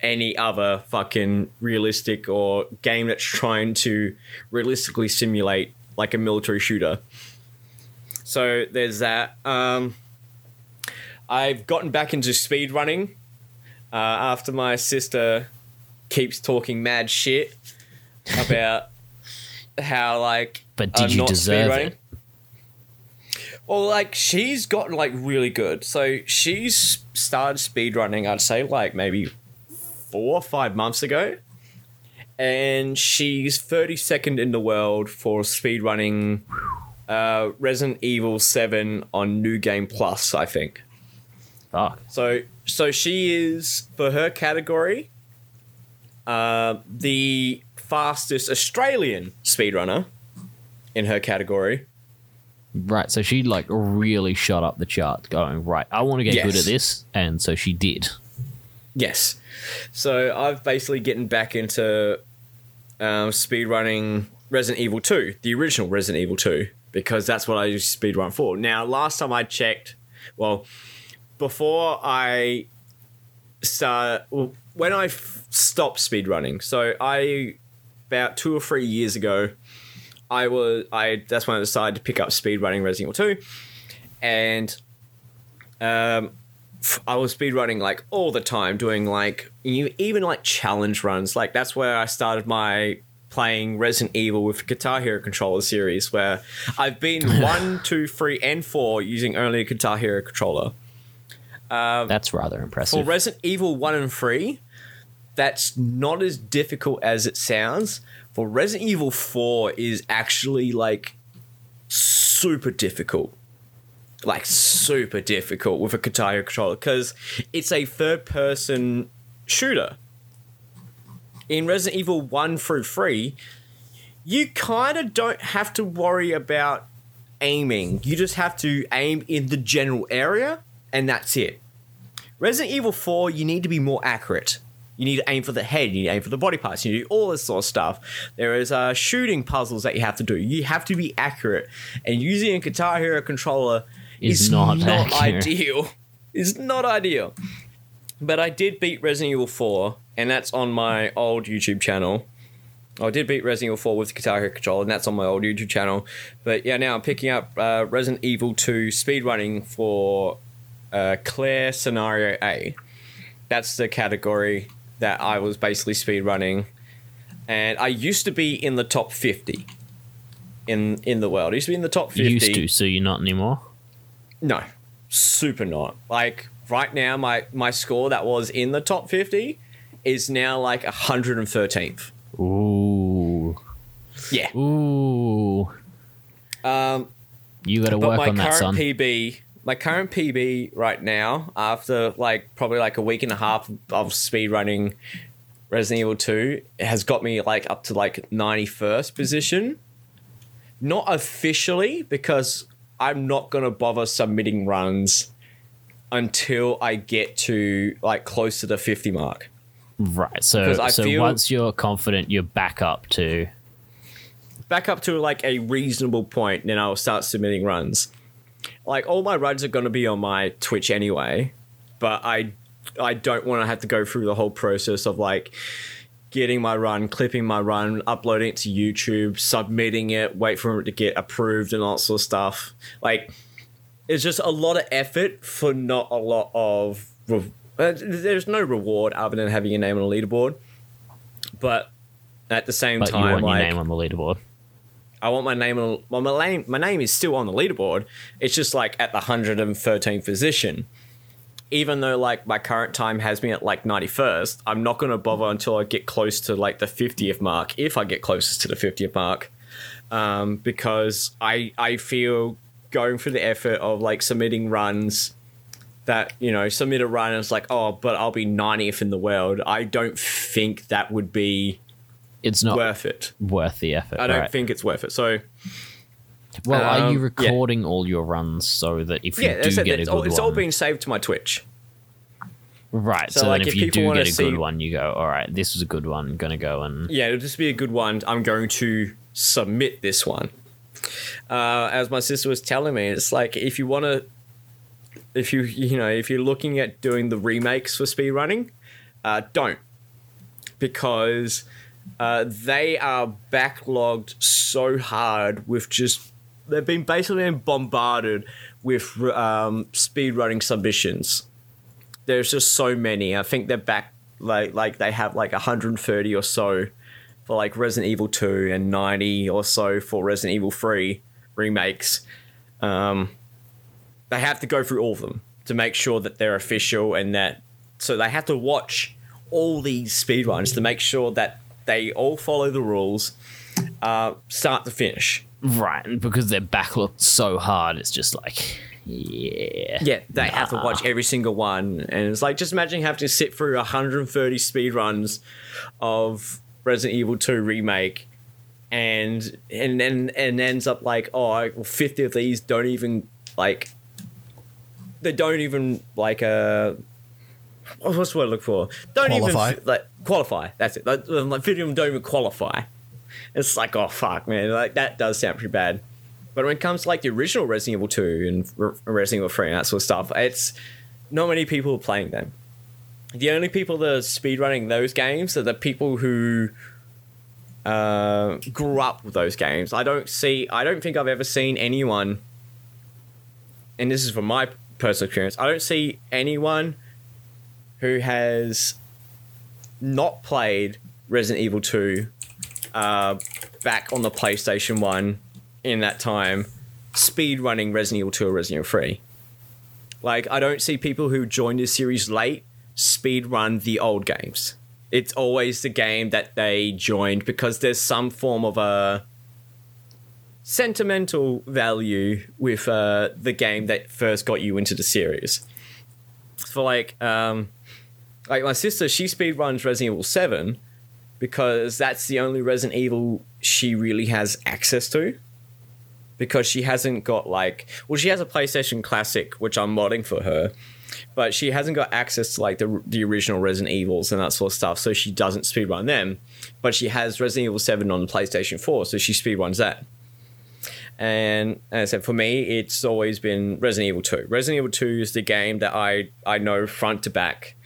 Speaker 6: any other fucking realistic or game that's trying to realistically simulate like a military shooter. So there's that. Um, I've gotten back into speed running. Uh, after my sister keeps talking mad shit about how like (laughs)
Speaker 3: But did
Speaker 6: I'm
Speaker 3: you deserve it?
Speaker 6: Well, like she's gotten like really good. So she's started speedrunning. I'd say like maybe four or five months ago, and she's thirty second in the world for speedrunning uh, Resident Evil Seven on New Game Plus. I think.
Speaker 3: Fuck.
Speaker 6: So so she is for her category uh, the fastest Australian speedrunner in her category.
Speaker 3: Right, so she like really shot up the chart, going right. I want to get good at this, and so she did.
Speaker 6: Yes. So I've basically getting back into um, speedrunning Resident Evil 2, the original Resident Evil 2, because that's what I used to speedrun for. Now, last time I checked, well, before I start, well, when I f- stopped speedrunning, so I, about two or three years ago, I was, I, that's when I decided to pick up speedrunning Resident Evil 2, and um, I was speedrunning like all the time, doing like you even like challenge runs. Like that's where I started my playing Resident Evil with Guitar Hero controller series, where I've been (laughs) one, two, three, and four using only a Guitar Hero controller.
Speaker 3: Uh, that's rather impressive. For.
Speaker 6: Resident Evil one and three, that's not as difficult as it sounds. For Resident Evil four is actually like super difficult. Like super difficult with a Hero controller because it's a third person shooter. In Resident Evil 1 through 3, you kind of don't have to worry about aiming. You just have to aim in the general area, and that's it. Resident Evil 4, you need to be more accurate. You need to aim for the head, you need to aim for the body parts, you need to do all this sort of stuff. There is uh, shooting puzzles that you have to do. You have to be accurate. And using a Guitar Hero controller
Speaker 3: Is
Speaker 6: is,
Speaker 3: not
Speaker 6: not, ideal. It's not ideal. But I did beat Resident Evil 4, and that's on my old YouTube channel. I did beat Resident Evil 4 with the Guitar Hero controller, and that's on my old YouTube channel. But yeah, now I'm picking up uh, Resident Evil 2 speedrunning for uh, Claire Scenario A. That's the category that I was basically speed running, And I used to be in the top 50 in in the world. I used to be in the top 50.
Speaker 3: Used to, so you're not anymore.
Speaker 6: No, super not. Like right now, my my score that was in the top fifty is now like 113th.
Speaker 3: Ooh,
Speaker 6: Yeah,
Speaker 3: ooh.
Speaker 6: Um,
Speaker 3: you got to work on that, son. My current.
Speaker 6: PB, my current PB right now, after like probably like a week and a half of speed running Resident Evil Two, has got me like up to like 91st position. Not officially because I'm not gonna bother submitting runs until I get to like close to the 50 mark.
Speaker 3: right. So, so
Speaker 6: feel-
Speaker 3: once you're confident, you're back up to.
Speaker 6: back up to like a reasonable point, then I'll start submitting runs. Like all my runs are going to be on my Twitch anyway, but I I don't want to have to go through the whole process of like getting my run, clipping my run, uploading it to YouTube, submitting it, wait for it to get approved and all that sort of stuff. Like it's just a lot of effort for not a lot of re- uh, there's no reward other than having your name on a leaderboard. But at the same
Speaker 3: But you
Speaker 6: time,
Speaker 3: want
Speaker 6: like
Speaker 3: your name on the leaderboard.
Speaker 6: I want my name well, my name my name is still on the leaderboard. It's just like at the 113th position. Even though like my current time has me at like 91st, I'm not gonna bother until I get close to like the 50th mark, if I get closest to the 50th mark. Um, because I I feel going through the effort of like submitting runs that, you know, submit a run and it's like, oh, but I'll be 90th in the world. I don't think that would be
Speaker 3: It's not
Speaker 6: worth it.
Speaker 3: worth the effort.
Speaker 6: I don't
Speaker 3: right.
Speaker 6: think it's worth it. So
Speaker 3: Well, are you
Speaker 6: Um, yeah.
Speaker 3: recording all your runs so that if you
Speaker 6: yeah,
Speaker 3: do
Speaker 6: that's it.
Speaker 3: get a good
Speaker 6: all, it's
Speaker 3: one,
Speaker 6: all being saved to my Twitch.
Speaker 3: right?
Speaker 6: so,
Speaker 3: So,
Speaker 6: like,
Speaker 3: then if,
Speaker 6: if
Speaker 3: you do get a good
Speaker 6: see-
Speaker 3: one, you go, all right, this was a good one. Gonna go and
Speaker 6: Yeah, it'll just be a good one. I'm going to submit this one. Uh, as my sister was telling me, it's like if you want to, if you you know if you're looking at doing the remakes for speedrunning, uh, don't because uh, they are backlogged so hard with just they've been basically bombarded with um, speedrunning submissions. there's just so many. I think they're back like like they have like 130 or so for like Resident Evil 2 and 90 or so for Resident Evil 3 remakes. Um, they have to go through all of them to make sure that they're official and that so they have to watch all these speedruns to make sure that they all follow the rules uh, start to finish.
Speaker 3: Right, and because they're backlooked so hard, it's just like, yeah.
Speaker 6: Yeah, they have to watch every single one, and it's like just imagine having to sit through 130 speedruns of Resident Evil 2 remake, and and and and ends up like oh, 50 of these don't even like they don't even like uh what's the word I look for? Don't
Speaker 5: Qualify.
Speaker 6: even like qualify. That's it. Like, like 50 of them don't even qualify. It's like oh fuck, man, like that does sound pretty bad. But when it comes to like the original Resident Evil 2 and Re- Resident Evil 3 and that sort of stuff, it's not many people are playing them. The only people that are speedrunning those games are the people who uh, grew up with those games. I don't see, I don't think I've ever seen anyone, and this is from my personal experience, I don't see anyone who has not played Resident Evil 2 uh, back on the PlayStation 1 in that time speed running Resident Evil 2 or Resident Evil 3. Like, I don't see people who joined this series late speed run the old games. It's always the game that they joined because there's some form of a sentimental value with uh, the game that first got you into the series. For like, um, like my sister, she speed runs Resident Evil 7 because that's the only Resident Evil she really has access to. Because she hasn't got like, well, she has a PlayStation Classic, which I'm modding for her, but she hasn't got access to like the the original Resident Evils and that sort of stuff, so she doesn't speedrun them. But she has Resident Evil Seven on the PlayStation Four, so she speedruns that. And as I said, for me, it's always been Resident Evil 2. Resident Evil 2 is the game that I, I know front to back.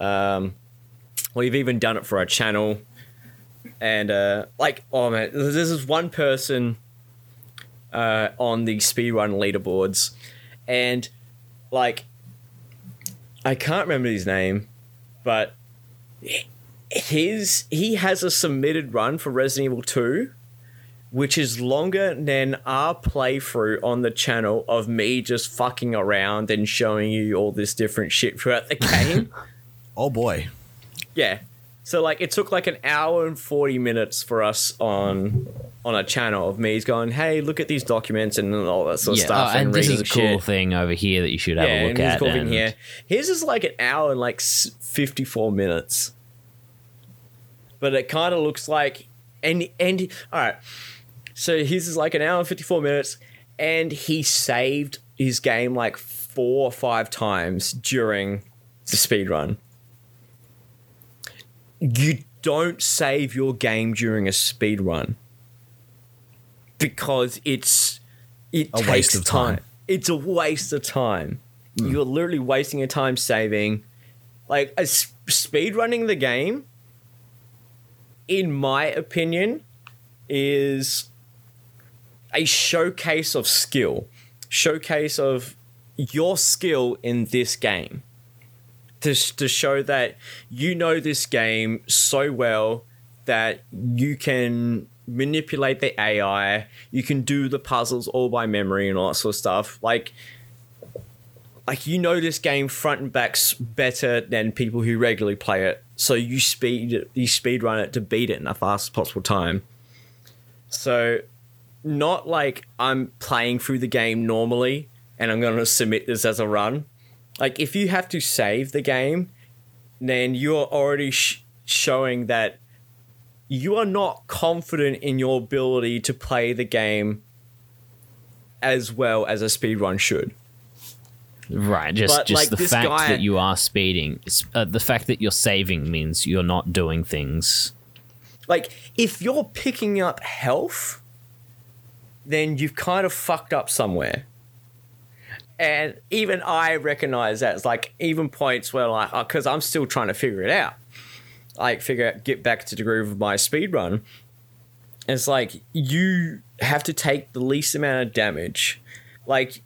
Speaker 6: Um, we've even done it for our channel. And, uh, like, oh man, this is one person uh, on the speedrun leaderboards. And, like, I can't remember his name, but his he has a submitted run for Resident Evil 2 which is longer than our playthrough on the channel of me just fucking around and showing you all this different shit throughout the (laughs) game.
Speaker 5: Oh boy.
Speaker 6: yeah. So like it took like an hour and 40 minutes for us on on a channel of me going, "Hey, look at these documents and all that sort of
Speaker 3: Yeah,
Speaker 6: stuff
Speaker 3: oh,
Speaker 6: and,
Speaker 3: and this is a cool
Speaker 6: shit."
Speaker 3: thing over here that you should have
Speaker 6: yeah,
Speaker 3: a look at.
Speaker 6: cool thing
Speaker 3: and-
Speaker 6: here. His is like an hour and like 54 minutes. But it kind of looks like and and all right. So his is like an hour and 54 minutes and he saved his game like four or five times during the speed run. You don't save your game during a speed run because it's it
Speaker 5: A
Speaker 6: takes
Speaker 5: waste of time.
Speaker 6: It's a waste of time. Hmm. You're literally wasting your time saving. Like a s- speed running the game, in my opinion, is a showcase of skill, showcase of your skill in this game. To, to show that you know this game so well that you can manipulate the AI, you can do the puzzles all by memory and all that sort of stuff. Like, like you know this game front and backs better than people who regularly play it. So you speed you speed run it to beat it in the fastest possible time. So not like I'm playing through the game normally and I'm going to submit this as a run. Like if you have to save the game, then you're already sh- showing that you are not confident in your ability to play the game as well as a speedrun should.
Speaker 3: Right, just
Speaker 6: But,
Speaker 3: just
Speaker 6: like,
Speaker 3: the fact
Speaker 6: guy-
Speaker 3: that you are speeding, uh, the fact that you're saving means you're not doing things.
Speaker 6: Like, if you're picking up health, then you've kind of fucked up somewhere. And even I recognize that. It's like, even points where, like, because I'm still trying to figure it out. Like, figure out, get back to the groove of my speed run. It's like, you have to take the least amount of damage. Like,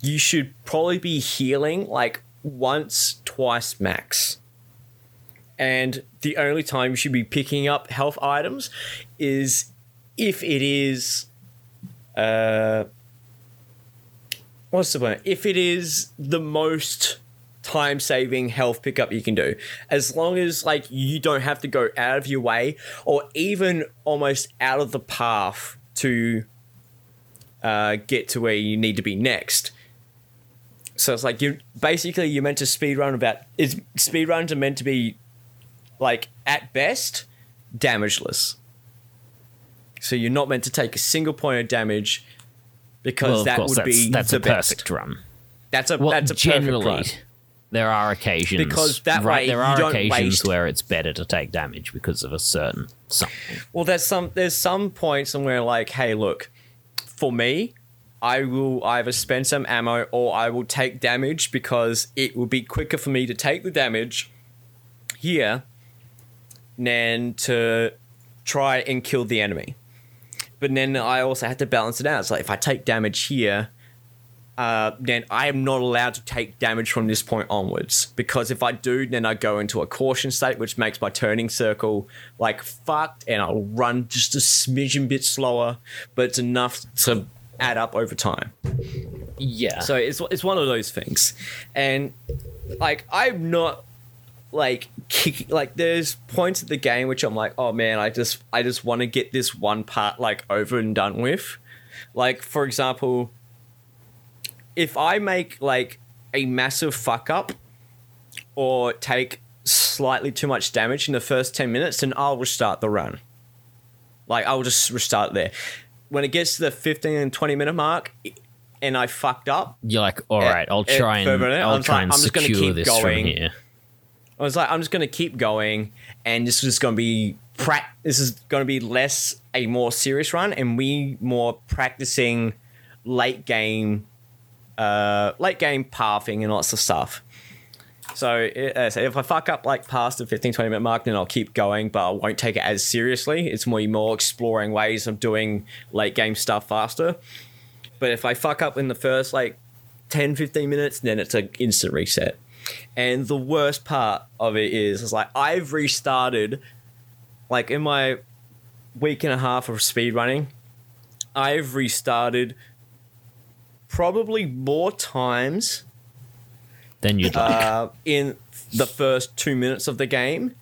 Speaker 6: you should probably be healing, like, once, twice max. And the only time you should be picking up health items is if it is uh what's the point? If it is the most time saving health pickup you can do. As long as like you don't have to go out of your way or even almost out of the path to uh, get to where you need to be next. So it's like you basically you're meant to speed run about is speed runs are meant to be like at best damageless. So you're not meant to take a single point of damage because
Speaker 3: Well,
Speaker 6: that
Speaker 3: course,
Speaker 6: would
Speaker 3: that's,
Speaker 6: be
Speaker 3: that's
Speaker 6: the
Speaker 3: a
Speaker 6: best.
Speaker 3: perfect run.
Speaker 6: That's a
Speaker 3: Well,
Speaker 6: that's a
Speaker 3: generally,
Speaker 6: perfect run.
Speaker 3: there are occasions
Speaker 6: Because that
Speaker 3: right,
Speaker 6: way
Speaker 3: there are occasions
Speaker 6: waste-
Speaker 3: where it's better to take damage because of a certain something.
Speaker 6: Well, there's some there's some points where like, hey, look, for me, I will either spend some ammo or I will take damage because it will be quicker for me to take the damage here than to try and kill the enemy. But then I also have to balance it out. It's like if I take damage here, uh, then I am not allowed to take damage from this point onwards. Because if I do, then I go into a caution state, which makes my turning circle like fucked, and I'll run just a smidgen bit slower, but it's enough to add up over time.
Speaker 3: Yeah.
Speaker 6: So it's it's one of those things, and like I'm not like kick, like there's points of the game which I'm like, oh man, I just I just want to get this one part like over and done with. Like for example, if I make like a massive fuck up or take slightly too much damage in the first 10 minutes, then I'll restart the run. Like I'll just restart there. When it gets to the 15 and 20 minute mark and I fucked up,
Speaker 3: You're like, all right, I'll try and I'll
Speaker 6: I'm
Speaker 3: try
Speaker 6: like,
Speaker 3: and
Speaker 6: I'm just gonna
Speaker 3: secure
Speaker 6: keep
Speaker 3: this
Speaker 6: going.
Speaker 3: from here.
Speaker 6: I was like, I'm just gonna keep going, and this is gonna be pra- This is gonna be less a more serious run, and we more practicing late game, uh, late game pathing and lots of stuff. So, as if I fuck up like past the 15, 20 minute mark, then I'll keep going, but I won't take it as seriously. It's more more exploring ways of doing late game stuff faster. But if I fuck up in the first like 10, 15 minutes, then it's an instant reset. And the worst part of it is, is like I've restarted, like in my week and a half of speed running, I've restarted probably more times
Speaker 3: than you'd like,
Speaker 6: uh, in the first two minutes of the game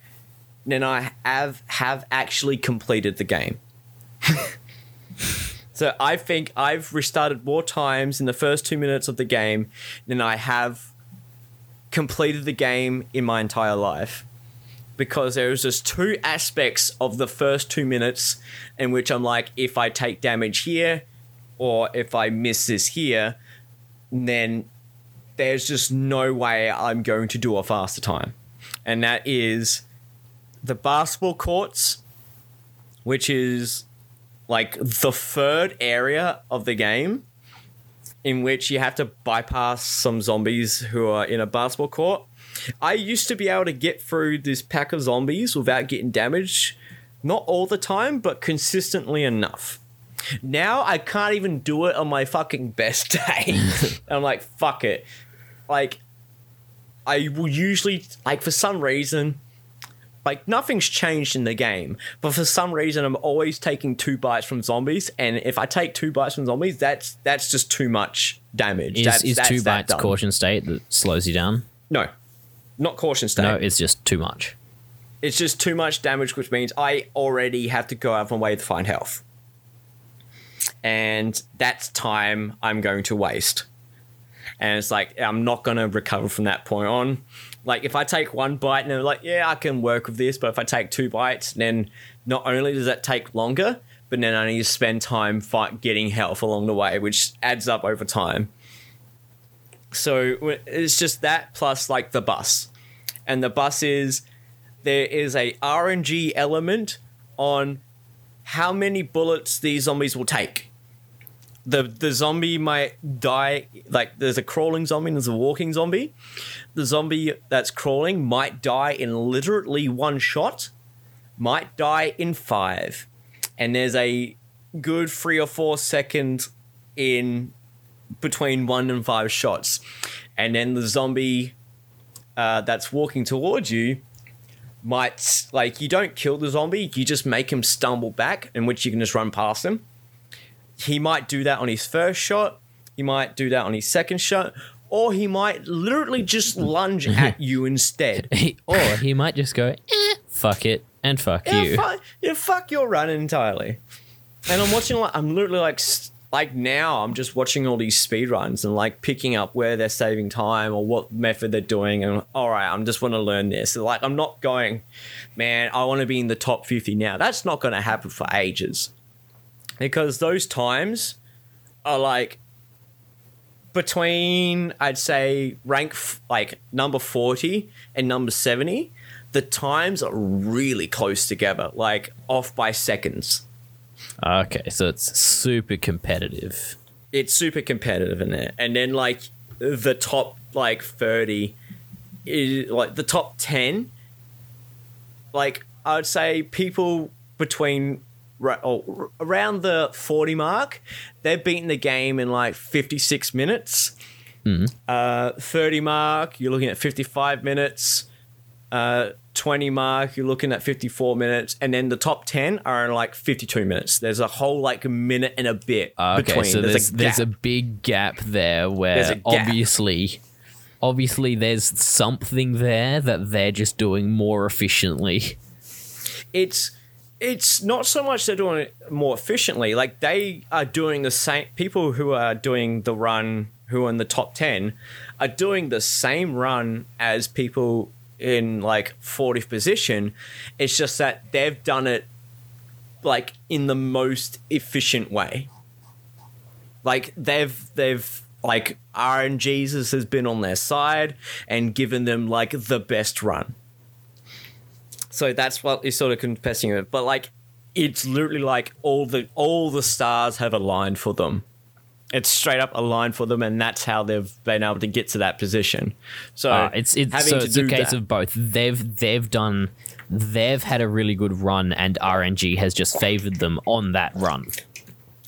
Speaker 6: than I have have actually completed the game. (laughs) so I think I've restarted more times in the first two minutes of the game than I have completed the game in my entire life. Because there's just two aspects of the first two minutes in which I'm like, if I take damage here, or if I miss this here, then there's just no way I'm going to do a faster time. And that is the basketball courts, which is like the third area of the game in which you have to bypass some zombies who are in a basketball court. I used to be able to get through this pack of zombies without getting damaged, not all the time, but consistently enough. Now I can't even do it on my fucking (laughs) best day. (laughs) I'm like, fuck it. Like, I will usually, like, for some reason, like, nothing's changed in the game, but for some reason, I'm always taking two bites from zombies, and if I take two bites from zombies, that's that's just too much damage.
Speaker 3: is,
Speaker 6: that's,
Speaker 3: is
Speaker 6: that's
Speaker 3: two bites
Speaker 6: done.
Speaker 3: caution state that slows you down?
Speaker 6: No, not caution state.
Speaker 3: No, it's just too much.
Speaker 6: It's just too much damage, which means I already have to go out of my way to find health. And that's time I'm going to waste. And it's like, I'm not going to recover from that point on. Like, if I take one bite and I'm like, yeah, I can work with this, but if I take two bites, then not only does that take longer, but then I need to spend time fight, getting health along the way, which adds up over time. So it's just that plus like the bus. And the bus is there is a RNG element on how many bullets these zombies will take. The the zombie might die like there's a crawling zombie and there's a walking zombie. The zombie that's crawling might die in literally one shot, might die in five. And there's a good three or four seconds in between one and five shots. And then the zombie uh, that's walking towards you might like you don't kill the zombie, you just make him stumble back, in which you can just run past him. He might do that on his first shot. He might do that on his second shot, or he might literally just lunge (laughs) at you instead. (laughs)
Speaker 3: He, or he might just go, eh, fuck it, and fuck
Speaker 6: Yeah,
Speaker 3: you.
Speaker 6: fuck, yeah, fuck your run entirely. And I'm watching like I'm literally like like now I'm just watching all these speed runs and like picking up where they're saving time or what method they're doing and all right, I'm just want to learn this. Like I'm not going, man, I want to be in the top 50 now. That's not going to happen for ages. Because those times are like between I'd say rank f- like number 40 and number 70 the times are really close together like off by seconds
Speaker 3: Okay, so it's super competitive.
Speaker 6: it's super competitive in there and then like the top like 30 is like the top 10 like i would say people between oh, around the 40 mark they've beaten the game in like 56 minutes uh 30 mark you're looking at 55 minutes uh 20 mark you're looking at 54 minutes and then the top 10 are in like 52 minutes there's a whole like minute and a bit
Speaker 3: Okay,
Speaker 6: between
Speaker 3: so there's there's a,
Speaker 6: gap.
Speaker 3: big gap there where
Speaker 6: gap.
Speaker 3: obviously obviously there's something there that they're just doing more efficiently.
Speaker 6: it's it's not so much they're doing it more efficiently like they are doing the same people who are doing the run who are in the top 10 are doing the same run as people in like 40th position. It's just that they've done it like in the most efficient way. Like they've they've like RNGs has been on their side and given them like the best run so that's what is sort of confessing it. But like, it's literally like all the all the stars have aligned for them. It's straight up aligned for them, and that's how they've been able to get to that position. So
Speaker 3: Uh, it's it's
Speaker 6: having
Speaker 3: so
Speaker 6: to
Speaker 3: it's a case
Speaker 6: that-
Speaker 3: of both. They've they've done they've had a really good run and RNG has just favored them on that run.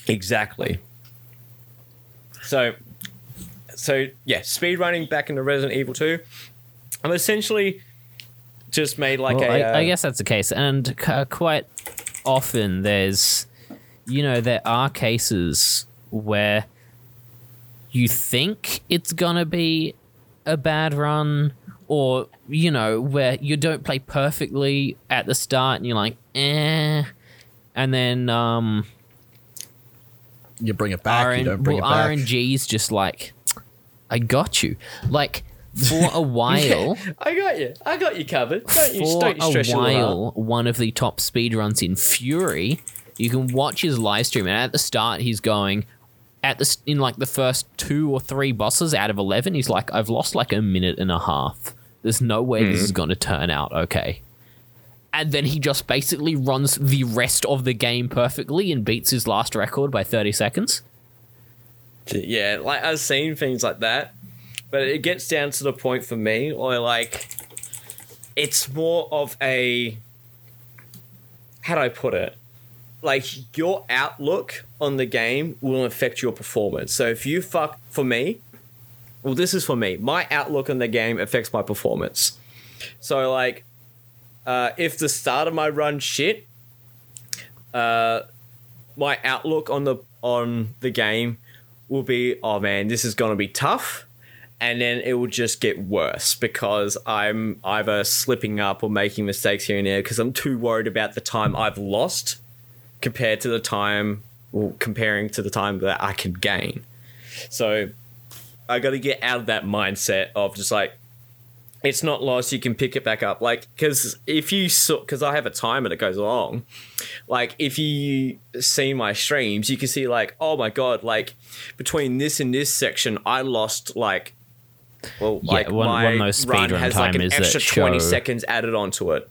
Speaker 6: exactly. So, so yeah, speed running back into Resident Evil Two. I'm essentially just made like
Speaker 3: Well,
Speaker 6: a.
Speaker 3: I,
Speaker 6: uh,
Speaker 3: I guess that's the case, and c- quite often there's, you know, there are cases where you think it's gonna be a bad run, or you know, where you don't play perfectly at the start, and you're like, eh, and then um,
Speaker 5: You bring it back.
Speaker 3: RN,
Speaker 5: you don't bring
Speaker 3: well,
Speaker 5: it back.
Speaker 3: And RNG's just like, I got you, like. For a (laughs) while,
Speaker 6: I got you. I got you covered. Don't you,
Speaker 3: for
Speaker 6: don't you
Speaker 3: a
Speaker 6: stress heart.
Speaker 3: while, one of the top speedruns in Furi, you can watch his live stream, and at the start, he's going at the in like the first two or three bosses out of eleven. He's like, I've lost like a minute and a half. There's no way
Speaker 6: Hmm.
Speaker 3: this is going to turn out okay. And then he just basically runs the rest of the game perfectly and beats his last record by 30 seconds.
Speaker 6: Yeah, like I've seen things like that, but it gets down to the point for me or like it's more of a how do I put it? Like your outlook on the game will affect your performance. So if you fuck for me, well, this is for me. My outlook on the game affects my performance. So like, uh, if the start of my run shit, uh, my outlook on the on the game will be, oh man, this is gonna be tough, and then it will just get worse because I'm either slipping up or making mistakes here and there because I'm too worried about the time I've lost compared to the time, well, comparing to the time that I can gain. So I got to get out of that mindset of just like it's not lost. You can pick it back up. Like because if you saw, because I have a timer that goes along. Like if you see my streams, you can see like oh my god, like between this and this section, I lost like. Well,
Speaker 3: Yeah,
Speaker 6: like
Speaker 3: one-
Speaker 6: my
Speaker 3: one of those
Speaker 6: run
Speaker 3: speedrun
Speaker 6: has like an
Speaker 3: timers that
Speaker 6: extra twenty
Speaker 3: show-
Speaker 6: seconds added onto it.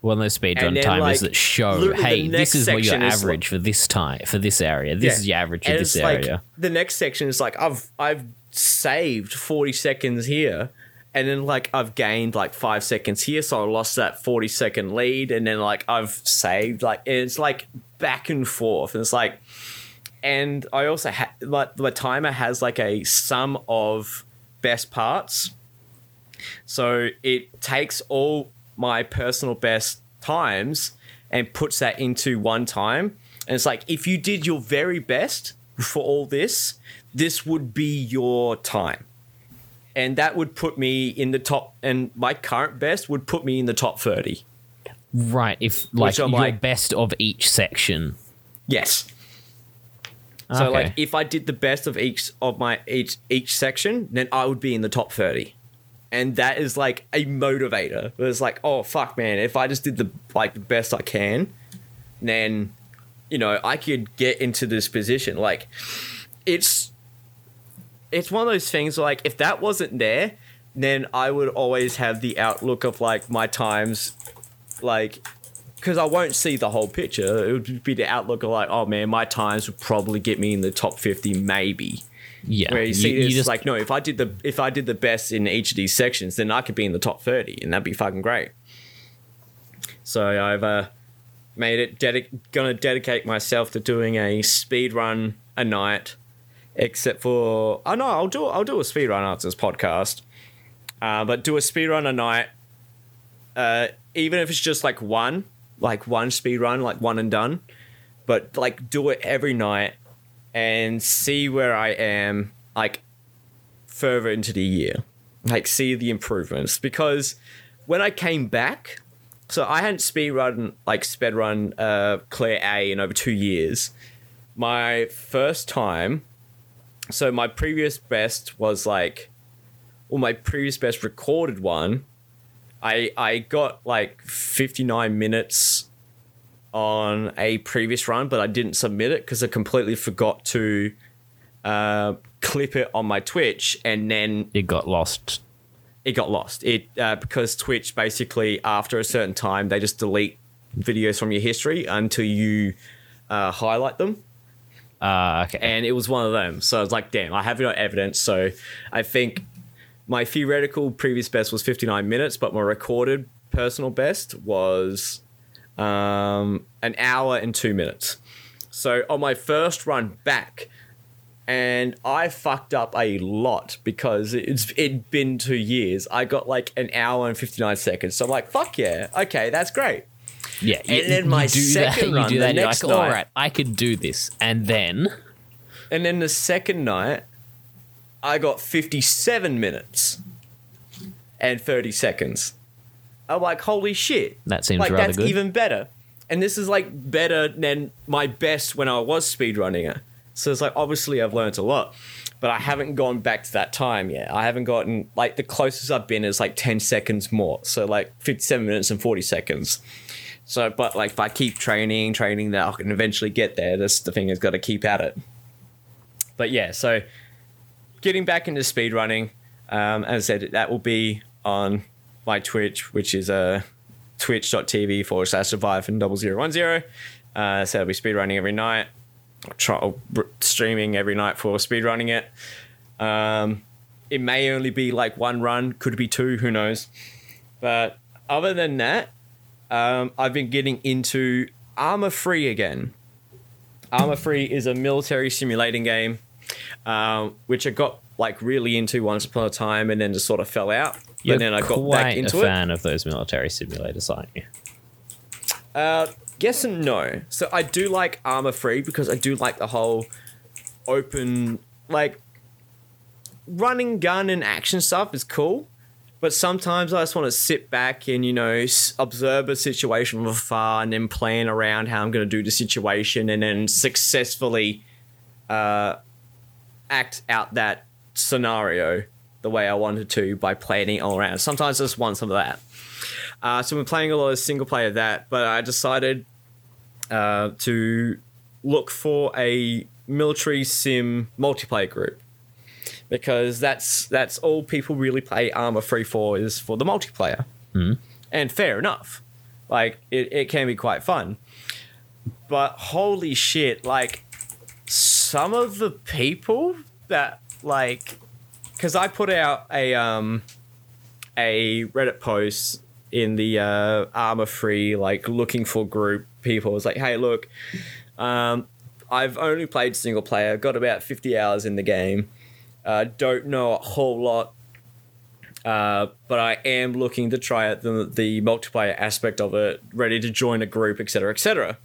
Speaker 3: One of those speedrun timers
Speaker 6: like,
Speaker 3: that show, hey, this is what your average for this time, for this area. This
Speaker 6: Yeah.
Speaker 3: is your average for this area.
Speaker 6: Like, the next section is like I've I've saved forty seconds here, and then like I've gained like five seconds here, so I lost that forty second lead, and then like I've saved like and it's like back and forth, and it's like, and I also ha- like the timer has like a sum of best parts. So it takes all my personal best times and puts that into one time. And it's like if you did your very best for all this, this would be your time. And that would put me in the top and my current best would put me in the top 30.
Speaker 3: Right. If like your
Speaker 6: like-
Speaker 3: best of each section.
Speaker 6: Yes. So
Speaker 3: Okay.
Speaker 6: like if I did the best of each of my each each section, then I would be in the top 30. And that is like a motivator. It's like, oh fuck man, if I just did the like the best I can, then you know, I could get into this position. Like it's it's one of those things where, like if that wasn't there, then I would always have the outlook of like my times like because I won't see the whole picture. It would be the outlook of like, oh man, my times would probably get me in the top fifty, maybe.
Speaker 3: Yeah.
Speaker 6: Where you see
Speaker 3: you
Speaker 6: this
Speaker 3: just-
Speaker 6: like, no, if I did the if I did the best in each of these sections, then I could be in the top thirty, and that'd be fucking great. So I've uh, made it dedic- gonna dedicate myself to doing a speed run a night, except for oh no, I'll do I'll do a speed run after this podcast, uh, but do a speed run a night. Uh, even if it's just like one, like one speed run, like one and done, but like do it every night and see where I am, like further into the year, like see the improvements. Because when I came back, so I hadn't speed run like sped run uh, Claire A in over two years. My first time, so my previous best was like, well, my previous best recorded one. I I got like fifty nine minutes on a previous run, but I didn't submit it because I completely forgot to uh, clip it on my Twitch, and then
Speaker 3: it got lost.
Speaker 6: it got lost. It uh, because Twitch basically after a certain time they just delete videos from your history until you uh, highlight them,
Speaker 3: Uh, okay.
Speaker 6: and it was one of them. So I was like, damn, I have no evidence. So I think my theoretical previous best was 59 minutes, but my recorded personal best was um, an hour and two minutes. So on my first run back, and I fucked up a lot because it's it'd been two years. I got like an hour and 59 seconds. So I'm like, fuck yeah, okay, that's great.
Speaker 3: yeah. you-
Speaker 6: then my second
Speaker 3: that,
Speaker 6: run, the
Speaker 3: that,
Speaker 6: next
Speaker 3: like,
Speaker 6: night-
Speaker 3: right, I could do this, and then
Speaker 6: And then the second night, I got 57 minutes and 30 seconds. I'm like, holy shit.
Speaker 3: That seems
Speaker 6: like,
Speaker 3: rather
Speaker 6: that's
Speaker 3: good.
Speaker 6: even better. And this is like better than my best when I was speedrunning it. So it's like, obviously, I've learned a lot, but I haven't gone back to that time yet. I haven't gotten, like, the closest I've been is like 10 seconds more. So, like, 57 minutes and 40 seconds. So, but like, if I keep training, training, that I can eventually get there. That's the thing, is got to keep at it. But yeah, so getting back into speedrunning, um, as I said, that will be on my Twitch, which is uh, twitch.tv forward slash survive and double zero one zero. Uh, so I'll be speedrunning every night, try, streaming every night for speedrunning it. Um, it may only be like one run, could be two, who knows. But other than that, um, I've been getting into Arma 3 again. Arma 3 is a military simulating game, um, which I got like really into once upon a time, and then just sort of fell out.
Speaker 3: you're
Speaker 6: but then I got back into
Speaker 3: a
Speaker 6: it.
Speaker 3: fan of those military simulators, aren't you?
Speaker 6: Uh, yes and no. So I do like Arma 3 because I do like the whole open, like running gun and action stuff is cool. But sometimes I just want to sit back and, you know, observe a situation from afar and then plan around how I'm going to do the situation and then successfully uh, act out that scenario the way I wanted to by planning it all around. Sometimes I just want some of that. Uh, so we're playing a lot of single player that, but I decided uh, to look for a military sim multiplayer group because that's that's all people really play Arma 3 for is for the multiplayer, and fair enough. Like it, it can be quite fun, but holy shit! Like some of the people that like because I put out a um a Reddit post in the uh, Arma 3 like looking for group people. It's like, hey, look, um, I've only played single player, got about fifty hours in the game. Uh, don't know a whole lot Uh, but I am looking to try out the, the multiplayer aspect of it, ready to join a group, etc., etc.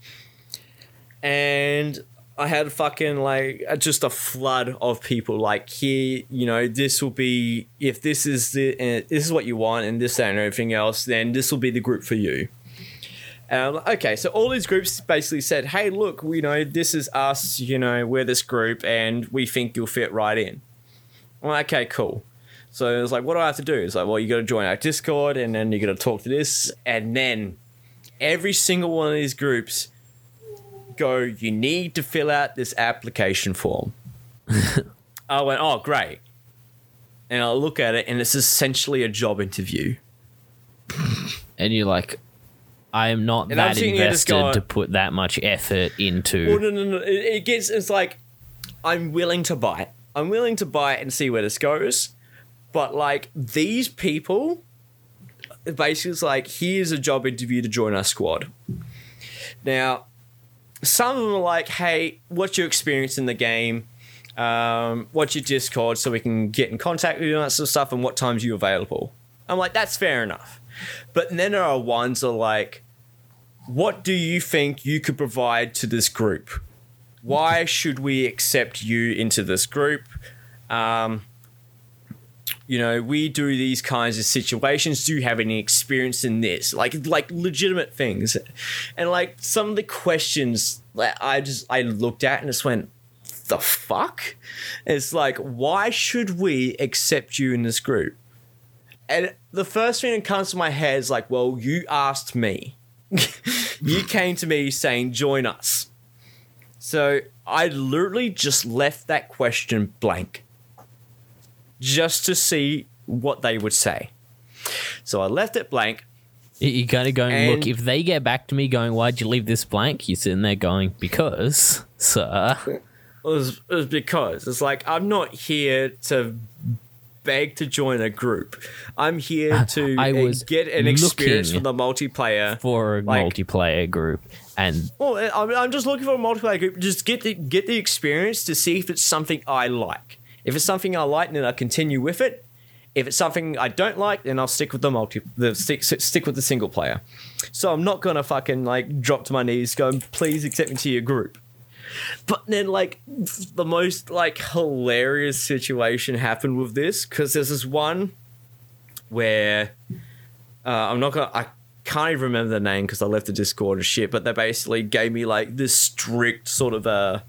Speaker 6: And I had fucking like just a flood of people like here, you know, this will be if this is the uh, this is what you want and this that, and everything else, then this will be the group for you. And okay, so all these groups basically said, hey, look, you know, this is us, you know, we're this group and we think you'll fit right in. I'm okay, cool. So it's like, what do I have to do? It's like, well, you got to join our Discord and then you got to talk to this. And then every single one of these groups go, you need to fill out this application form. (laughs) I went, oh, great. And I look at it and it's essentially a job interview. (laughs)
Speaker 3: And you're like, I am not
Speaker 6: And I'm
Speaker 3: that
Speaker 6: sitting here just
Speaker 3: invested
Speaker 6: going-
Speaker 3: to put that much effort into.
Speaker 6: Well, no, no, no. It, it gets, it's like, I'm willing to buy it. I'm willing to buy it and see where this goes. But, like, these people, basically, it's like, here's a job interview to join our squad. Now, some of them are like, hey, what's your experience in the game? Um, what's your Discord so we can get in contact with you and that sort of stuff, and what times you available? I'm like, that's fair enough. But then there are ones that are like, what do you think you could provide to this group? Why should we accept you into this group? Um, you know, we do these kinds of situations. Do you have any experience in this? Like, like legitimate things, and like some of the questions that I just I looked at and just went, the fuck? It's like, why should we accept you in this group? And the first thing that comes to my head is like, well, you asked me. (laughs) you came to me saying, join us. So I literally just left that question blank just to see what they would say. So I left it blank.
Speaker 3: You- You're kind of going,
Speaker 6: And-
Speaker 3: look, if they get back to me going, why'd you leave this blank? You're sitting there going, because, sir.
Speaker 6: It was, it was because it's like, I'm not here to beg to join a group. I'm here to
Speaker 3: I was
Speaker 6: get an experience from the multiplayer.
Speaker 3: For a
Speaker 6: Like-
Speaker 3: multiplayer group. And
Speaker 6: Well, I'm, I'm just looking for a multiplayer group. Just get the get the experience to see if it's something I like. If it's something I like, then I'll continue with it. If it's something I don't like, then I'll stick with the multi, the stick stick with the single player. So I'm not gonna fucking like drop to my knees, go, please accept me to your group. But then, like, the most like hilarious situation happened with this because there's this one where uh, I'm not gonna. I can't even remember the name because I left the Discord and shit. But they basically gave me like this strict sort of a,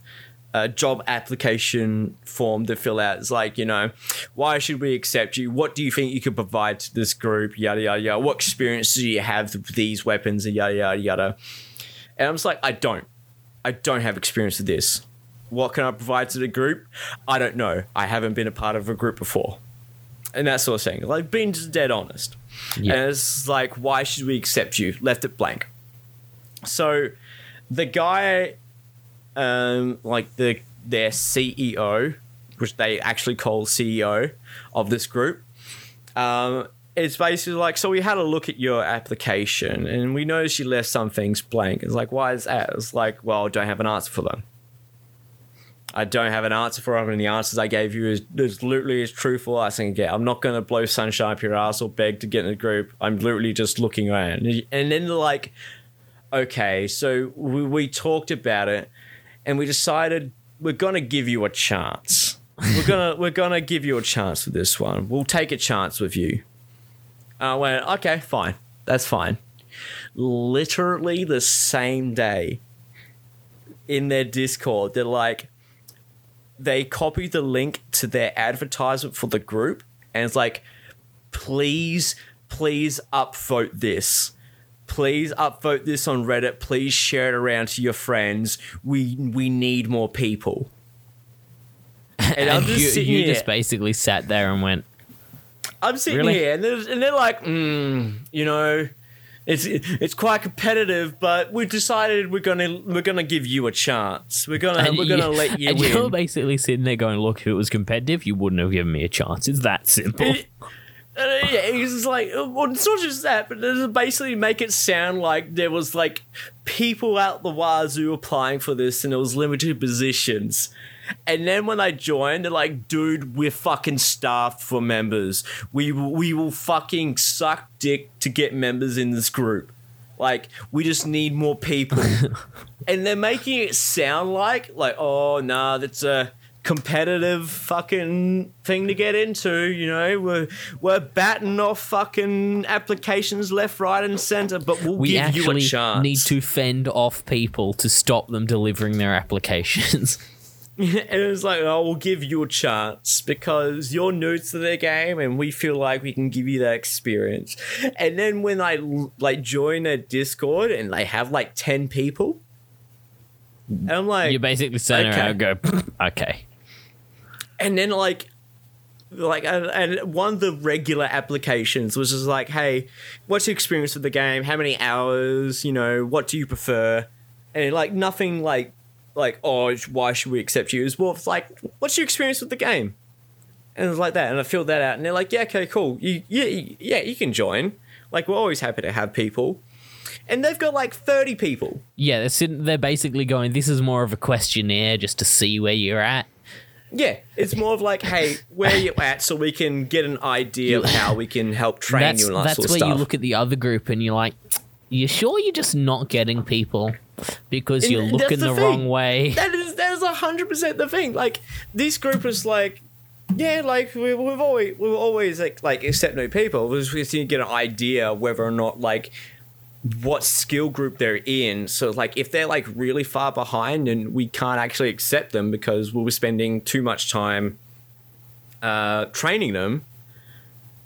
Speaker 6: a job application form to fill out. It's like you know, why should we accept you? What do you think you could provide to this group? Yada yada yada. What experience do you have with these weapons? And yada yada yada. And I'm just like, I don't. I don't have experience with this. What can I provide to the group? I don't know. I haven't been a part of a group before. And that sort of thing. Like being just dead honest.
Speaker 3: Yeah.
Speaker 6: And it's like, why should we accept you? Left it blank. So the guy um like the their CEO, which they actually call CEO of this group, um, it's basically like, so we had a look at your application and we noticed you left some things blank. It's like, why is that? It's like, well, I don't have an answer for them. I don't have an answer for them, and the answers I gave you is, literally as truthful as I can get. I'm not going to blow sunshine up your ass or beg to get in the group. I'm literally just looking around. And then like, okay, so we, we talked about it and we decided we're to give you a chance. We're gonna (laughs) we're gonna give you a chance with this one. We'll take a chance with you. I went, okay, fine. That's fine. Literally the same day in their Discord, they're like, they copy the link to their advertisement for the group and it's like, please, please upvote this. Please upvote this on Reddit. Please share it around to your friends. We we need more people. (laughs) And, I'm just
Speaker 3: you,
Speaker 6: sitting
Speaker 3: you
Speaker 6: here.
Speaker 3: just basically sat there and went,
Speaker 6: I'm sitting
Speaker 3: Really?
Speaker 6: here, and they're, and they're like, mm, you know, it's it's quite competitive, but we decided we're gonna we're gonna give you a chance. We're gonna
Speaker 3: and
Speaker 6: we're gonna let you
Speaker 3: and you're basically sitting there going, look, if it was competitive, you wouldn't have given me a chance. It's that simple.
Speaker 6: And yeah, it's just like, uh, well, it's not just that, but they basically make it sound like there was like people out the wazoo applying for this, and it was limited positions. And then when I joined, they're like, dude, we're fucking starved for members. We we will fucking suck dick to get members in this group. Like, we just need more people. (laughs) and they're making it sound like, like, oh nah, that's a competitive fucking thing to get into. You know, we're we're batting off fucking applications left, right, and center, but we'll
Speaker 3: We
Speaker 6: give you a
Speaker 3: actually
Speaker 6: chance.
Speaker 3: need to fend off people to stop them delivering their applications. (laughs)
Speaker 6: and it's like, oh, we'll give you a chance because you're new to the game, and we feel like we can give you that experience. And then when I like join a Discord and they have like ten people, and I'm like,
Speaker 3: you're basically stand
Speaker 6: Okay.
Speaker 3: around go, (laughs) okay.
Speaker 6: And then like like and, one of the regular applications was just like hey what's your experience with the game? How many hours? You know what do you prefer? And like nothing like like oh why should we accept you? It's more of like what's your experience with the game? And it was like that and i filled that out and they're like yeah okay cool. You yeah yeah you can join. Like we're always happy to have people. And they've got like 30 people.
Speaker 3: Yeah, they're, sitting, they're basically going, this is more of a questionnaire just to see where you're at.
Speaker 6: Yeah, it's more of like, hey, where are you at, so we can get an idea of how we can help train
Speaker 3: that's
Speaker 6: you and that
Speaker 3: that's
Speaker 6: sort
Speaker 3: where
Speaker 6: of stuff.
Speaker 3: you look at the other group and you're like, you sure you're just not getting people because
Speaker 6: And
Speaker 3: you're looking
Speaker 6: the
Speaker 3: the, wrong way?
Speaker 6: that is that is hundred percent the thing. Like this group is like, yeah, like we, we've always we've always like like accept new people. We just need to get an idea whether or not like what skill group they're in. So like if they're like really far behind and we can't actually accept them because we'll be spending too much time uh, training them.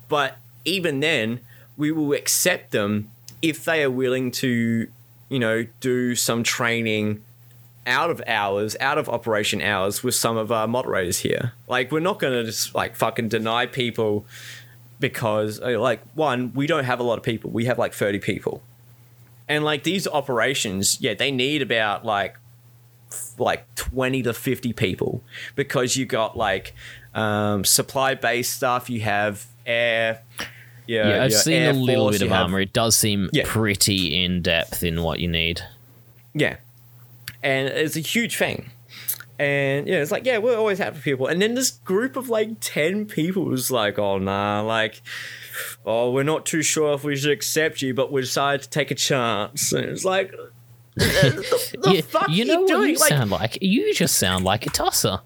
Speaker 6: But even then, we will accept them if they are willing to, you know, do some training out of hours, out of operation hours with some of our moderators here. Like, we're not going to just like fucking deny people because, like, one, we don't have a lot of people. We have like 30 people. And like these operations, yeah, they need about like like 20 to 50 people because you got like um, supply based stuff, you have air. Yeah,
Speaker 3: yeah, I've seen a little
Speaker 6: Force,
Speaker 3: bit of
Speaker 6: have-
Speaker 3: armor. It does seem
Speaker 6: Yeah.
Speaker 3: pretty in depth in what you need.
Speaker 6: Yeah. And it's a huge thing. And yeah, it's like, yeah, we're always happy people. And then this group of like 10 people was like, oh, nah, like, oh, we're not too sure if we should accept you, but we decided to take a chance. And it's like, (laughs) the, the
Speaker 3: you,
Speaker 6: fuck
Speaker 3: you know
Speaker 6: you
Speaker 3: what
Speaker 6: doing?
Speaker 3: you
Speaker 6: like,
Speaker 3: sound like? You just sound like a tosser.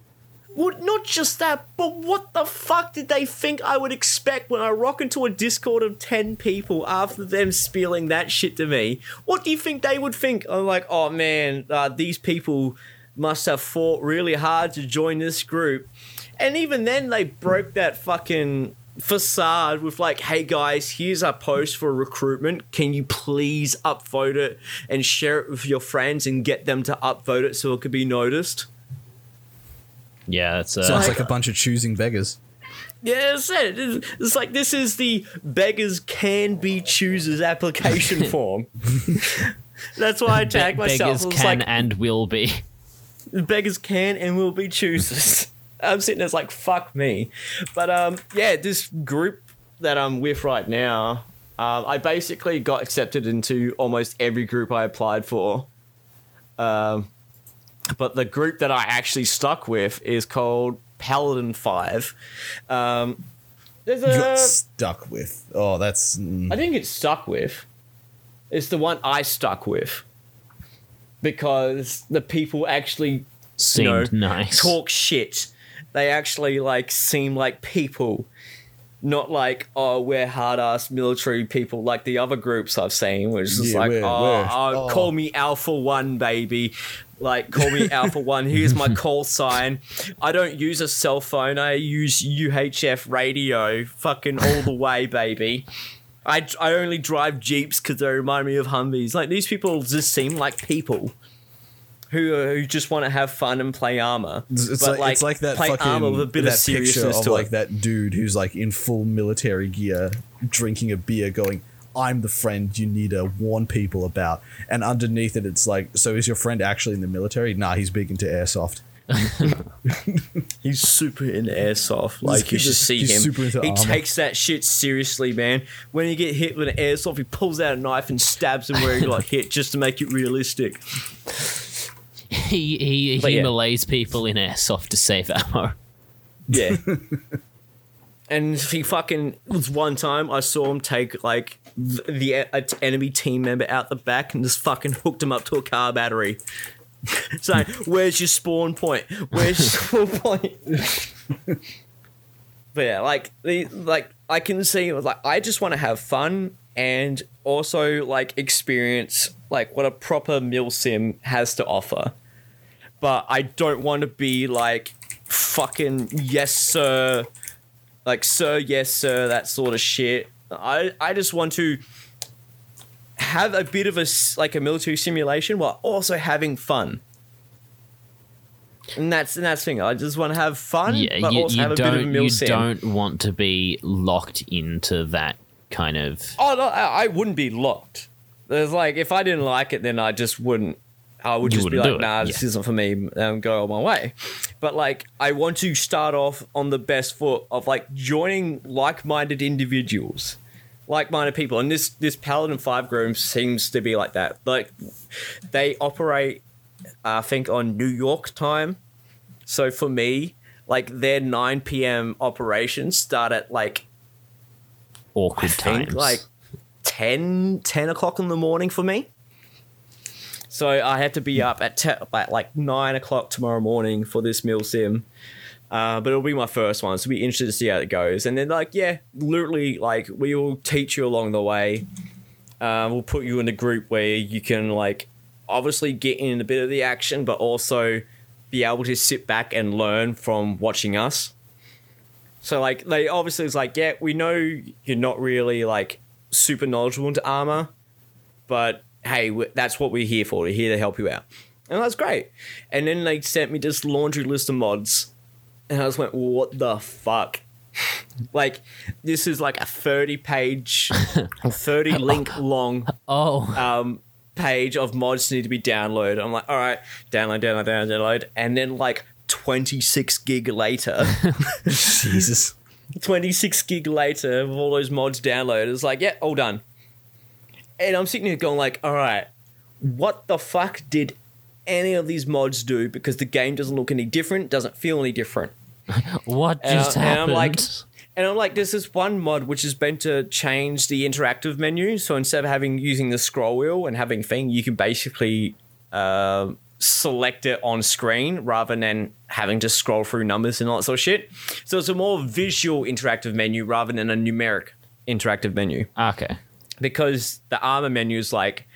Speaker 6: well, not just that, but what the fuck did they think I would expect when I rock into a Discord of 10 people after them spilling that shit to me? What do you think they would think? I'm like, oh man, uh, these people must have fought really hard to join this group. And even then, they broke that fucking facade with like, hey guys, here's our post for recruitment. Can you please upvote it and share it with your friends and get them to upvote it so it could be noticed?
Speaker 3: Yeah, that's uh,
Speaker 5: Sounds
Speaker 6: Like-
Speaker 5: like a bunch of choosing beggars.
Speaker 6: Yeah, it's, it. It's- it's like this is the beggars can be choosers application (laughs) form. That's why I
Speaker 3: be-
Speaker 6: tagged myself.
Speaker 3: beggars
Speaker 6: It was
Speaker 3: can
Speaker 6: like
Speaker 3: and will be.
Speaker 6: beggars can and will be choosers. I'm sitting there it's like fuck me, but um yeah, this group that I'm with right now, um, I basically got accepted into almost every group I applied for. Um, but the group that I actually stuck with is called Paladin Five. Um, there's
Speaker 5: You got
Speaker 6: a
Speaker 5: stuck with. Oh, that's. mm.
Speaker 6: I didn't get stuck with. It's the one I stuck with. Because the people actually
Speaker 3: Seemed
Speaker 6: know,
Speaker 3: nice.
Speaker 6: talk shit. They actually like seem like people. Not like, oh, we're hard ass military people like the other groups I've seen, which is
Speaker 5: Yeah,
Speaker 6: like,
Speaker 5: we're-
Speaker 6: oh,
Speaker 5: we're-
Speaker 6: oh,
Speaker 5: oh.
Speaker 6: call me Alpha One, baby. Like, call me (laughs) Alpha One. Here's my call sign. I don't use a cell phone. I use UHF radio. Fucking all the way, baby. I, I only drive Jeeps because they remind me of Humvees. Like, these people just seem like people who, who just want to have fun and play Arma.
Speaker 5: It's, it's
Speaker 6: But,
Speaker 5: like, it's like that
Speaker 6: play
Speaker 5: fucking
Speaker 6: Arma with a bit
Speaker 5: that
Speaker 6: of
Speaker 5: picture
Speaker 6: seriousness
Speaker 5: of
Speaker 6: to
Speaker 5: like
Speaker 6: it.
Speaker 5: that dude who's like in full military gear, drinking a beer, going, "I'm the friend you need to warn people about." And underneath it, it's like, "So is your friend actually in the military?" Nah, he's big into airsoft. (laughs)
Speaker 6: He's super into airsoft. Like you should
Speaker 5: just-
Speaker 6: see him.
Speaker 5: super into
Speaker 6: he
Speaker 5: armor.
Speaker 6: takes that shit seriously, man. When you get hit with an airsoft, he pulls out a knife and stabs him where he got (laughs) hit just to make it realistic. (laughs)
Speaker 3: He he,
Speaker 6: But
Speaker 3: he
Speaker 6: yeah.
Speaker 3: malays people in airsoft to save ammo.
Speaker 6: Yeah. (laughs) and he fucking was one time I saw him take like the, the enemy team member out the back and just fucking hooked him up to a car battery. (laughs) Saying, "Where's your spawn point? Where's your spawn point?" but yeah, like the like I can see like I just want to have fun and also like experience like what a proper mil sim has to offer but I don't want to be like fucking yes sir, like sir yes sir that sort of shit. I I just want to have a bit of a like a military simulation while also having fun. And that's and that's the thing. I just want to have fun,
Speaker 3: Yeah,
Speaker 6: but
Speaker 3: you,
Speaker 6: also
Speaker 3: you
Speaker 6: have a bit of a
Speaker 3: you
Speaker 6: sim.
Speaker 3: don't want to be locked into that kind of.
Speaker 6: Oh no, I, I wouldn't be locked. There's like if I didn't like it, then I just wouldn't. I would
Speaker 3: You
Speaker 6: just be like,
Speaker 3: it,
Speaker 6: nah, this
Speaker 3: yeah.
Speaker 6: isn't for me, and go on my way. But like, I want to start off on the best foot of like joining like-minded individuals, like-minded people, and this this Paladin Five Groom seems to be like that. Like, they operate, uh, I think, on New York time. So for me, like their 9 p.m. operations start at like
Speaker 3: awkward
Speaker 6: I think
Speaker 3: times.
Speaker 6: like 10, 10 o'clock in the morning for me. So I had to be up at, te- at like nine o'clock tomorrow morning for this mil sim. Uh, but it'll be my first one, so it'll be interested to see how it goes. And then, like, yeah, literally, like, we will teach you along the way. Uh, we'll put you in a group where you can, like, obviously get in a bit of the action, but also be able to sit back and learn from watching us. So like they obviously it's like, yeah, we know you're not really like super knowledgeable into Arma, but hey, that's what we're here for. We're here to help you out, and that's great. And then they sent me this laundry list of mods, and I just went, what the fuck? (laughs) like this is like a (laughs) 30 page (laughs) 30 link long
Speaker 3: oh,
Speaker 6: um, page of mods need to be downloaded. I'm like, all right, download, download, download, download, and then like 26 gig later,
Speaker 5: Jesus.
Speaker 6: 26 gig later, of all those mods downloaded, it's like, yeah, all done. And I'm sitting here going like, all right, what the fuck did any of these mods do? Because the game doesn't look any different, doesn't feel any different. (laughs)
Speaker 3: what
Speaker 6: And,
Speaker 3: just
Speaker 6: I- and
Speaker 3: happened?
Speaker 6: I'm like, and I'm like, there's this one mod which has been to change the interactive menu. So instead of having using the scroll wheel and having thing, you can basically uh, select it on screen rather than having to scroll through numbers and all that sort of shit. So it's a more visual interactive menu rather than a numeric interactive menu
Speaker 3: okay.
Speaker 6: Because the Arma menu is like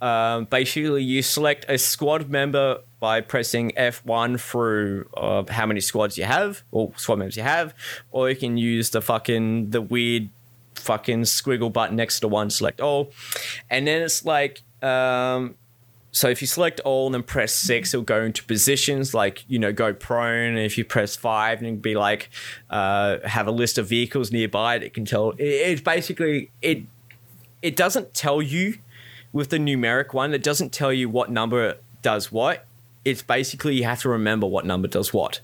Speaker 6: um, basically you select a squad member by pressing F1 through uh, how many squads you have or squad members you have, or you can use the fucking the weird fucking squiggle button next to one select all, and then it's like um, so if you select all and then press six, it'll go into positions like you know go prone. And if you press five, and it'd be like uh, have a list of vehicles nearby. It can tell. It, it's basically it. It doesn't tell you with the numeric one. It doesn't tell you what number does what. It's basically you have to remember what number does what.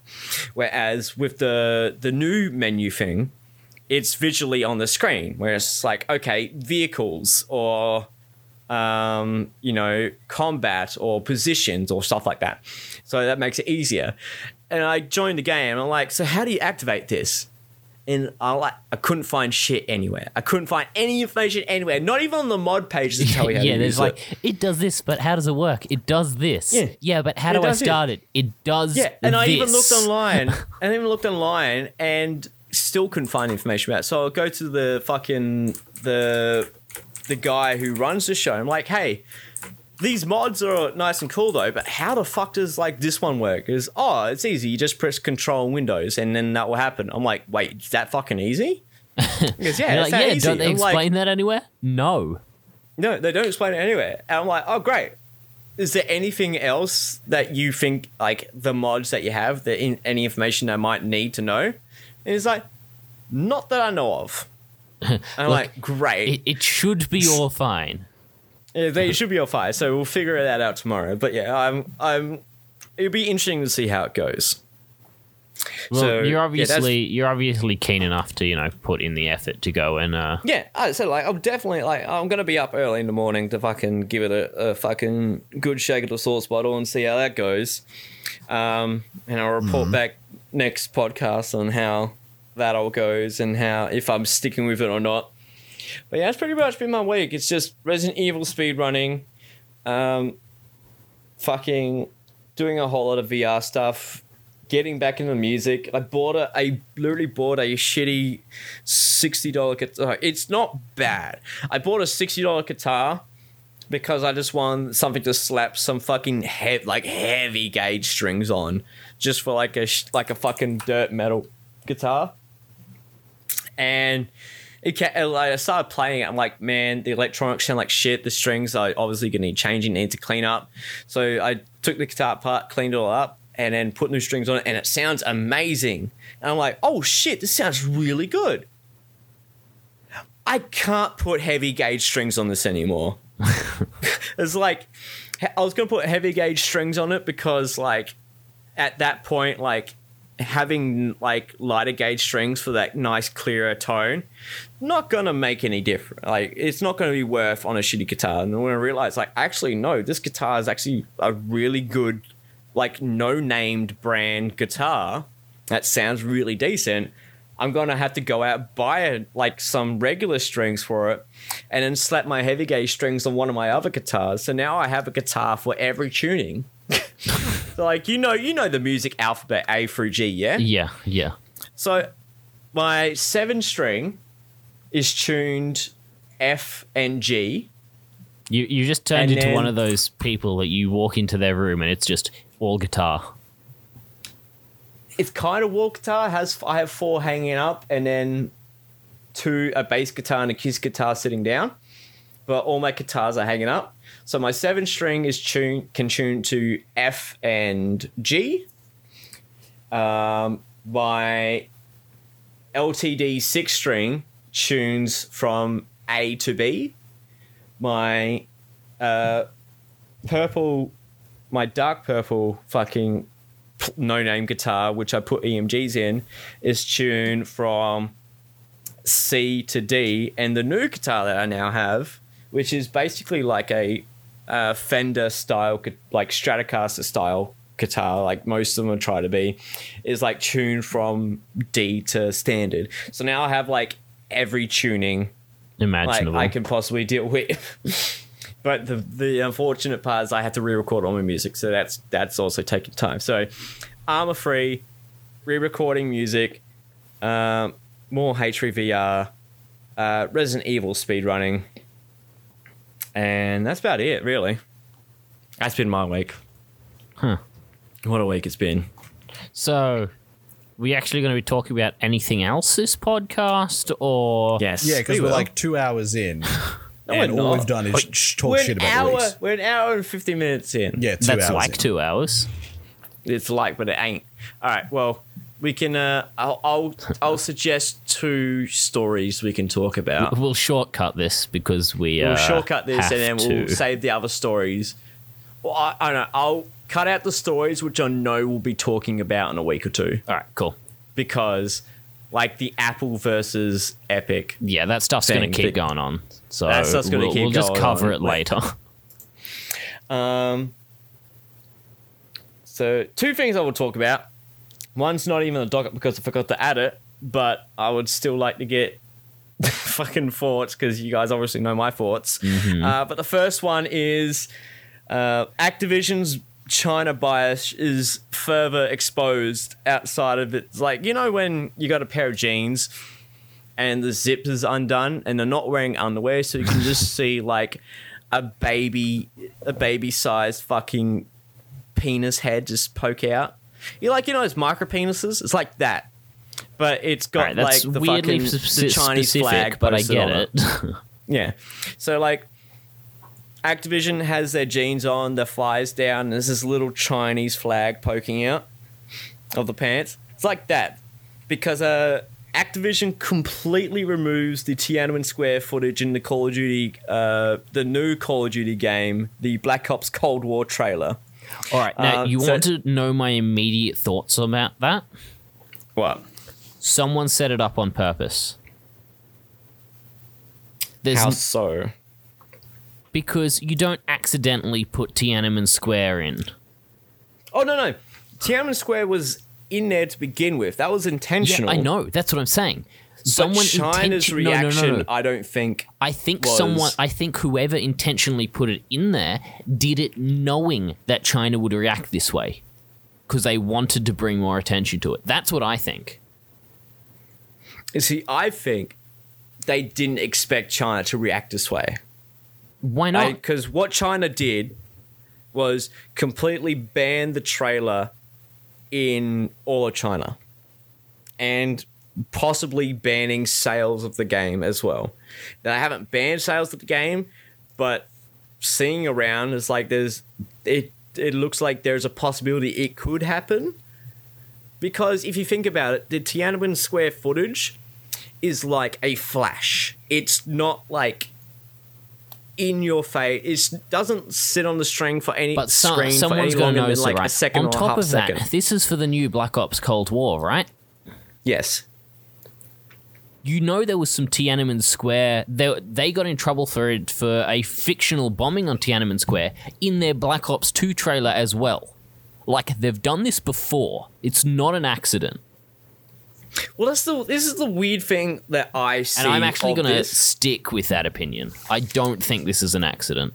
Speaker 6: Whereas with the the new menu thing, it's visually on the screen. Where it's like okay, vehicles or um, you know, combat or positions or stuff like that. So that makes it easier. And I joined the game. I'm like, so how do you activate this? And I like, I couldn't find shit anywhere. I couldn't find any information anywhere. Not even on the mod page to tell you how
Speaker 3: yeah,
Speaker 6: to
Speaker 3: there's like
Speaker 6: it.
Speaker 3: it. does this, but how does it work? It does this.
Speaker 6: Yeah.
Speaker 3: yeah but how
Speaker 6: It
Speaker 3: do I
Speaker 6: does it.
Speaker 3: start it? It does.
Speaker 6: Yeah, and I even
Speaker 3: this.
Speaker 6: looked online. and (laughs) I even looked online and still couldn't find information about it. So I'll go to the fucking the the guy who runs the show. I'm like, hey, these mods are nice and cool though, but how the fuck does like this one work? Is oh, it's easy. You just press Control and Windows, and then that will happen. I'm like, wait, is that fucking easy? (laughs) Because yeah,
Speaker 3: like, yeah,
Speaker 6: easy.
Speaker 3: don't they
Speaker 6: I'm like,
Speaker 3: explain that anywhere? No.
Speaker 6: no, they don't explain it anywhere. And I'm like, oh, great. Is there anything else that you think, like the mods that you have, that in, any information I might need to know? And it's like, not that I know of. (laughs) And I'm like, great.
Speaker 3: It, it should be all (laughs) fine.
Speaker 6: Yeah, they (laughs) should be all fine. So we'll figure that out tomorrow. But yeah, I'm, I'm. It'll be interesting to see how it goes.
Speaker 3: Well,
Speaker 6: So,
Speaker 3: you're
Speaker 6: yeah,
Speaker 3: obviously you're obviously keen enough to you know put in the effort to go and uh,
Speaker 6: Yeah, I said like I'm definitely like I'm gonna be up early in the morning to fucking give it a, a fucking good shake of the sauce bottle and see how that goes. Um, and I'll report back next podcast on how that all goes and how if I'm sticking with it or not. But yeah, it's pretty much been my week. It's just Resident Evil speed running, um, fucking doing a whole lot of VR stuff, getting back into music. I bought a, I literally bought a shitty sixty dollar guitar. It's not bad. I bought a sixty dollar guitar because I just want something to slap some fucking head like heavy gauge strings on, just for like a like a fucking dirt metal guitar. And it ca- and, like, I started playing it. I'm like, man, the electronics sound like shit. The strings are obviously going to need changing, need to clean up. So I took the guitar apart, cleaned it all up, and then put new strings on it, and it sounds amazing. And I'm like, oh shit, this sounds really good. I can't put heavy gauge strings on this anymore. (laughs) it's like I was gonna put heavy gauge strings on it because like at that point like having like lighter gauge strings for that nice clearer tone not gonna make any difference. Like it's not gonna be worth on a shitty guitar. And then when i realized like actually no this guitar is actually a really good like no named brand guitar that sounds really decent i'm gonna have to go out buy like some regular strings for it and then slap my heavy gauge strings on one of my other guitars. So now i have a guitar for every tuning (laughs) like you know you know the music alphabet a through g yeah
Speaker 3: yeah yeah
Speaker 6: so my seven string is tuned F and G.
Speaker 3: you you just turned into
Speaker 6: then-
Speaker 3: one of those people that you walk into their room and it's just all guitar.
Speaker 6: It's kind of wall guitar. Has I have four hanging up, and then two a bass guitar and a kiss guitar sitting down. But all my guitars are hanging up. So my seven string is tune can tune to F and G. Um, my LTD six string tunes from A to B. My uh, purple, my dark purple fucking no name guitar, which I put EMGs in, is tuned from C to D. And the new guitar that I now have, which is basically like a uh, Fender style, like Stratocaster style guitar, like most of them try to be, is like tuned from D to standard. So now I have like every tuning like
Speaker 3: Imaginable.
Speaker 6: I can possibly deal with. (laughs) but the the unfortunate part is I have to re-record all my music, so that's that's also taking time. So Arma 3, re-recording music, um, more H3 uh, Resident Evil speedrunning, and that's about it, really. That's been my week.
Speaker 3: Huh.
Speaker 6: What a week it's been.
Speaker 3: So, we actually going to be talking about anything else this podcast, or
Speaker 6: Yes.
Speaker 5: Yeah, because
Speaker 6: we
Speaker 5: we're
Speaker 6: will.
Speaker 5: like two hours in, (laughs)
Speaker 6: we're
Speaker 5: and all we've done is
Speaker 6: Like,
Speaker 5: sh- talk
Speaker 6: we're
Speaker 5: shit
Speaker 6: an
Speaker 5: about
Speaker 6: hour.
Speaker 5: release.
Speaker 6: We're an hour and fifty minutes in.
Speaker 5: Yeah, two
Speaker 3: that's
Speaker 5: hours
Speaker 3: like
Speaker 5: in.
Speaker 3: two hours.
Speaker 6: It's like, but it ain't. All right. Well, we can. Uh, I'll, I'll I'll suggest two stories we can talk about.
Speaker 3: We'll shortcut this because we
Speaker 6: We'll
Speaker 3: uh,
Speaker 6: shortcut this and then we'll
Speaker 3: to.
Speaker 6: save the other stories. Well, I, I don't know. I'll cut out the stories which I know we'll be talking about in a week or two
Speaker 3: All right, cool.
Speaker 6: because, like the Apple versus Epic.
Speaker 3: Yeah, that stuff's going to keep going on. So
Speaker 6: That stuff's gonna
Speaker 3: we'll,
Speaker 6: keep
Speaker 3: we'll just
Speaker 6: going
Speaker 3: cover it later. (laughs)
Speaker 6: Um. So two things I will talk about. One's not even on the docket because I forgot to add it, but I would still like to get (laughs) fucking thoughts because you guys obviously know my thoughts. Uh, but the first one is uh, Activision's China bias is further exposed outside of it. It's like you know when you got a pair of jeans and the zip is undone and they're not wearing underwear, so you can just (laughs) see like a baby, a baby sized fucking penis head just poke out. You like you know those micro penises? It's like that, but it's got
Speaker 3: right,
Speaker 6: like the
Speaker 3: weirdly
Speaker 6: fucking
Speaker 3: speci-
Speaker 6: the Chinese
Speaker 3: specific,
Speaker 6: flag,
Speaker 3: but I get
Speaker 6: on
Speaker 3: it. (laughs)
Speaker 6: yeah. So like Activision has their jeans on, their flies down, and there's this little Chinese flag poking out of the pants. It's like that. Because uh Activision completely removes the Tiananmen Square footage in the Call of Duty uh the new Call of Duty game, the Black Ops Cold War trailer.
Speaker 3: All right, now
Speaker 6: Uh,
Speaker 3: you
Speaker 6: so-
Speaker 3: want to know my immediate thoughts about that?
Speaker 6: What?
Speaker 3: Someone set it up on purpose. There's
Speaker 6: How
Speaker 3: n-
Speaker 6: so?
Speaker 3: because you don't accidentally put Tiananmen Square in.
Speaker 6: Oh no no, Tiananmen Square was in there to begin with. That was intentional.
Speaker 3: Yeah, I know. That's what I'm saying. Someone
Speaker 6: China's
Speaker 3: intention- no, no, no,
Speaker 6: reaction,
Speaker 3: no.
Speaker 6: I don't think.
Speaker 3: I think
Speaker 6: was-
Speaker 3: someone, I think whoever intentionally put it in there did it knowing that China would react this way because they wanted to bring more attention to it. That's what I think.
Speaker 6: You see, I think they didn't expect China to react this way.
Speaker 3: Why not?
Speaker 6: Because what China did was completely ban the trailer in all of China and possibly banning sales of the game as well. Now, I haven't banned sales of the game, but seeing around is like there's it it looks like there's a possibility it could happen because if you think about it the Tiananmen Square footage is like a flash it's not like in your face it doesn't sit on the string for any
Speaker 3: but some,
Speaker 6: screen for any
Speaker 3: someone's going to
Speaker 6: longer than like
Speaker 3: right?
Speaker 6: a second
Speaker 3: On
Speaker 6: or
Speaker 3: top
Speaker 6: half
Speaker 3: of
Speaker 6: second
Speaker 3: that, this is for the new Black Ops Cold War, right?
Speaker 6: yes
Speaker 3: You know there was some Tiananmen Square. They they got in trouble for it for a fictional bombing on Tiananmen Square in their Black Ops 2 trailer as well. Like they've done this before. It's not an accident.
Speaker 6: well that's the this is the weird thing that I see
Speaker 3: And I'm actually going to stick with that opinion. I don't think this is an accident.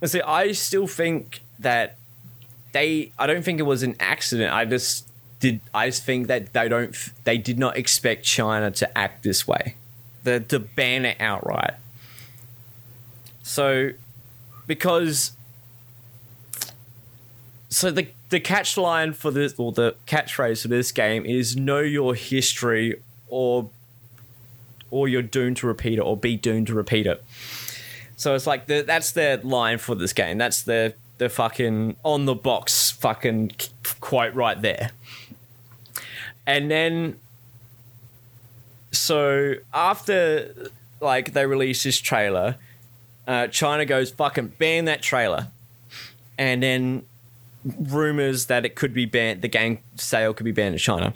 Speaker 6: I see. I still think that they. I don't think it was an accident. I just did. I just think that they don't. They did not expect China to act this way, the to ban it outright. So, because. So the the catch line for this or the catchphrase for this game is know your history or or you're doomed to repeat it or be doomed to repeat it. So it's like the, that's their line for this game. That's the the fucking on the box fucking quote right there. And then so after like they release this trailer, uh, China goes fucking ban that trailer, and then rumors that it could be banned. The game sale could be banned in China.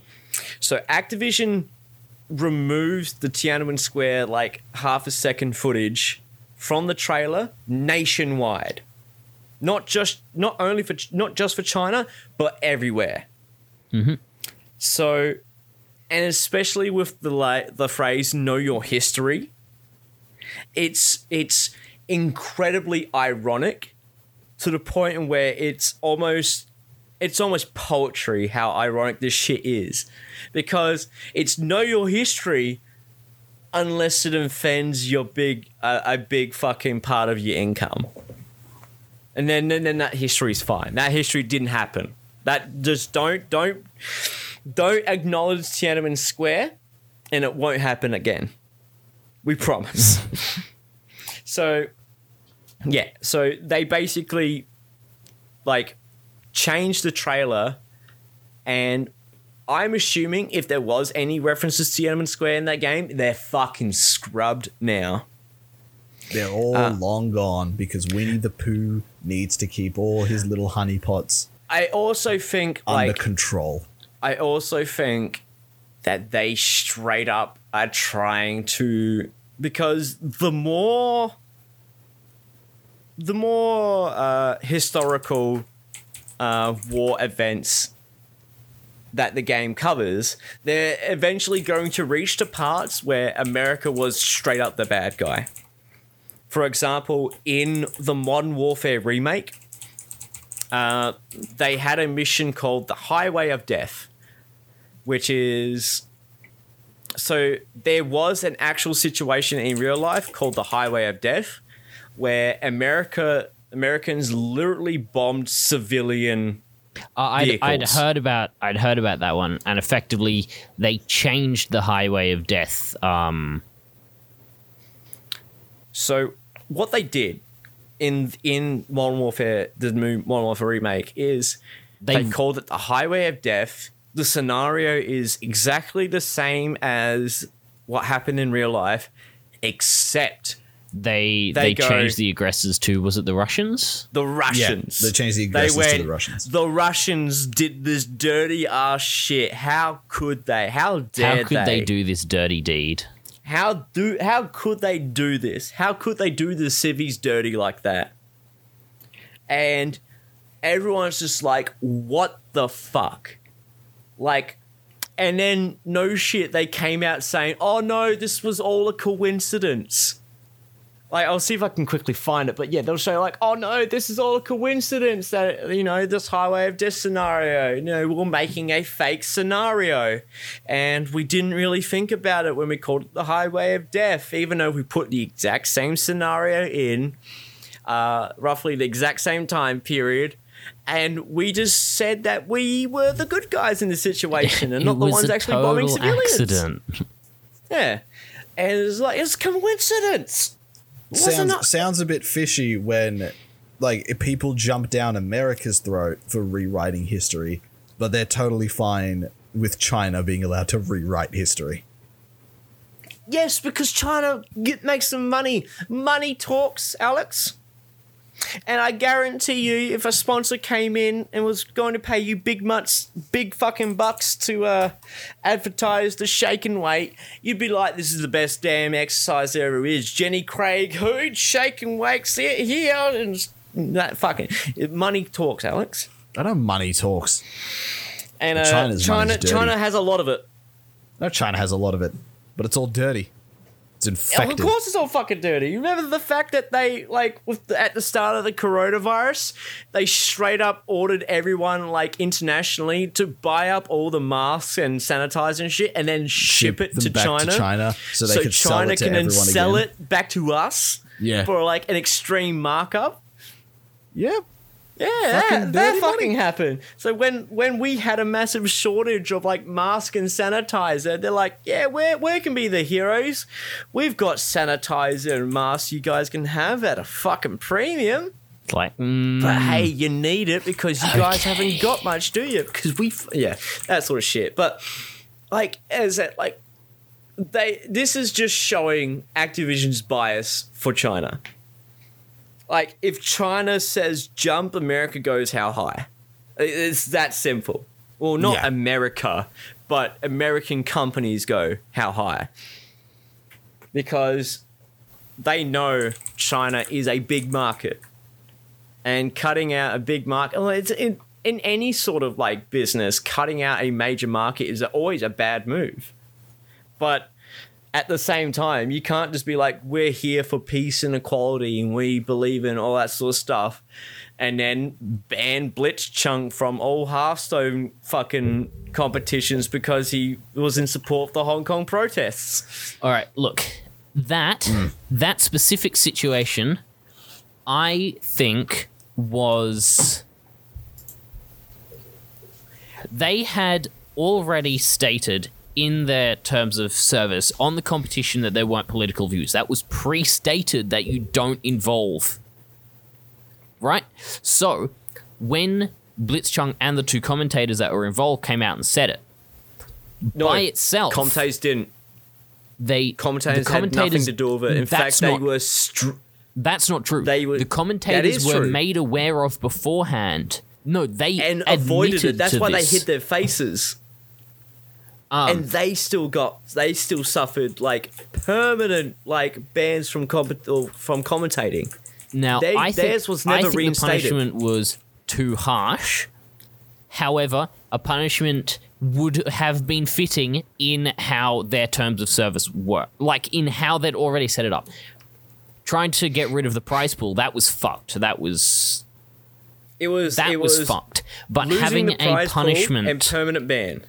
Speaker 6: So Activision removes the Tiananmen Square like half a second footage from the trailer nationwide. Not just not only for not just for China, but everywhere. So, and especially with the la- the phrase "know your history," it's it's incredibly ironic to the point where it's almost it's almost poetry how ironic this shit is. Because it's know your history unless it offends your big uh, a big fucking part of your income. And then, then then that history's fine. That history didn't happen. That just don't don't don't acknowledge Tiananmen Square and it won't happen again we promise (laughs) so yeah so they basically like changed the trailer and I'm assuming if there was any references to Tiananmen Square in that game, they're fucking scrubbed now.
Speaker 5: They're all
Speaker 6: Uh,
Speaker 5: long gone because Winnie the Pooh needs to keep all his little honeypots
Speaker 6: I also think
Speaker 5: under
Speaker 6: like
Speaker 5: control.
Speaker 6: I also think that they straight up are trying to because the more the more uh, historical uh, war events that the game covers, they're eventually going to reach to parts where America was straight up the bad guy. For example, in the Modern Warfare remake, uh, they had a mission called the Highway of Death, which is so there was an actual situation in real life called the Highway of Death, where America Americans literally bombed civilian.
Speaker 3: Uh, I'd, I'd heard about I'd heard about that one, and effectively they changed the highway of death. Um,
Speaker 6: So what they did in in Modern Warfare, the mo- Modern Warfare remake, is they,
Speaker 3: They-
Speaker 6: called it the Highway of Death. The scenario is exactly the same as what happened in real life, except
Speaker 3: they
Speaker 6: They
Speaker 3: they,
Speaker 6: go-
Speaker 3: changed the aggressors to was it the Russians?
Speaker 6: The Russians.
Speaker 5: Yeah, they changed the
Speaker 6: They
Speaker 5: aggressors to the Russians.
Speaker 6: The Russians did this dirty ass shit. How could they? How dare
Speaker 3: How could they do this dirty deed?
Speaker 6: How do? How could they do this? How could they do the civvies dirty like that? And everyone's just like, "What the fuck?" Like, and then no shit, they came out saying, "Oh no, this was all a coincidence." Like, I'll see if I can quickly find it, but yeah, they'll say like, "Oh no, this is all a coincidence that you know this highway of death scenario. You know, we're making a fake scenario, and we didn't really think about it when we called it the highway of death, even though we put the exact same scenario in, uh, roughly the exact same time period." And we just said that we were the good guys in the situation and (laughs) not the ones actually bombing civilians.
Speaker 3: accident. (laughs)
Speaker 6: Yeah. And it's like, it's coincidence. It wasn't
Speaker 5: sounds
Speaker 6: a-
Speaker 5: sounds a bit fishy when like if people jump down America's throat for rewriting history, but they're totally fine with China being allowed to rewrite history.
Speaker 6: Yes, because China get, makes some money. Money talks, Alex. And I guarantee you, if a sponsor came in and was going to pay you big mutts, big fucking bucks to uh, advertise the shake and weight, you'd be like, "This is the best damn exercise there ever is." Jenny Craig, who shake and weights here, here, and that fucking money talks, Alex.
Speaker 5: I know money talks.
Speaker 6: And uh,
Speaker 5: China's
Speaker 6: China. China has a lot of it.
Speaker 5: No, China has a lot of it, but it's all dirty. It's
Speaker 6: Oh,
Speaker 5: infected.
Speaker 6: Of course, it's all fucking dirty. You remember the fact that they like with the, at the start of the coronavirus, they straight up ordered everyone like internationally to buy up all the masks and sanitizer and shit, and then ship, it
Speaker 5: them
Speaker 6: to China,
Speaker 5: to China so they could sell
Speaker 6: China
Speaker 5: it to
Speaker 6: can then sell
Speaker 5: again.
Speaker 6: it back to us
Speaker 5: Yeah.
Speaker 6: for like an extreme markup.
Speaker 5: Yeah.
Speaker 6: Yeah,
Speaker 5: Fucking
Speaker 6: that, that fucking
Speaker 5: money.
Speaker 6: happened. So when when we had a massive shortage of like mask and sanitizer, they're like, "Yeah, where where can be the heroes? We've got sanitizer and masks you guys can have at a fucking premium."
Speaker 3: It's like, mm,
Speaker 6: But hey, you need it because you guys haven't got much, do you? Because we, yeah, that sort of shit. But like, as that, like, they, this is just showing Activision's bias for China. Like, if China says jump, America goes how high? It's that simple. Well, not
Speaker 5: Yeah.
Speaker 6: America, but American companies go how high? Because they know China is a big market and cutting out a big market. Well, it's in, in any sort of like business, cutting out a major market is always a bad move. But at the same time, you can't just be like, we're here for peace and equality and we believe in all that sort of stuff. And then ban Blitzchung from all Hearthstone fucking competitions because he was in support of the Hong Kong protests.
Speaker 3: All right, look, that
Speaker 5: Hmm.
Speaker 3: that specific situation, I think was they had already stated in their terms of service on the competition that there weren't political views. That was pre-stated that you don't involve. Right? So, when Blitzchung and the two commentators that were involved came out and said it,
Speaker 6: No,
Speaker 3: by itself,
Speaker 6: Commentators didn't.
Speaker 3: they
Speaker 6: Commentators,
Speaker 3: the
Speaker 6: had nothing to do with it. In fact, they
Speaker 3: not-
Speaker 6: were. Str-
Speaker 3: That's not true.
Speaker 6: They were-
Speaker 3: the commentators were
Speaker 6: true.
Speaker 3: made aware of beforehand. No, they
Speaker 6: and avoided it. That's why
Speaker 3: this.
Speaker 6: they hid their faces.
Speaker 3: Um,
Speaker 6: and they still got, they still suffered like permanent like bans from com- or from commentating.
Speaker 3: now,
Speaker 6: they-
Speaker 3: I think,
Speaker 6: theirs was
Speaker 3: I
Speaker 6: never
Speaker 3: think the punishment was too harsh. However, a punishment would have been fitting in how their terms of service were, like in how they'd already set it up. Trying to get rid of the prize pool, that was fucked. That was
Speaker 6: It was
Speaker 3: that
Speaker 6: it
Speaker 3: was,
Speaker 6: was
Speaker 3: fucked. But having a punishment
Speaker 6: and permanent ban.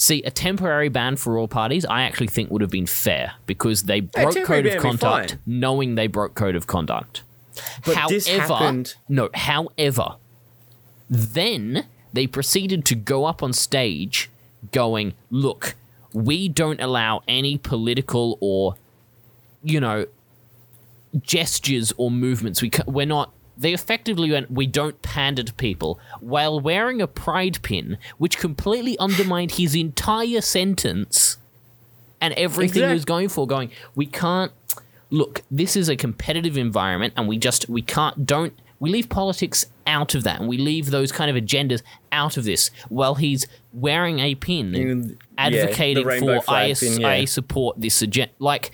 Speaker 3: See, a temporary ban for all parties, I actually think would have been fair because they broke code of
Speaker 6: ban would be
Speaker 3: conduct, knowing they broke code of conduct.
Speaker 6: But
Speaker 3: however, no, however, then they proceeded to go up on stage, going, "Look, we don't allow any political or, you know, gestures or movements. We we're not." They effectively went, "We don't pander to people," while wearing a pride pin, which completely undermined his entire sentence and everything he was going for. Going, we can't look, this is a competitive environment, and we just we can't don't we leave politics out of that, and we leave those kind of agendas out of this. While he's wearing a pin,
Speaker 6: yeah,
Speaker 3: advocating
Speaker 6: rainbow
Speaker 3: for I,
Speaker 6: pin, yeah.
Speaker 3: I support this agenda, like.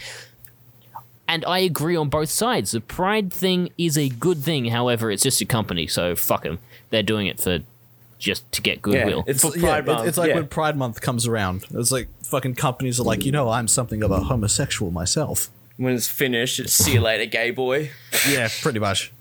Speaker 3: And I agree on both sides. The pride thing is a good thing. However, it's just a company, so fuck them. They're doing it for just to get goodwill.
Speaker 6: it's for Pride
Speaker 5: it-
Speaker 6: Month.
Speaker 5: it's like
Speaker 6: yeah.
Speaker 5: when Pride Month comes around. It's like fucking companies are like, you know, I'm something of a homosexual myself.
Speaker 6: when it's finished, it's see you (laughs) later, gay boy.
Speaker 5: Yeah, pretty much.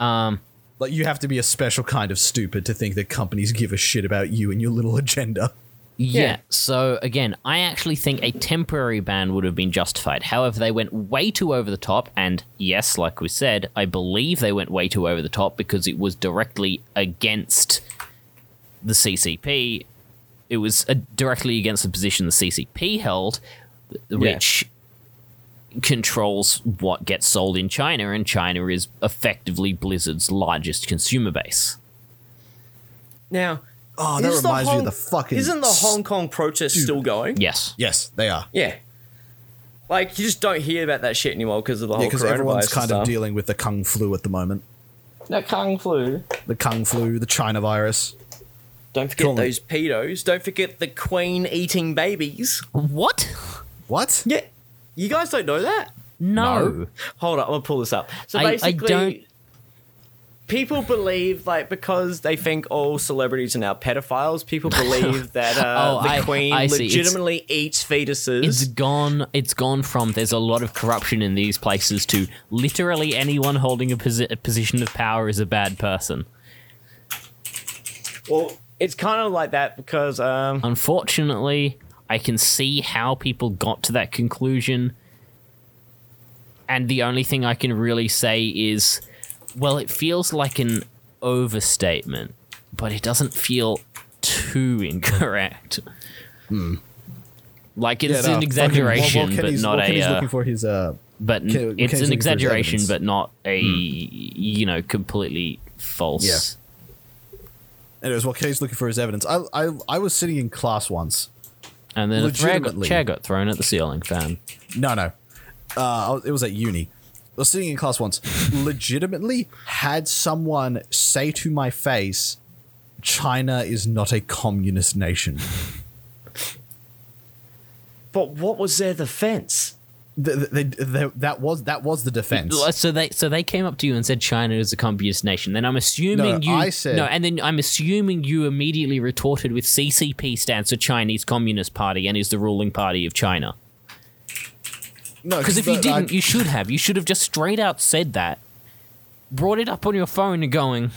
Speaker 3: um,
Speaker 5: Like you have to be a special kind of stupid to think that companies give a shit about you and your little agenda.
Speaker 3: Yeah.
Speaker 6: Yeah.
Speaker 3: So again, I actually think a temporary ban would have been justified. However, they went way too over the top, and yes, like we said, I believe they went way too over the top because it was directly against the CCP. It was uh, directly against the position the CCP held, which controls what gets sold in China, and China is effectively Blizzard's largest consumer base.
Speaker 6: Now,
Speaker 5: Oh, that
Speaker 6: is the
Speaker 5: reminds me
Speaker 6: Hong-
Speaker 5: of the fucking.
Speaker 6: Isn't the Hong Kong protest still going?
Speaker 3: Yes.
Speaker 5: Yes, they are.
Speaker 6: Yeah. Like you just don't hear about that shit anymore because of the whole
Speaker 5: Yeah, because
Speaker 6: coronavirus.
Speaker 5: everyone's
Speaker 6: and
Speaker 5: kind of dealing with the kung flu at the moment.
Speaker 6: The kung flu.
Speaker 5: The kung flu, the China virus.
Speaker 6: Don't forget
Speaker 5: Cool.
Speaker 6: those pedos. Don't forget the queen eating babies.
Speaker 3: What?
Speaker 5: What?
Speaker 6: Yeah. You guys don't know that?
Speaker 3: No.
Speaker 5: No.
Speaker 6: Hold up, I'm gonna pull this up. So
Speaker 3: I- I
Speaker 6: basically,
Speaker 3: don't-
Speaker 6: people believe like because they think all celebrities are now pedophiles. People (laughs) believe that uh,
Speaker 3: Oh,
Speaker 6: the
Speaker 3: I-
Speaker 6: queen
Speaker 3: I see. It's-
Speaker 6: legitimately eats fetuses.
Speaker 3: It's gone. It's gone from there's a lot of corruption in these places to literally anyone holding a, posi- a position of power is a bad person.
Speaker 6: well, it's kind of like that because um,
Speaker 3: Unfortunately, I can see how people got to that conclusion, and the only thing I can really say is, well, it feels like an overstatement, but it doesn't feel too (laughs) incorrect. Like it's
Speaker 5: Hmm. Yeah, no,
Speaker 3: an exaggeration,
Speaker 5: fucking- while- while
Speaker 3: but not
Speaker 5: Kenny's
Speaker 3: a. uh,
Speaker 5: looking for his uh,
Speaker 3: but
Speaker 5: Ken-
Speaker 3: it's
Speaker 5: Kenny's
Speaker 3: an
Speaker 5: looking for his
Speaker 3: exaggeration, but not a
Speaker 5: Hmm.
Speaker 3: you know completely false.
Speaker 5: Yeah. Anyways, while Kay's looking for his evidence, I, I I was sitting in class once.
Speaker 3: And then a chair got, chair got thrown at the ceiling fan.
Speaker 5: No, no, uh, it was at uni. I was sitting in class once. legitimately had someone say to my face, "China is not a communist nation."
Speaker 6: but what was their defense?
Speaker 5: Th- th- they, they, that was that was the defense.
Speaker 3: So they so they came up to you and said China is a communist nation. Then I'm assuming
Speaker 5: No,
Speaker 3: you
Speaker 5: I said-
Speaker 3: no, and then I'm assuming you immediately retorted with CCP stands for Chinese Communist Party and is the ruling party of China.
Speaker 5: No,
Speaker 3: Because if you didn't, you should have. You should have just straight out said that, brought it up on your phone and going,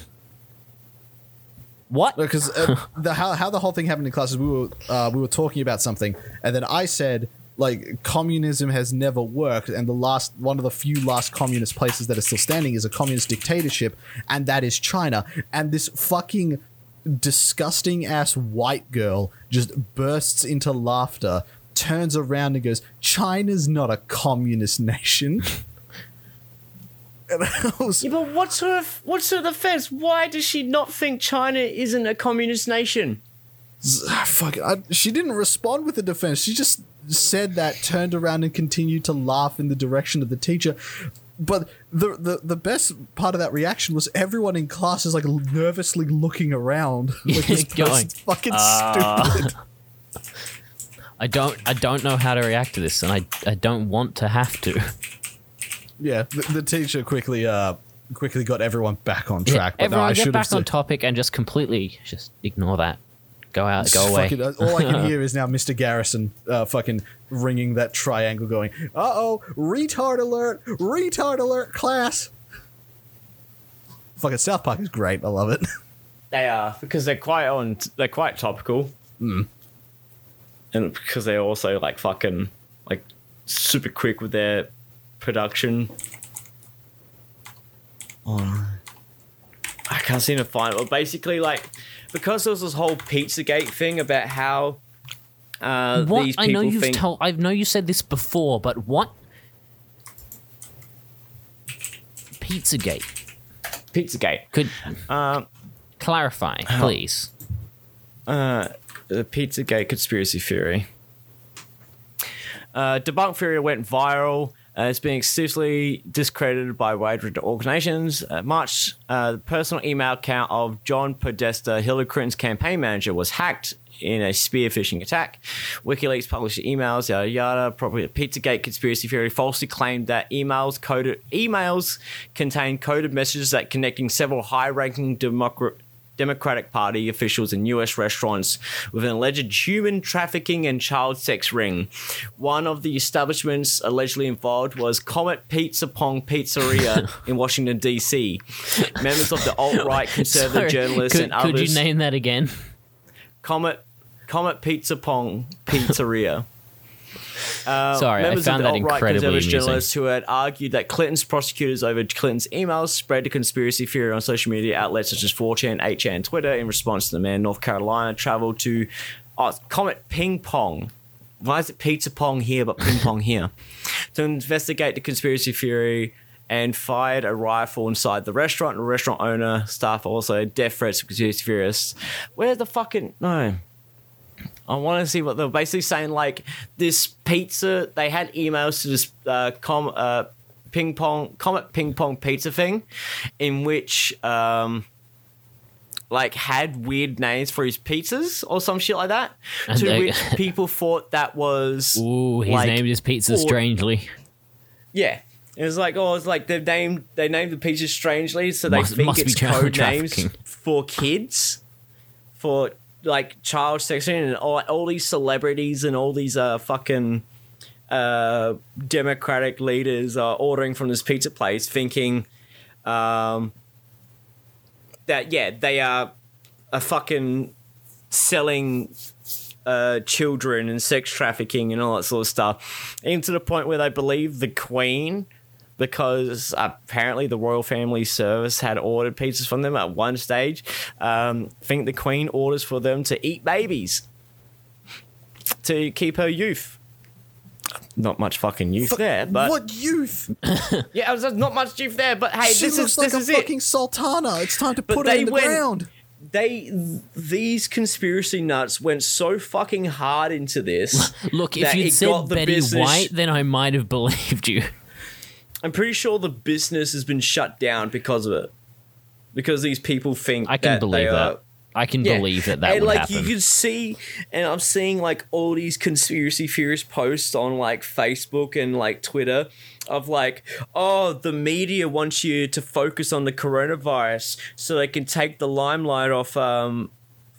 Speaker 3: "What?"
Speaker 5: because uh, (laughs) the how how the whole thing happened in class is we were uh, we were talking about something, and then I said like communism has never worked, and the last one of the few last communist places that are still standing is a communist dictatorship, and that is China. And this fucking disgusting ass white girl just bursts into laughter, turns around and goes, "China's not a communist nation." (laughs) And I was,
Speaker 6: Yeah, but what's her what's her defense? Why does she not think China isn't a communist nation?
Speaker 5: Fuck it. I, she didn't respond with a defense. She just said that, turned around, and continued to laugh in the direction of the teacher. But the, the the best part of that reaction was everyone in class is like nervously looking around, (laughs) like this
Speaker 3: Going,
Speaker 5: fucking
Speaker 3: "Uh."
Speaker 5: stupid. (laughs)
Speaker 3: I don't. I don't know how to react to this, and I. I don't want to have to.
Speaker 5: Yeah, the, the teacher quickly uh quickly got everyone back on track. but no,
Speaker 3: Everyone
Speaker 5: I
Speaker 3: get
Speaker 5: should
Speaker 3: back
Speaker 5: have
Speaker 3: on
Speaker 5: said-
Speaker 3: topic and just completely just ignore that. Go out. Go away.
Speaker 5: Fucking, all I can (laughs) hear is now Mr. Garrison uh, fucking ringing that triangle, going, "Uh oh, retard alert, retard alert, class." Fucking South Park is great. I love it. (laughs)
Speaker 6: They are because they're quite on. They're quite topical, and because they're also like fucking like super quick with their production. Oh, I can't seem to find it. But basically, like because there was this whole Pizzagate thing about how uh,
Speaker 3: what?
Speaker 6: these
Speaker 3: I
Speaker 6: people
Speaker 3: know you've
Speaker 6: think.
Speaker 3: told. I know you said this before, but what? Pizzagate.
Speaker 6: Pizzagate.
Speaker 3: Could
Speaker 6: Um,
Speaker 3: clarify, please.
Speaker 6: uh, the Pizzagate conspiracy theory. Uh, Debunk Theory went viral Uh, it's been discredited by wide organizations. Uh, March, uh, the personal email account of John Podesta, Hillary Clinton's campaign manager, was hacked in a spear phishing attack. WikiLeaks published emails, yada yada. Probably Pizzagate conspiracy theory falsely claimed that emails coded emails contained coded messages that connecting several high-ranking Democrat. Democratic Party officials in US restaurants with an alleged human trafficking and child sex ring. One of the establishments allegedly involved was Comet Pizza Pong Pizzeria (laughs) in Washington, D.C. Members of the alt right (laughs) conservative
Speaker 3: Sorry,
Speaker 6: journalists
Speaker 3: could,
Speaker 6: and others.
Speaker 3: could you name that again?
Speaker 6: Comet Comet Pizza Pong Pizzeria. Uh,
Speaker 3: Sorry, I
Speaker 6: members
Speaker 3: found
Speaker 6: of
Speaker 3: that
Speaker 6: the alt-right
Speaker 3: incredibly
Speaker 6: conservative
Speaker 3: amusing.
Speaker 6: journalists who had argued that Clinton's prosecutors over Clinton's emails spread the conspiracy theory on social media outlets such as 4chan, 8chan, Twitter. In response to the man, North Carolina traveled to oh, Comet Ping Pong. Why is it Pizza Pong here but Ping Pong here? (laughs) to investigate the conspiracy theory and fired a rifle inside the restaurant. The restaurant owner, staff also death threats to conspiracy theorists. Where's the fucking no? I want to see what they're basically saying. Like this pizza, they had emails to this uh, com uh, ping pong comet ping pong pizza thing, in which um, like had weird names for his pizzas or some shit like that.
Speaker 3: And
Speaker 6: to
Speaker 3: they-
Speaker 6: which (laughs) people thought that was
Speaker 3: Ooh, he's
Speaker 6: like,
Speaker 3: named his pizza
Speaker 6: or-
Speaker 3: strangely.
Speaker 6: yeah. It was like, oh, it's like they named they named the pieces strangely, so they
Speaker 3: Must-
Speaker 6: think
Speaker 3: must
Speaker 6: it's (laughs) code names for kids, for like child section, and all, all these celebrities and all these uh fucking uh democratic leaders are ordering from this pizza place, thinking, um, that yeah, they are a fucking selling uh, children and sex trafficking and all that sort of stuff, even to the point where they believe the Queen, because apparently the royal family service had ordered pizzas from them at one stage, um, think the Queen orders for them to eat babies to keep her youth. Not much fucking youth there, but
Speaker 5: what youth? (laughs)
Speaker 6: yeah, there's not much youth there. But hey,
Speaker 5: she
Speaker 6: this
Speaker 5: looks
Speaker 6: is
Speaker 5: like
Speaker 6: this
Speaker 5: a
Speaker 6: is it
Speaker 5: fucking sultana. It's time to
Speaker 6: But
Speaker 5: put her in the
Speaker 6: went-
Speaker 5: ground.
Speaker 6: they these conspiracy nuts went so fucking hard into this. (laughs)
Speaker 3: Look, if you'd
Speaker 6: it
Speaker 3: said
Speaker 6: got
Speaker 3: Betty
Speaker 6: business-
Speaker 3: White, then I might have believed you.
Speaker 6: I'm pretty sure the business has been shut down because of it. Because these people think
Speaker 3: I can
Speaker 6: that
Speaker 3: believe
Speaker 6: they
Speaker 3: that.
Speaker 6: Are,
Speaker 3: I can
Speaker 6: Yeah.
Speaker 3: believe that that
Speaker 6: and
Speaker 3: would
Speaker 6: like
Speaker 3: happen.
Speaker 6: you can see, and I'm seeing like all these conspiracy theorist posts on like Facebook and like Twitter of like, oh, the media wants you to focus on the coronavirus so they can take the limelight off um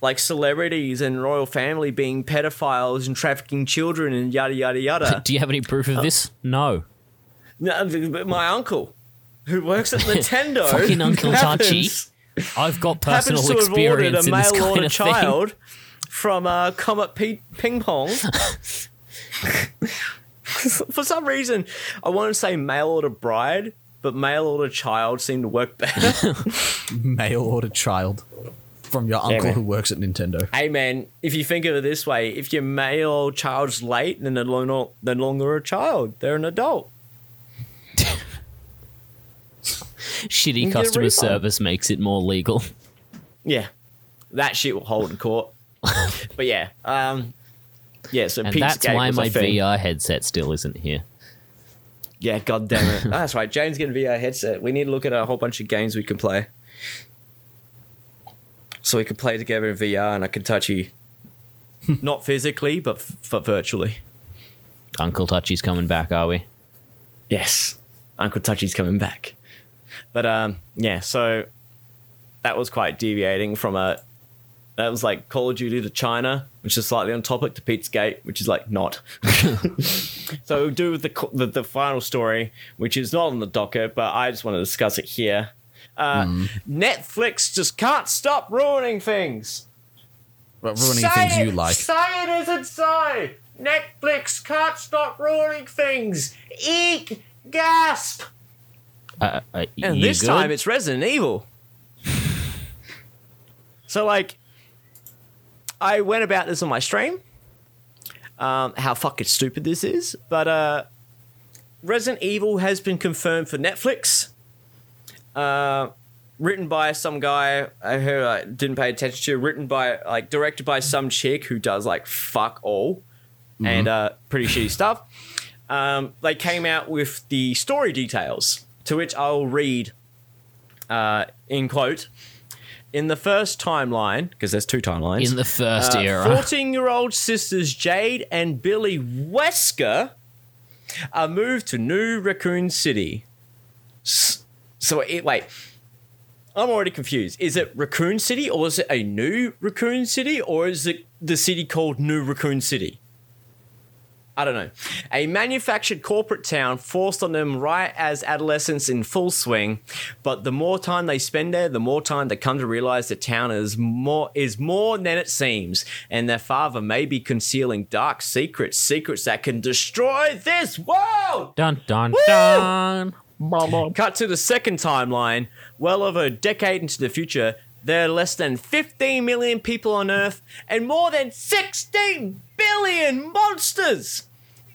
Speaker 6: like celebrities and royal family being pedophiles and trafficking children and yada yada yada. (laughs)
Speaker 3: Do you have any proof of this? No.
Speaker 6: No, my uncle, who works at Nintendo, (laughs)
Speaker 3: Fucking Uncle Touchy.
Speaker 6: happens-
Speaker 3: I've got
Speaker 6: happens
Speaker 3: personal
Speaker 6: to have ordered
Speaker 3: experience
Speaker 6: a
Speaker 3: in this
Speaker 6: mail
Speaker 3: kind
Speaker 6: order
Speaker 3: of thing.
Speaker 6: child from uh, Comet P- Ping Pong. (laughs) (laughs) For some reason, I want to say mail order bride, but mail order child seemed to work better.
Speaker 5: Mail order child from your uncle
Speaker 6: man.
Speaker 5: who works at Nintendo.
Speaker 6: hey man, if you think of it this way, if your mail child's late, then they're no, no they're no longer a child; they're an adult. (laughs)
Speaker 3: Shitty customer service makes it more legal.
Speaker 6: Yeah, that shit will hold in court. (laughs) but yeah, um, yeah. So
Speaker 3: And
Speaker 6: Pizzagate
Speaker 3: that's why my. VR headset still isn't here.
Speaker 6: Yeah, god damn it. (laughs) Oh, that's right. Jane's getting a VR headset. We need to look at a whole bunch of games we can play. So we can play together in VR and I can touch you. Not physically, but f- f- virtually.
Speaker 3: Uncle Touchy's coming back, are we?
Speaker 6: Yes. Uncle Touchy's coming back. But um yeah, so that was quite deviating from a that was like Call of Duty to China, which is slightly on topic to Pizzagate, which is like not. (laughs) so we'll do with the, the the final story, which is not on the docket, but I just want to discuss it here. Uh, Netflix just can't stop ruining things.
Speaker 5: But ruining
Speaker 6: Say
Speaker 5: things
Speaker 6: it,
Speaker 5: you like.
Speaker 6: Say it isn't so. Netflix can't stop ruining things. Eek! Gasp!
Speaker 3: Uh, uh,
Speaker 6: And this
Speaker 3: good?
Speaker 6: time it's Resident Evil. so like, I went about this on my stream. Um, how fucking stupid this is, but uh, Resident Evil has been confirmed for Netflix. Uh, written by some guy I heard I didn't pay attention to. Written by like directed by some chick who does like fuck all and uh, pretty shitty stuff. Um, they came out with the story details, to which I'll read uh, in quote. In the first timeline, because there's two timelines.
Speaker 3: In the first
Speaker 6: uh,
Speaker 3: era.
Speaker 6: 14 year old sisters Jade and Billy Wesker are moved to New Raccoon City. So, it, wait. I'm already confused. Is it Raccoon City or is it a new Raccoon City or is it the city called New Raccoon City? I don't know. A manufactured corporate town forced on them right as adolescence in full swing, but the more time they spend there, the more time they come to realize the town is more is more than it seems, and their father may be concealing dark secrets, secrets that can destroy this world.
Speaker 3: Dun dun dun. Blah, blah.
Speaker 6: Cut to the second timeline, well over a decade into the future, there are less than 15 million people on Earth and more than 16 billion monsters!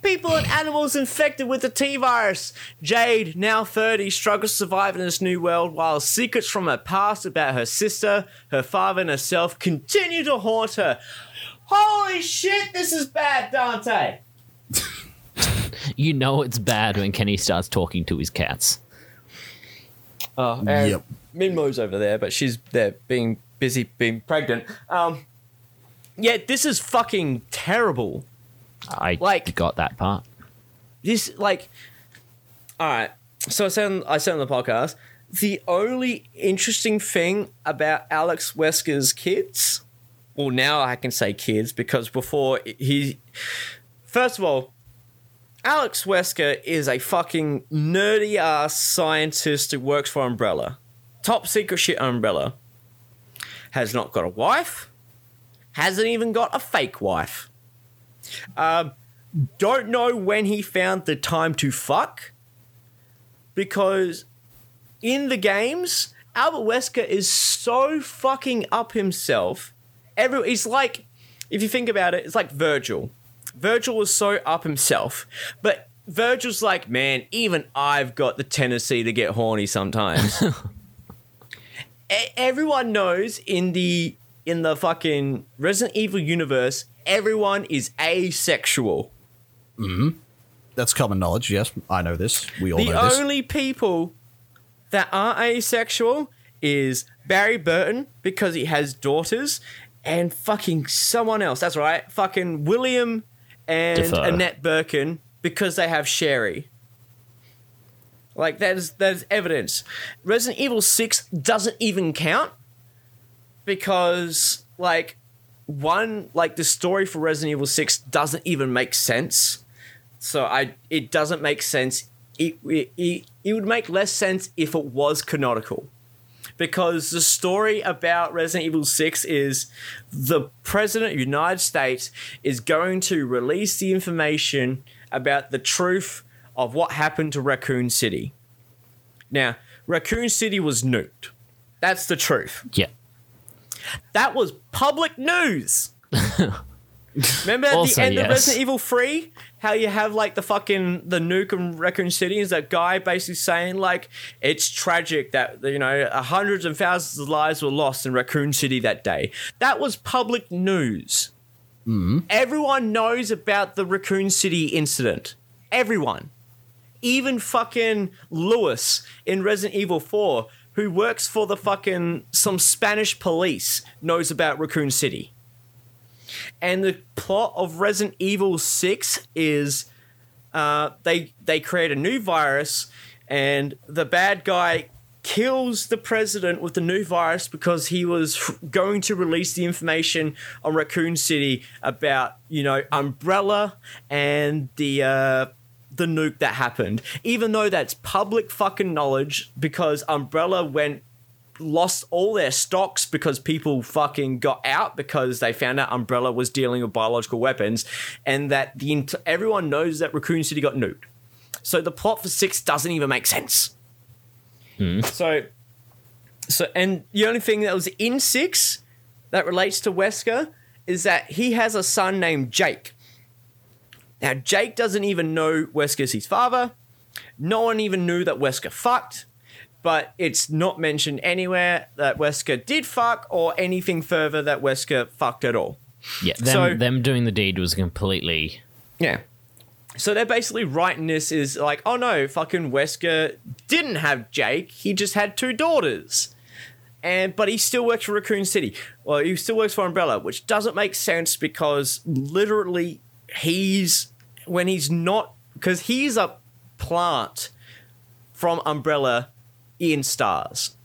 Speaker 6: People and animals infected with the T virus. Jade, now 30, struggles to survive in this new world while secrets from her past about her sister, her father, and herself continue to haunt her. Holy shit, this is bad, Dante!
Speaker 3: You know it's bad when Kenny starts talking to his cats.
Speaker 6: Oh, and
Speaker 5: Yep.
Speaker 6: Minmo's over there, but she's there being busy being pregnant. Um, yeah, this is fucking terrible.
Speaker 3: I
Speaker 6: Like-
Speaker 3: got that part.
Speaker 6: This like, all right. So I said on, I said on the podcast, the only interesting thing about Alex Wesker's kids, well, now I can say kids because before he, first of all, Alex Wesker is a fucking nerdy ass scientist who works for Umbrella. Top secret shit Umbrella. Has not got a wife. Hasn't even got a fake wife. Um, don't know when he found the time to fuck. Because in the games, Albert Wesker is so fucking up himself. Every he's like, if you think about it, it's like Vergil. Vergil was so up himself, but Vergil's like, man, even I've got the tendency to get horny sometimes. (laughs) Everyone knows in the in the fucking Resident Evil universe, everyone is asexual. Mm-hmm.
Speaker 5: That's common knowledge. Yes, I know this. We all
Speaker 6: The
Speaker 5: know this.
Speaker 6: The only people that are asexual is Barry Burton because he has daughters and fucking someone else. That's right. Fucking William and
Speaker 3: Defoe.
Speaker 6: Annette Birkin because they have Sherry. Like that is that is evidence. Resident Evil 6 doesn't even count because like one like the story for Resident Evil 6 doesn't even make sense. So I it doesn't make sense. It, it, it, it would make less sense if it was canonical. Because the story about Resident Evil 6 is the President of the United States is going to release the information about the truth of what happened to Raccoon City. Now, Raccoon City was nuked. That's the truth.
Speaker 3: Yeah.
Speaker 6: That was public news. Remember at
Speaker 3: Also,
Speaker 6: the end of. Resident Evil 3? How you have like the fucking the nuke in Raccoon City is that guy basically saying like it's tragic that you know hundreds and thousands of lives were lost in Raccoon City that day. That was public news. Mm-hmm. Everyone knows about the Raccoon City incident. Everyone. Even fucking Luis in Resident Evil 4, who works for the fucking some Spanish police, knows about Raccoon City. And the plot of Resident Evil 6 is uh, they they create a new virus and the bad guy kills the president with the new virus because he was going to release the information on Raccoon City about, you know, Umbrella and the uh the nuke that happened. Even though that's public fucking knowledge because Umbrella went lost all their stocks because people fucking got out because they found out Umbrella was dealing with biological weapons and that the everyone knows that Raccoon City got nuked. So the plot for 6 doesn't even make sense. Hmm. So so and the only thing that was in 6 that relates to Wesker is that he has a son named Jake. Now Jake doesn't even know Wesker's his father. No one even knew that Wesker fucked but it's not mentioned anywhere that Wesker did fuck or anything further that Wesker fucked at all.
Speaker 3: Yeah. Them,
Speaker 6: So-
Speaker 3: them doing the deed was completely.
Speaker 6: Yeah. so they're basically writing this is like, oh no, fucking Wesker didn't have Jake. He just had two daughters. And but he still works for Raccoon City. Well, he still works for Umbrella, which doesn't make sense because literally he's when he's not because he's a plant from Umbrella in Stars.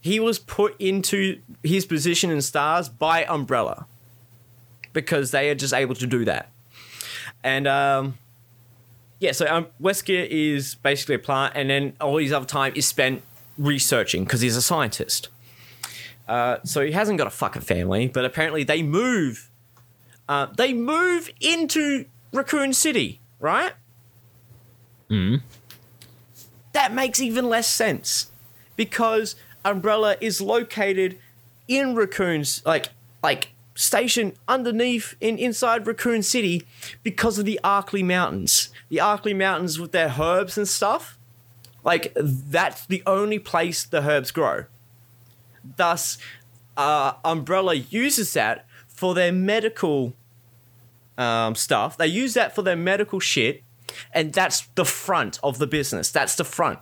Speaker 6: He was put into his position in Stars by Umbrella because they are just able to do that. And um, yeah, so um, Wesker is basically a plant, and then all his other time is spent researching because he's a scientist. Uh, so he hasn't got a fucking family, but apparently they move. Uh, they move into Raccoon City, right?
Speaker 3: Hmm.
Speaker 6: That makes even less sense because Umbrella is located in Raccoon's like like station underneath in inside Raccoon City because of the Arklay Mountains. The Arklay Mountains with their herbs and stuff. Like that's the only place the herbs grow. Thus, uh, Umbrella uses that for their medical um, stuff. They use that for their medical shit, and that's the front of the business. That's the front.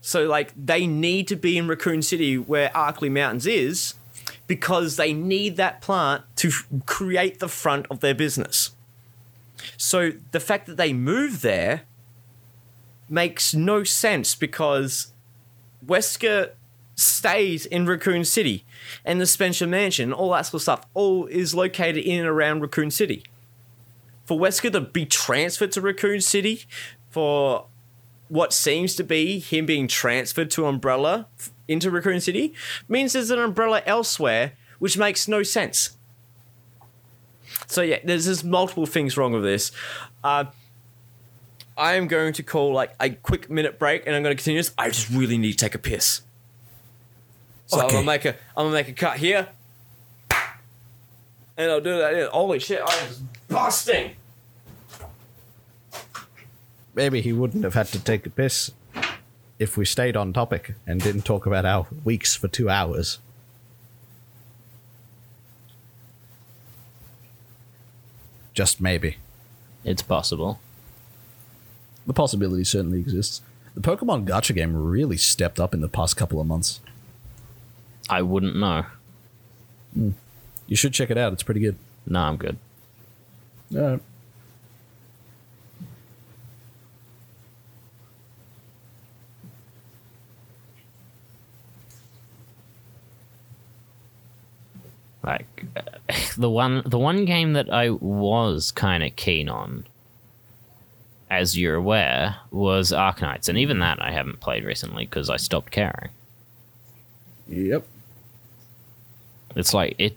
Speaker 6: So, like, they need to be in Raccoon City where Arklay Mountains is because they need that plant to f- create the front of their business. So, the fact that they move there makes no sense because Wesker stays in Raccoon City and the Spencer Mansion, all that sort of stuff, all is located in and around Raccoon City. For Wesker to be transferred to Raccoon City for what seems to be him being transferred to Umbrella into Raccoon City means there's an Umbrella elsewhere, which makes no sense. So yeah, there's just multiple things wrong with this. Uh, I am going to call like a quick minute break, and I'm going to continue this. I just really need to take a piss. So I'm gonna make a I'm gonna make a cut here, and I'll do that. here. Holy shit! I'm busting.
Speaker 5: Maybe he wouldn't have had to take a piss if we stayed on topic and didn't talk about our weeks for two hours. Just maybe.
Speaker 3: It's possible.
Speaker 5: The possibility certainly exists. The Pokemon Gacha game really stepped up in the past couple of months.
Speaker 3: I wouldn't know.
Speaker 5: You should check it out. It's pretty good.
Speaker 3: No, I'm good.
Speaker 5: Uh,
Speaker 3: Like (laughs) the one the one game that I was kind of keen on as you're aware was Arknights and even that I haven't played recently because I stopped caring.
Speaker 5: yep.
Speaker 3: It's like it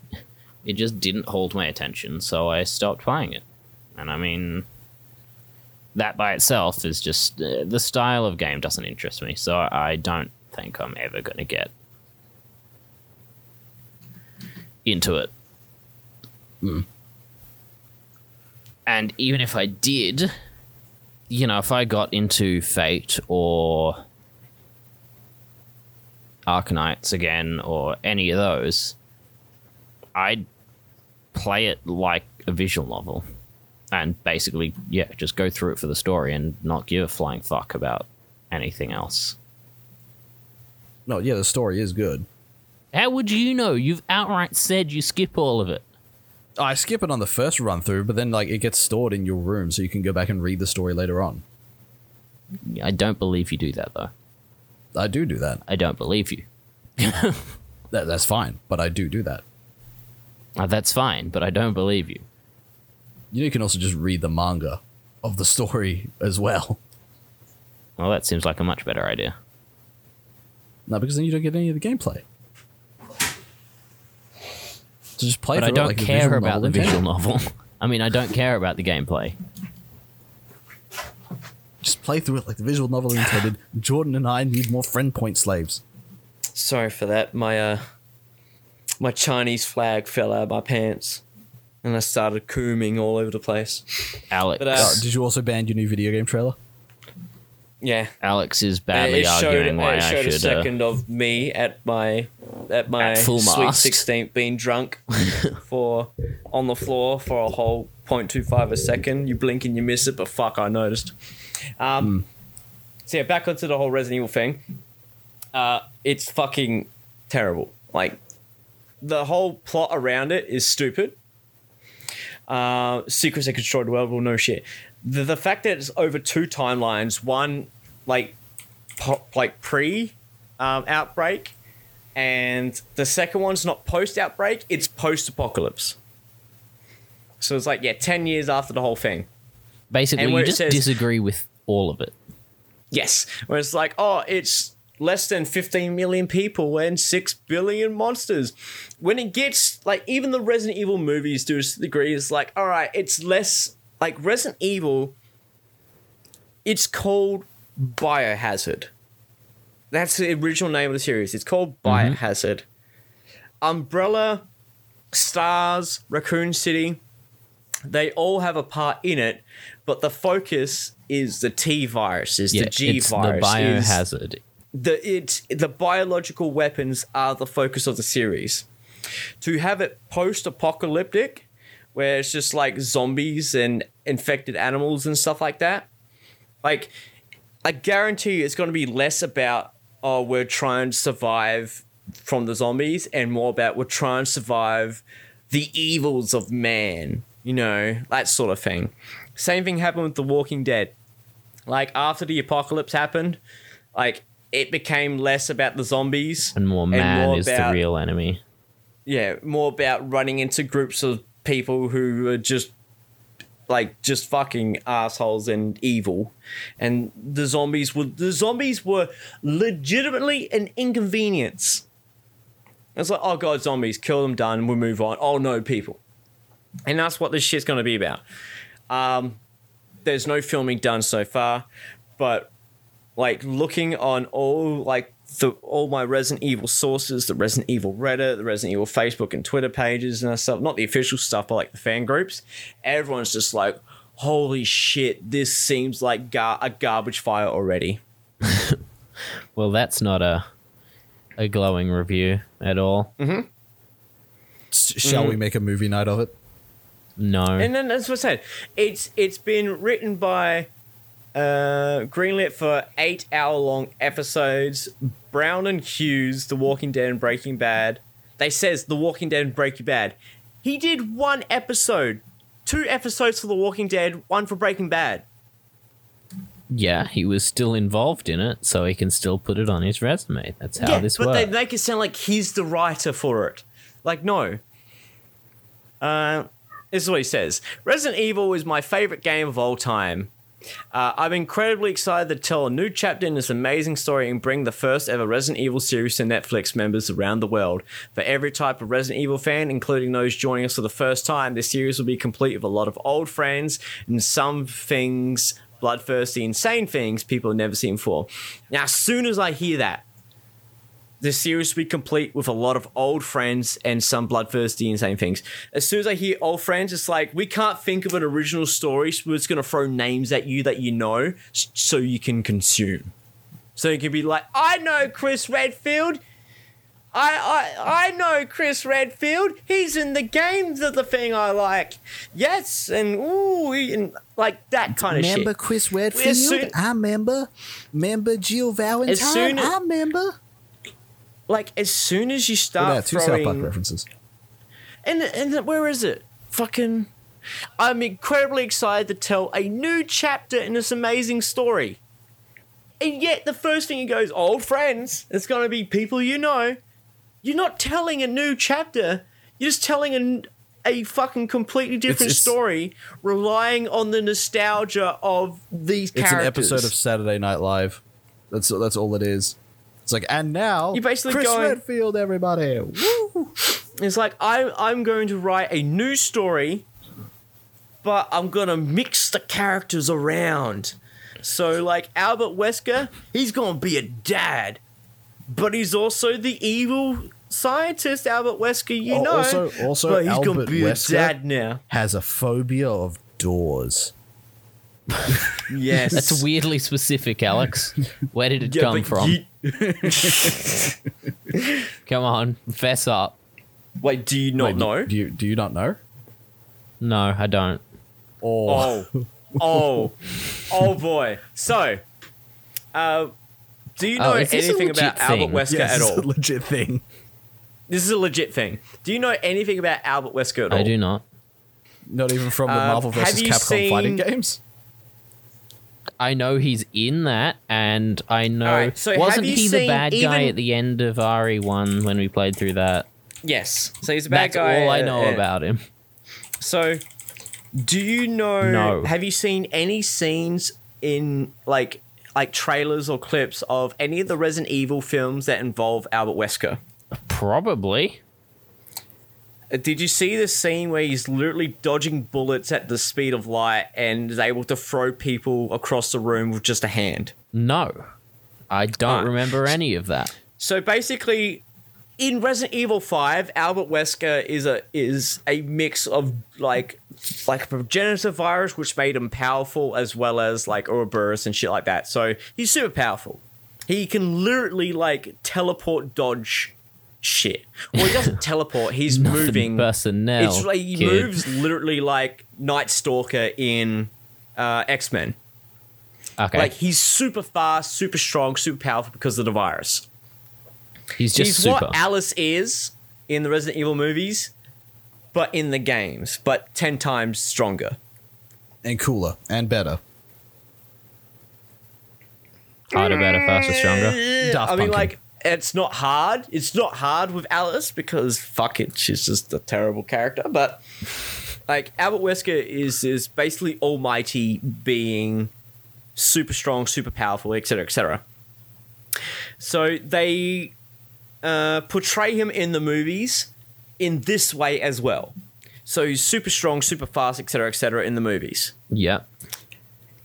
Speaker 3: it just didn't hold my attention so I stopped playing it. And I mean that by itself is just uh, the style of game doesn't interest me so I don't think I'm ever going to get into it. And even if I did, you know, if I got into Fate or Arknights again or any of those, I'd play it like a visual novel. And basically, yeah, just go through it for the story and not give a flying fuck about anything else.
Speaker 5: No, yeah, the story is good.
Speaker 3: How would you know? You've outright said you skip all of it.
Speaker 5: I skip it on the first run through, but then like it gets stored in your room, so you can go back and read the story later on.
Speaker 3: I don't believe you do that, though.
Speaker 5: I do do that.
Speaker 3: I don't believe you. (laughs)
Speaker 5: that that's fine, but I do do that.
Speaker 3: Uh, that's fine, but I don't believe you.
Speaker 5: You know, you can also just read the manga of the story as well.
Speaker 3: Well, that seems like a much better idea.
Speaker 5: No, because then you don't get any of the gameplay. So just play
Speaker 3: But I don't
Speaker 5: like
Speaker 3: care
Speaker 5: visual
Speaker 3: about the visual novel. (laughs) I mean, I don't care about the gameplay.
Speaker 5: Just play through it like the visual novel intended. Jordan and I need more friend point slaves.
Speaker 6: Sorry for that. My uh, my Chinese flag fell out of my pants, and I started cooming all over the place.
Speaker 3: Alex,
Speaker 6: But, uh,
Speaker 5: Oh, did you also ban your new video game trailer?
Speaker 6: Yeah,
Speaker 3: Alex is badly
Speaker 6: it showed,
Speaker 3: arguing why
Speaker 6: it
Speaker 3: I
Speaker 6: showed a
Speaker 3: should. Uh,
Speaker 6: second of me at my at my
Speaker 3: At full
Speaker 6: sweet sixteenth being drunk (laughs) for on the floor for a whole 0.25 a second. You blink and you miss it, but fuck, I noticed. Um, So yeah, back onto the whole Resident Evil thing. Uh, it's fucking terrible. Like the whole plot around it is stupid. Uh, secrets that destroyed the world. Well, no shit. The, the fact that it's over two timelines, one like po- like pre um, outbreak, and the second one's not post outbreak; it's post apocalypse. So it's like yeah, ten years after the whole thing.
Speaker 3: Basically, you just
Speaker 6: says-
Speaker 3: disagree with all of it.
Speaker 6: Yes, where it's like, oh, it's less than 15 million people and 6 billion monsters. When it gets, like, even the Resident Evil movies to a degree, it's like, all right, it's less, like, Resident Evil, it's called Biohazard. That's the original name of the series. It's called mm-hmm. Biohazard. Umbrella, Stars, Raccoon City, they all have a part in it, but the focus is the T virus, is the G
Speaker 3: it's
Speaker 6: virus,
Speaker 3: the
Speaker 6: is
Speaker 3: biohazard.
Speaker 6: The it the biological weapons are the focus of the series. To have it post-apocalyptic, where it's just like zombies and infected animals and stuff like that, like I guarantee it's going to be less about oh we're trying to survive from the zombies and more about we're trying to survive the evils of man, you know, that sort of thing. Same thing happened with The Walking Dead. Like after the apocalypse happened, like it became less about the zombies
Speaker 3: And more man
Speaker 6: more
Speaker 3: is
Speaker 6: about-
Speaker 3: the real enemy.
Speaker 6: yeah, more about running into groups of people who are just like just fucking assholes and evil. And the zombies were the zombies were legitimately an inconvenience. It's like, oh god, zombies, kill them, done, we'll move on. Oh no, people. And that's what this shit's gonna be about. Um, there's no filming done so far, but like looking on all like the all my Resident Evil sources, the Resident Evil Reddit, the Resident Evil Facebook and Twitter pages and stuff, not the official stuff, but like the fan groups, everyone's just like, holy shit, this seems like gar- a garbage fire already. (laughs)
Speaker 3: Well, that's not a a glowing review at all.
Speaker 6: Mm-hmm.
Speaker 5: S- Shall we make a movie night of it?
Speaker 3: No.
Speaker 6: And then that's what I said. It's it's been written by uh greenlit for eight hour long episodes. Brown and Hughes, The Walking Dead and Breaking Bad. They says The Walking Dead and Breaking Bad. He did one episode, two episodes for The Walking Dead, one for Breaking Bad.
Speaker 3: yeah, he was still involved in it, so he can still put it on his resume. That's how
Speaker 6: yeah,
Speaker 3: this
Speaker 6: but
Speaker 3: works.
Speaker 6: But they make it sound like he's the writer for it. Like, no. Uh, this is what he says Resident Evil is my favorite game of all time. Uh, I'm incredibly excited to tell a new chapter in this amazing story and bring the first ever Resident Evil series to Netflix members around the world. For every type of Resident Evil fan, including those joining us for the first time, this series will be complete with a lot of old friends and some things, bloodthirsty, insane things people have never seen before. Now, as soon as I hear that, the series will be complete with a lot of old friends and some bloodthirsty insane things. As soon as I hear old friends, it's like we can't think of an original story, so we're just gonna throw names at you that you know, so you can consume. So you can be like, I know Chris Redfield. I I I know Chris Redfield. He's in the games of the thing I like. Yes, and ooh, and like that kind of
Speaker 5: Remember
Speaker 6: shit.
Speaker 5: Remember
Speaker 6: Chris
Speaker 5: Redfield?
Speaker 6: soon-
Speaker 5: I remember. Remember Jill Valentine?
Speaker 6: soon-
Speaker 5: I remember.
Speaker 6: Like as soon as you start
Speaker 5: yeah, two South
Speaker 6: throwing,
Speaker 5: Park references.
Speaker 6: And and where is it? Fucking I'm incredibly excited to tell a new chapter in this amazing story. And yet the first thing he goes, old friends, it's gonna be people you know. You're not telling a new chapter, you're just telling a, a fucking completely different
Speaker 5: it's-
Speaker 6: story, relying on the nostalgia of these
Speaker 5: It's
Speaker 6: characters.
Speaker 5: an episode of Saturday Night Live. That's that's all it is. It's like, and now
Speaker 6: You're basically
Speaker 5: Chris
Speaker 6: going-
Speaker 5: Redfield, everybody. Woo!
Speaker 6: It's like I'm I'm going to write a new story, but I'm gonna mix the characters around. So like Albert Wesker, he's gonna be a dad, but he's also the evil scientist Albert Wesker, you
Speaker 5: Oh,
Speaker 6: know.
Speaker 5: also- also
Speaker 6: but he's gonna
Speaker 5: Albert
Speaker 6: be
Speaker 5: Wesker-
Speaker 6: a dad now.
Speaker 5: Has a phobia of doors.
Speaker 6: Yes,
Speaker 3: That's weirdly specific, Alex. Where did it
Speaker 6: Yeah,
Speaker 3: come from?
Speaker 6: you- (laughs)
Speaker 3: Come on, fess up.
Speaker 6: wait, do you not
Speaker 5: Wait,
Speaker 6: know?
Speaker 5: Do you do you not know?
Speaker 3: No, I don't.
Speaker 5: Or
Speaker 6: Oh, oh, oh boy. So, uh, do you know
Speaker 3: Oh, is this a
Speaker 6: anything
Speaker 3: legit
Speaker 6: about Albert
Speaker 3: thing?
Speaker 6: Wesker
Speaker 5: yes,
Speaker 6: at
Speaker 5: it's
Speaker 6: all?
Speaker 5: a legit thing.
Speaker 6: This is a legit thing. Do you know anything about Albert Wesker at all?
Speaker 3: I do not.
Speaker 5: Not even from the
Speaker 6: Uh,
Speaker 5: Marvel vs.
Speaker 6: you
Speaker 5: Capcom fighting games.
Speaker 3: I know he's in that, and I know
Speaker 6: Alright, so
Speaker 3: wasn't he the bad guy at the end of RE one when we played through that?
Speaker 6: Yes. So he's a bad
Speaker 3: That's
Speaker 6: guy.
Speaker 3: all I
Speaker 6: uh,
Speaker 3: know
Speaker 6: uh,
Speaker 3: about him.
Speaker 6: So, do you know?
Speaker 3: No.
Speaker 6: Have you seen any scenes in like like trailers or clips of any of the Resident Evil films that involve Albert Wesker?
Speaker 3: Probably.
Speaker 6: Uh, Did you see the scene where he's literally dodging bullets at the speed of light and is able to throw people across the room with just a hand?
Speaker 3: No, I don't
Speaker 6: Alright.
Speaker 3: remember any of that.
Speaker 6: So basically, in Resident Evil Five, Albert Wesker is a is a mix of like like a progenitor virus, which made him powerful, as well as like Ouroboros and shit like that. So he's super powerful. He can literally like teleport, dodge shit. Well, he doesn't (laughs) teleport. He's moving.
Speaker 3: personnel.
Speaker 6: It's like he
Speaker 3: kid.
Speaker 6: moves literally like Night Stalker in uh, X Men.
Speaker 3: Okay,
Speaker 6: Like he's super fast, super strong, super powerful because of the virus.
Speaker 3: he's just
Speaker 6: He's
Speaker 3: super.
Speaker 6: what Alice is in the Resident Evil movies, but in the games, but 10 times stronger.
Speaker 5: And cooler and better.
Speaker 3: Harder, better, faster, stronger.
Speaker 5: Daft
Speaker 6: I mean,
Speaker 5: Punkin'.
Speaker 6: like, it's not hard. It's not hard with Alice because fuck it, she's just a terrible character. But like Albert Wesker is is basically almighty being super strong, super powerful, etc., etc. So they uh, portray him in the movies in this way as well. So he's super strong, super fast, etc., etc. in the movies
Speaker 3: Yeah.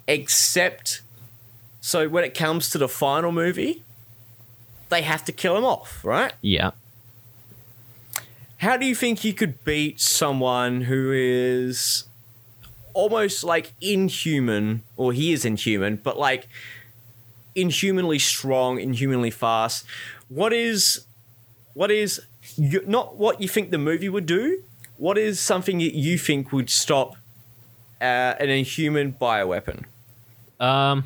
Speaker 6: except so when it comes to the final movie they have to kill him off right
Speaker 3: Yeah.
Speaker 6: how do you think you could beat someone who is almost like inhuman or he is inhuman but like inhumanly strong inhumanly fast what is what is you, not what you think the movie would do what is something that you think would stop uh, an inhuman bioweapon
Speaker 3: Um,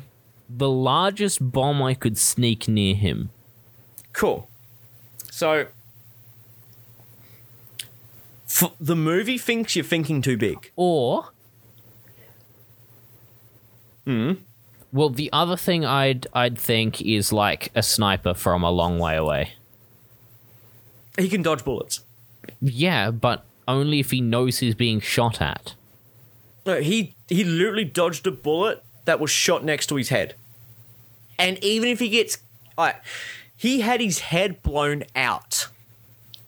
Speaker 3: the largest bomb I could sneak near him.
Speaker 6: Cool. So, f- the movie thinks you're thinking too big.
Speaker 3: Or.
Speaker 6: Hmm?
Speaker 3: Well, the other thing I'd I'd think is like a sniper from a long way away.
Speaker 6: He can dodge bullets.
Speaker 3: Yeah, but only if he knows he's being shot at.
Speaker 6: No, he he literally dodged a bullet that was shot next to his head. And even if he gets, like, he had his head blown out.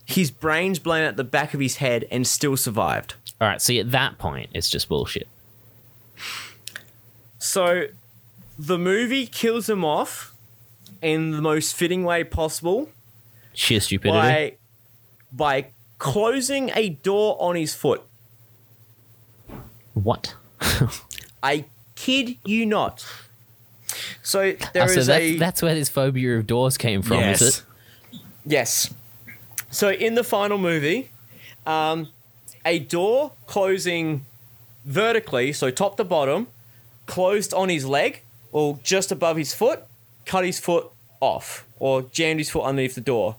Speaker 6: His brains blown out the back of his head and still survived.
Speaker 3: All right, see at that point, it's just bullshit.
Speaker 6: So, the movie kills him off in the most fitting way possible
Speaker 3: Sheer stupidity.
Speaker 6: by by closing a door on his foot.
Speaker 3: What? (laughs)
Speaker 6: I kid you not. So there is
Speaker 3: so that's,
Speaker 6: a
Speaker 3: that's where this phobia of doors came from, is it?
Speaker 6: yes. So in the final movie, um, a door closing vertically, so top to bottom, closed on his leg or just above his foot, cut his foot off or jammed his foot underneath the door.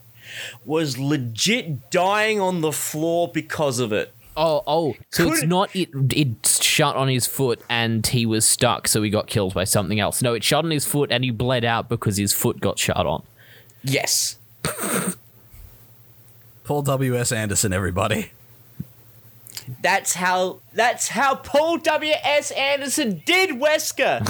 Speaker 6: Was legit dying on the floor because of it.
Speaker 3: Oh, oh. So it's
Speaker 6: Couldn't-
Speaker 3: it. It shut on his foot and he was stuck, so he got killed by something else. No, it shot on his foot and he bled out because his foot got shot on.
Speaker 6: Yes.
Speaker 5: Paul W.S. Anderson, everybody.
Speaker 6: That's how that's how Paul W. S. Anderson did Wesker.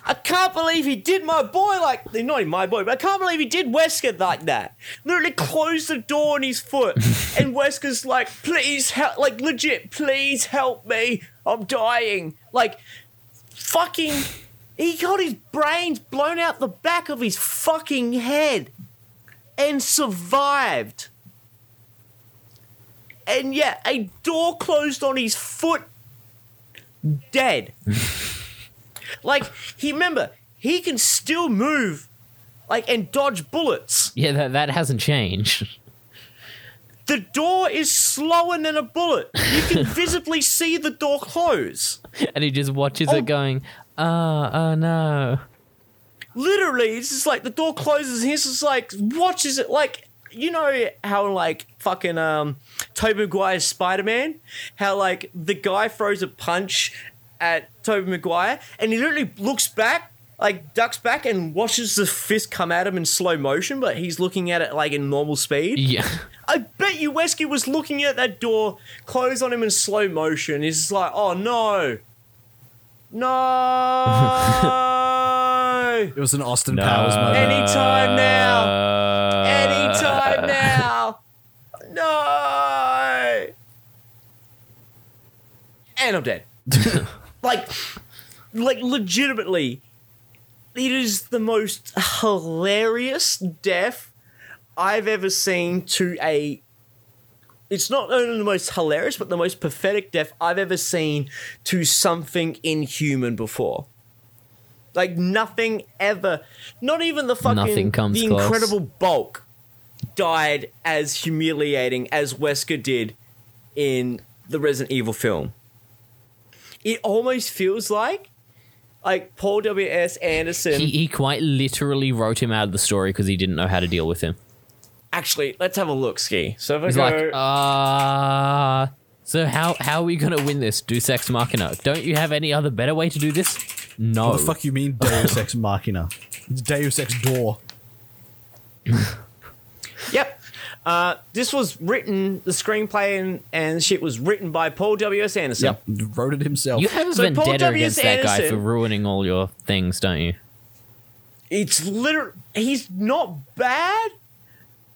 Speaker 6: (laughs) I can't believe he did my boy like not even my boy, but I can't believe he did Wesker like that. Literally closed the door on his foot, (laughs) and Wesker's like, "Please help!" Like legit, "Please help me! I'm dying!" Like fucking, he got his brains blown out the back of his fucking head, and survived and yeah, a door closed on his foot, dead. (laughs) like he remember he can still move, like and dodge bullets.
Speaker 3: Yeah, that that hasn't changed. (laughs)
Speaker 6: the door is slower than a bullet. You can (laughs) visibly see the door close.
Speaker 3: And he just watches
Speaker 6: Oh.
Speaker 3: it going, oh, oh no.
Speaker 6: Literally, it's just like the door closes and he's just like watches it like you know how like fucking um Tobey Maguire's Spider Man, how like the guy throws a punch at Tobey Maguire and he literally looks back, like ducks back and watches the fist come at him in slow motion, but he's looking at it like in normal speed.
Speaker 3: Yeah.
Speaker 6: I bet you Wesky was looking at that door close on him in slow motion. He's just like, oh no. No. (laughs)
Speaker 5: It was an Austin
Speaker 3: No.
Speaker 5: Powers moment.
Speaker 6: Anytime now. Anytime (laughs) now. No. And I'm dead. (laughs) like, like legitimately, it is the most hilarious death I've ever seen to a. It's not only the most hilarious, but the most pathetic death I've ever seen to something inhuman before. Like nothing ever, not even the fucking the
Speaker 3: close.
Speaker 6: incredible bulk died as humiliating as Wesker did in the Resident Evil film. It almost feels like like Paul W S Anderson.
Speaker 3: He, he quite literally wrote him out of the story because he didn't know how to deal with him.
Speaker 6: Actually, let's have a look, Ski. So if I
Speaker 3: He's
Speaker 6: go,
Speaker 3: like, uh, so how how are we gonna win this? Deus ex machina? Don't you have any other better way to do this? No.
Speaker 5: What the fuck you mean Deus (laughs) Ex Machina? It's Deus Ex Door. (laughs)
Speaker 6: Yep. Uh, this was written, the screenplay and, and shit was written by Paul W. S. Anderson.
Speaker 5: Yep, wrote it himself.
Speaker 3: You have a
Speaker 6: So Paul
Speaker 3: vendetta
Speaker 6: W.
Speaker 3: against that guy for
Speaker 6: Anderson-
Speaker 3: ruining all your things, don't you?
Speaker 6: It's literally, he's not bad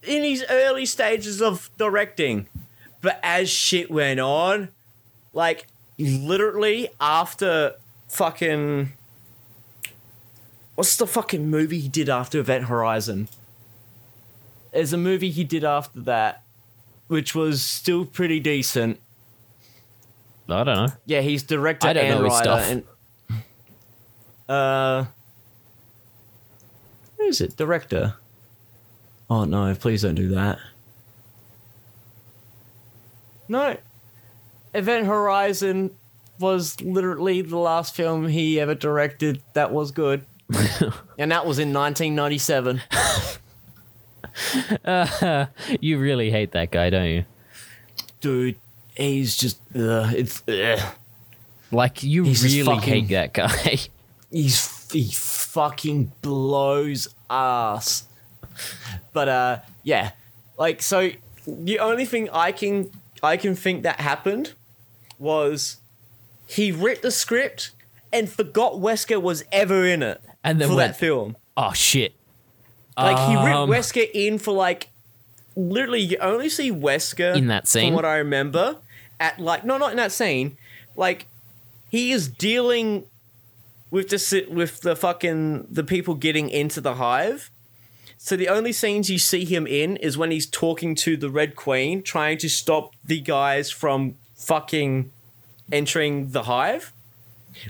Speaker 6: in his early stages of directing. But as shit went on, like literally after fucking. What's the fucking movie he did after Event Horizon? There's a movie he did after that, which was still pretty decent.
Speaker 3: I don't know.
Speaker 6: Yeah, he's director
Speaker 3: I don't
Speaker 6: and
Speaker 3: know his
Speaker 6: writer.
Speaker 3: stuff.
Speaker 6: And, uh, who is it? Director. Oh no! Please don't do that. No, Event Horizon was literally the last film he ever directed that was good, (laughs) and that was in 1997. (laughs)
Speaker 3: You really hate that guy, don't you?
Speaker 6: Dude, he's just ugh, it's ugh.
Speaker 3: Like you really
Speaker 6: fucking-
Speaker 3: hate that guy. (laughs)
Speaker 6: he's he fucking blows ass. (laughs) But uh yeah. Like so the only thing I can I can think that happened was he wrote the script and forgot Wesker was ever in it
Speaker 3: And then
Speaker 6: for
Speaker 3: went,
Speaker 6: that film.
Speaker 3: oh shit.
Speaker 6: Like he
Speaker 3: Um,
Speaker 6: ripped Wesker in for like literally you only see Wesker
Speaker 3: In that scene?
Speaker 6: From what I remember, at like no, not in that scene. Like he is dealing with the with the fucking the people getting into the hive. So the only scenes you see him in is when he's talking to the Red Queen, trying to stop the guys from fucking entering the hive.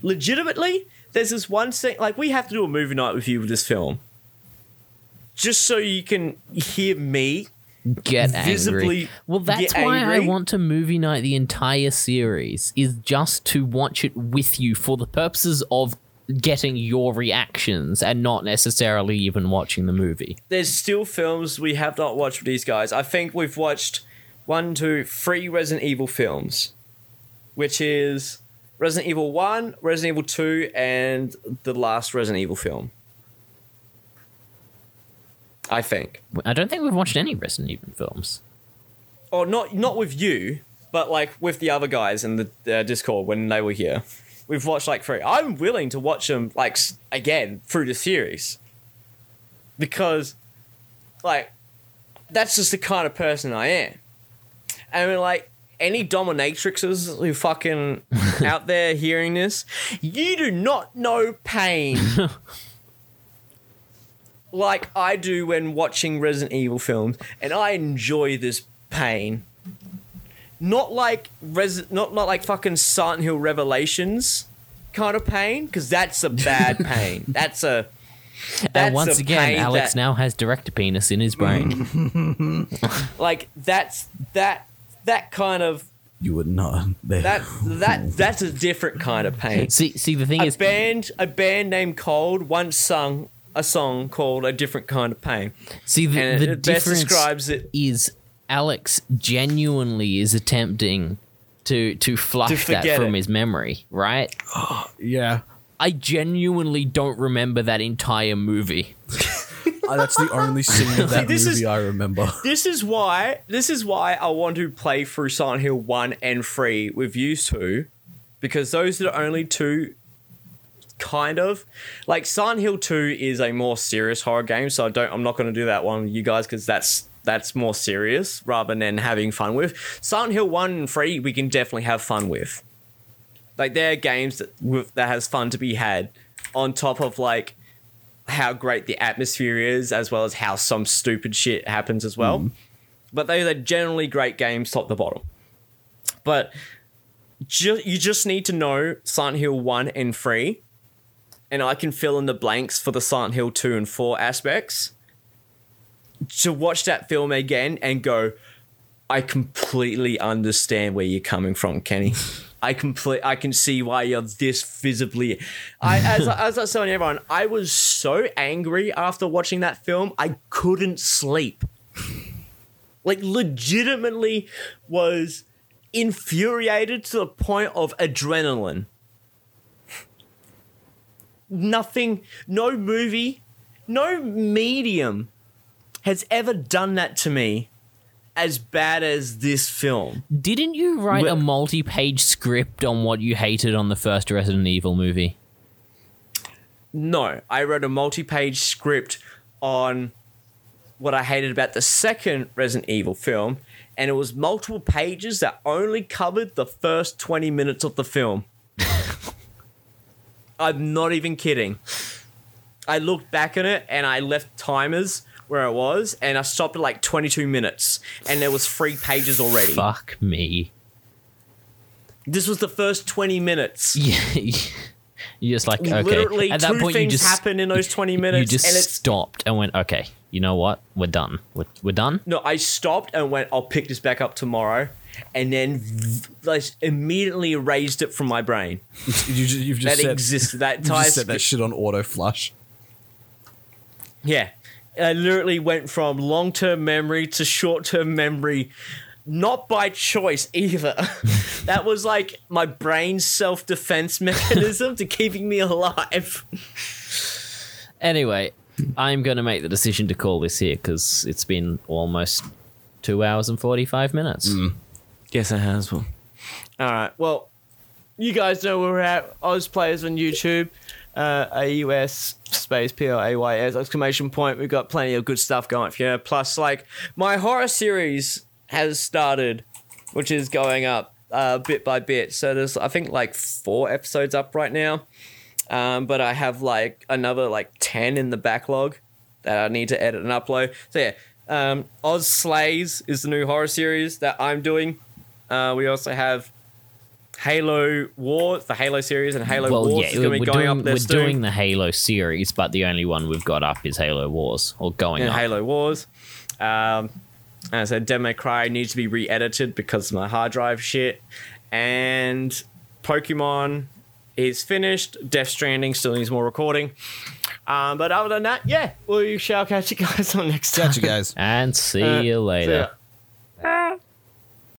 Speaker 6: Legitimately, there's this one scene like we have to do a movie night with you with this film just so you can hear me
Speaker 3: Get angry.
Speaker 6: Visibly
Speaker 3: Well, that's
Speaker 6: get
Speaker 3: why I want to movie night the entire series is just to watch it with you for the purposes of getting your reactions and not necessarily even watching the movie.
Speaker 6: there's still films we have not watched with these guys i think we've watched one two three resident evil films which is resident evil 1 resident evil 2 and the last resident evil film i think
Speaker 3: I don't think we've watched any Resident Evil films.
Speaker 6: or not not with you but like with the other guys in the uh, discord when they were here we've watched like three i'm willing to watch them like again through the series. Because like that's just the kind of person i am. I mean, like any dominatrixes who fucking (laughs) out there hearing this you do not know pain. (laughs) Like i do when watching resident evil films and i enjoy this pain not like Res- not not like fucking Silent Hill Revelations kind of pain, because that's a bad (laughs) pain. That's a
Speaker 3: and once
Speaker 6: a
Speaker 3: again,
Speaker 6: pain
Speaker 3: Alex
Speaker 6: that-
Speaker 3: now has director penis in his brain. (laughs)
Speaker 6: like that's that that kind of
Speaker 5: You would not.
Speaker 6: that that that's a different kind of pain.
Speaker 3: see, see, the thing
Speaker 6: a
Speaker 3: is,
Speaker 6: band a band named Cold once sung a song called "A Different Kind of Pain,"
Speaker 3: see the,
Speaker 6: and
Speaker 3: the
Speaker 6: it best describes it.
Speaker 3: is Alex genuinely is attempting to to flush that from
Speaker 6: it.
Speaker 3: his memory, right? (gasps)
Speaker 5: yeah.
Speaker 3: I genuinely don't remember that entire movie. (laughs)
Speaker 5: Uh, that's the only (laughs) scene of that
Speaker 6: this
Speaker 5: movie
Speaker 6: is-
Speaker 5: I remember.
Speaker 6: This is why this is why I want to play through Silent Hill one and three with you two, because those are the only two. Kind of like Silent Hill Two is a more serious horror game, so I don't. I'm not going to do that one with you guys because that's that's more serious rather than having fun with. Silent Hill One and Three we can definitely have fun with. Like they're games that with, that has fun to be had, on top of like how great the atmosphere is, as well as how some stupid shit happens as well. Mm. But they are generally great games, top to bottom. But ju- you just need to know Silent Hill 1 and 3, and I can fill in the blanks for the Silent Hill 2 and 4 aspects. To watch that film again and go, I completely understand where you're coming from, Kenny. I complete. I can see why you're this visibly. I as as I was telling everyone, I was so angry after watching that film. I couldn't sleep. Like legitimately was infuriated to the point of adrenaline. Nothing, no movie, no medium has ever done that to me as bad as this film.
Speaker 3: Didn't you write a multi-page script on what you hated on the first Resident Evil movie?
Speaker 6: No, I wrote a multi-page script on what I hated about the second Resident Evil film, and it was multiple pages that only covered the first 20 minutes of the film. (laughs) I'm not even kidding. I looked back at it and I left timers where I was, and I stopped at like 22 minutes, and there was three pages already.
Speaker 3: Fuck me.
Speaker 6: This was the first 20 minutes. (laughs)
Speaker 3: Yeah. You're just like okay.
Speaker 6: Literally,
Speaker 3: At that
Speaker 6: two
Speaker 3: point, you just
Speaker 6: happened in those 20 minutes,
Speaker 3: you just
Speaker 6: and it's
Speaker 3: stopped and went, okay. You know what? We're done. We're, we're done.
Speaker 6: No, I stopped and went, I'll pick this back up tomorrow. And then v- like, immediately erased it from my brain.
Speaker 5: You, ju- you've just
Speaker 6: That
Speaker 5: said,
Speaker 6: existed. That
Speaker 5: you
Speaker 6: entire
Speaker 5: just said that shit on auto flush.
Speaker 6: Yeah. I literally went from long term memory to short term memory, not by choice either. (laughs) that was like my brain's self defense (laughs) mechanism to keeping me alive.
Speaker 3: Anyway, I'm going to make the decision to call this here because it's been almost two hours and 45 minutes.
Speaker 6: Yes, it has Well. All right. Well, you guys know where we're at. Aus plays on YouTube. Uh, AUS space P L A Y S exclamation point. We've got plenty of good stuff going for you. Plus, like, my horror series has started, which is going up uh, bit by bit. So there's, I think, like four episodes up right now. Um, but I have like another like 10 in the backlog that I need to edit and upload. So yeah, um, Aus Slays is the new horror series that I'm doing. Uh, we also have Halo Wars, the Halo series, and Halo
Speaker 3: Well,
Speaker 6: Wars
Speaker 3: yeah,
Speaker 6: is
Speaker 3: we're,
Speaker 6: going to be
Speaker 3: we're
Speaker 6: going
Speaker 3: doing,
Speaker 6: up there
Speaker 3: we're
Speaker 6: soon.
Speaker 3: doing the Halo series, but the only one we've got up is Halo Wars, or going
Speaker 6: and
Speaker 3: up.
Speaker 6: Halo Wars. Um, and I said Devil May Cry needs to be re-edited because of my hard drive shit. And Pokemon is finished. Death Stranding still needs more recording. Um, but other than that, yeah, we shall catch you guys (laughs) on next time.
Speaker 5: Catch you guys.
Speaker 3: And see
Speaker 6: Uh,
Speaker 3: you later.
Speaker 6: yeah.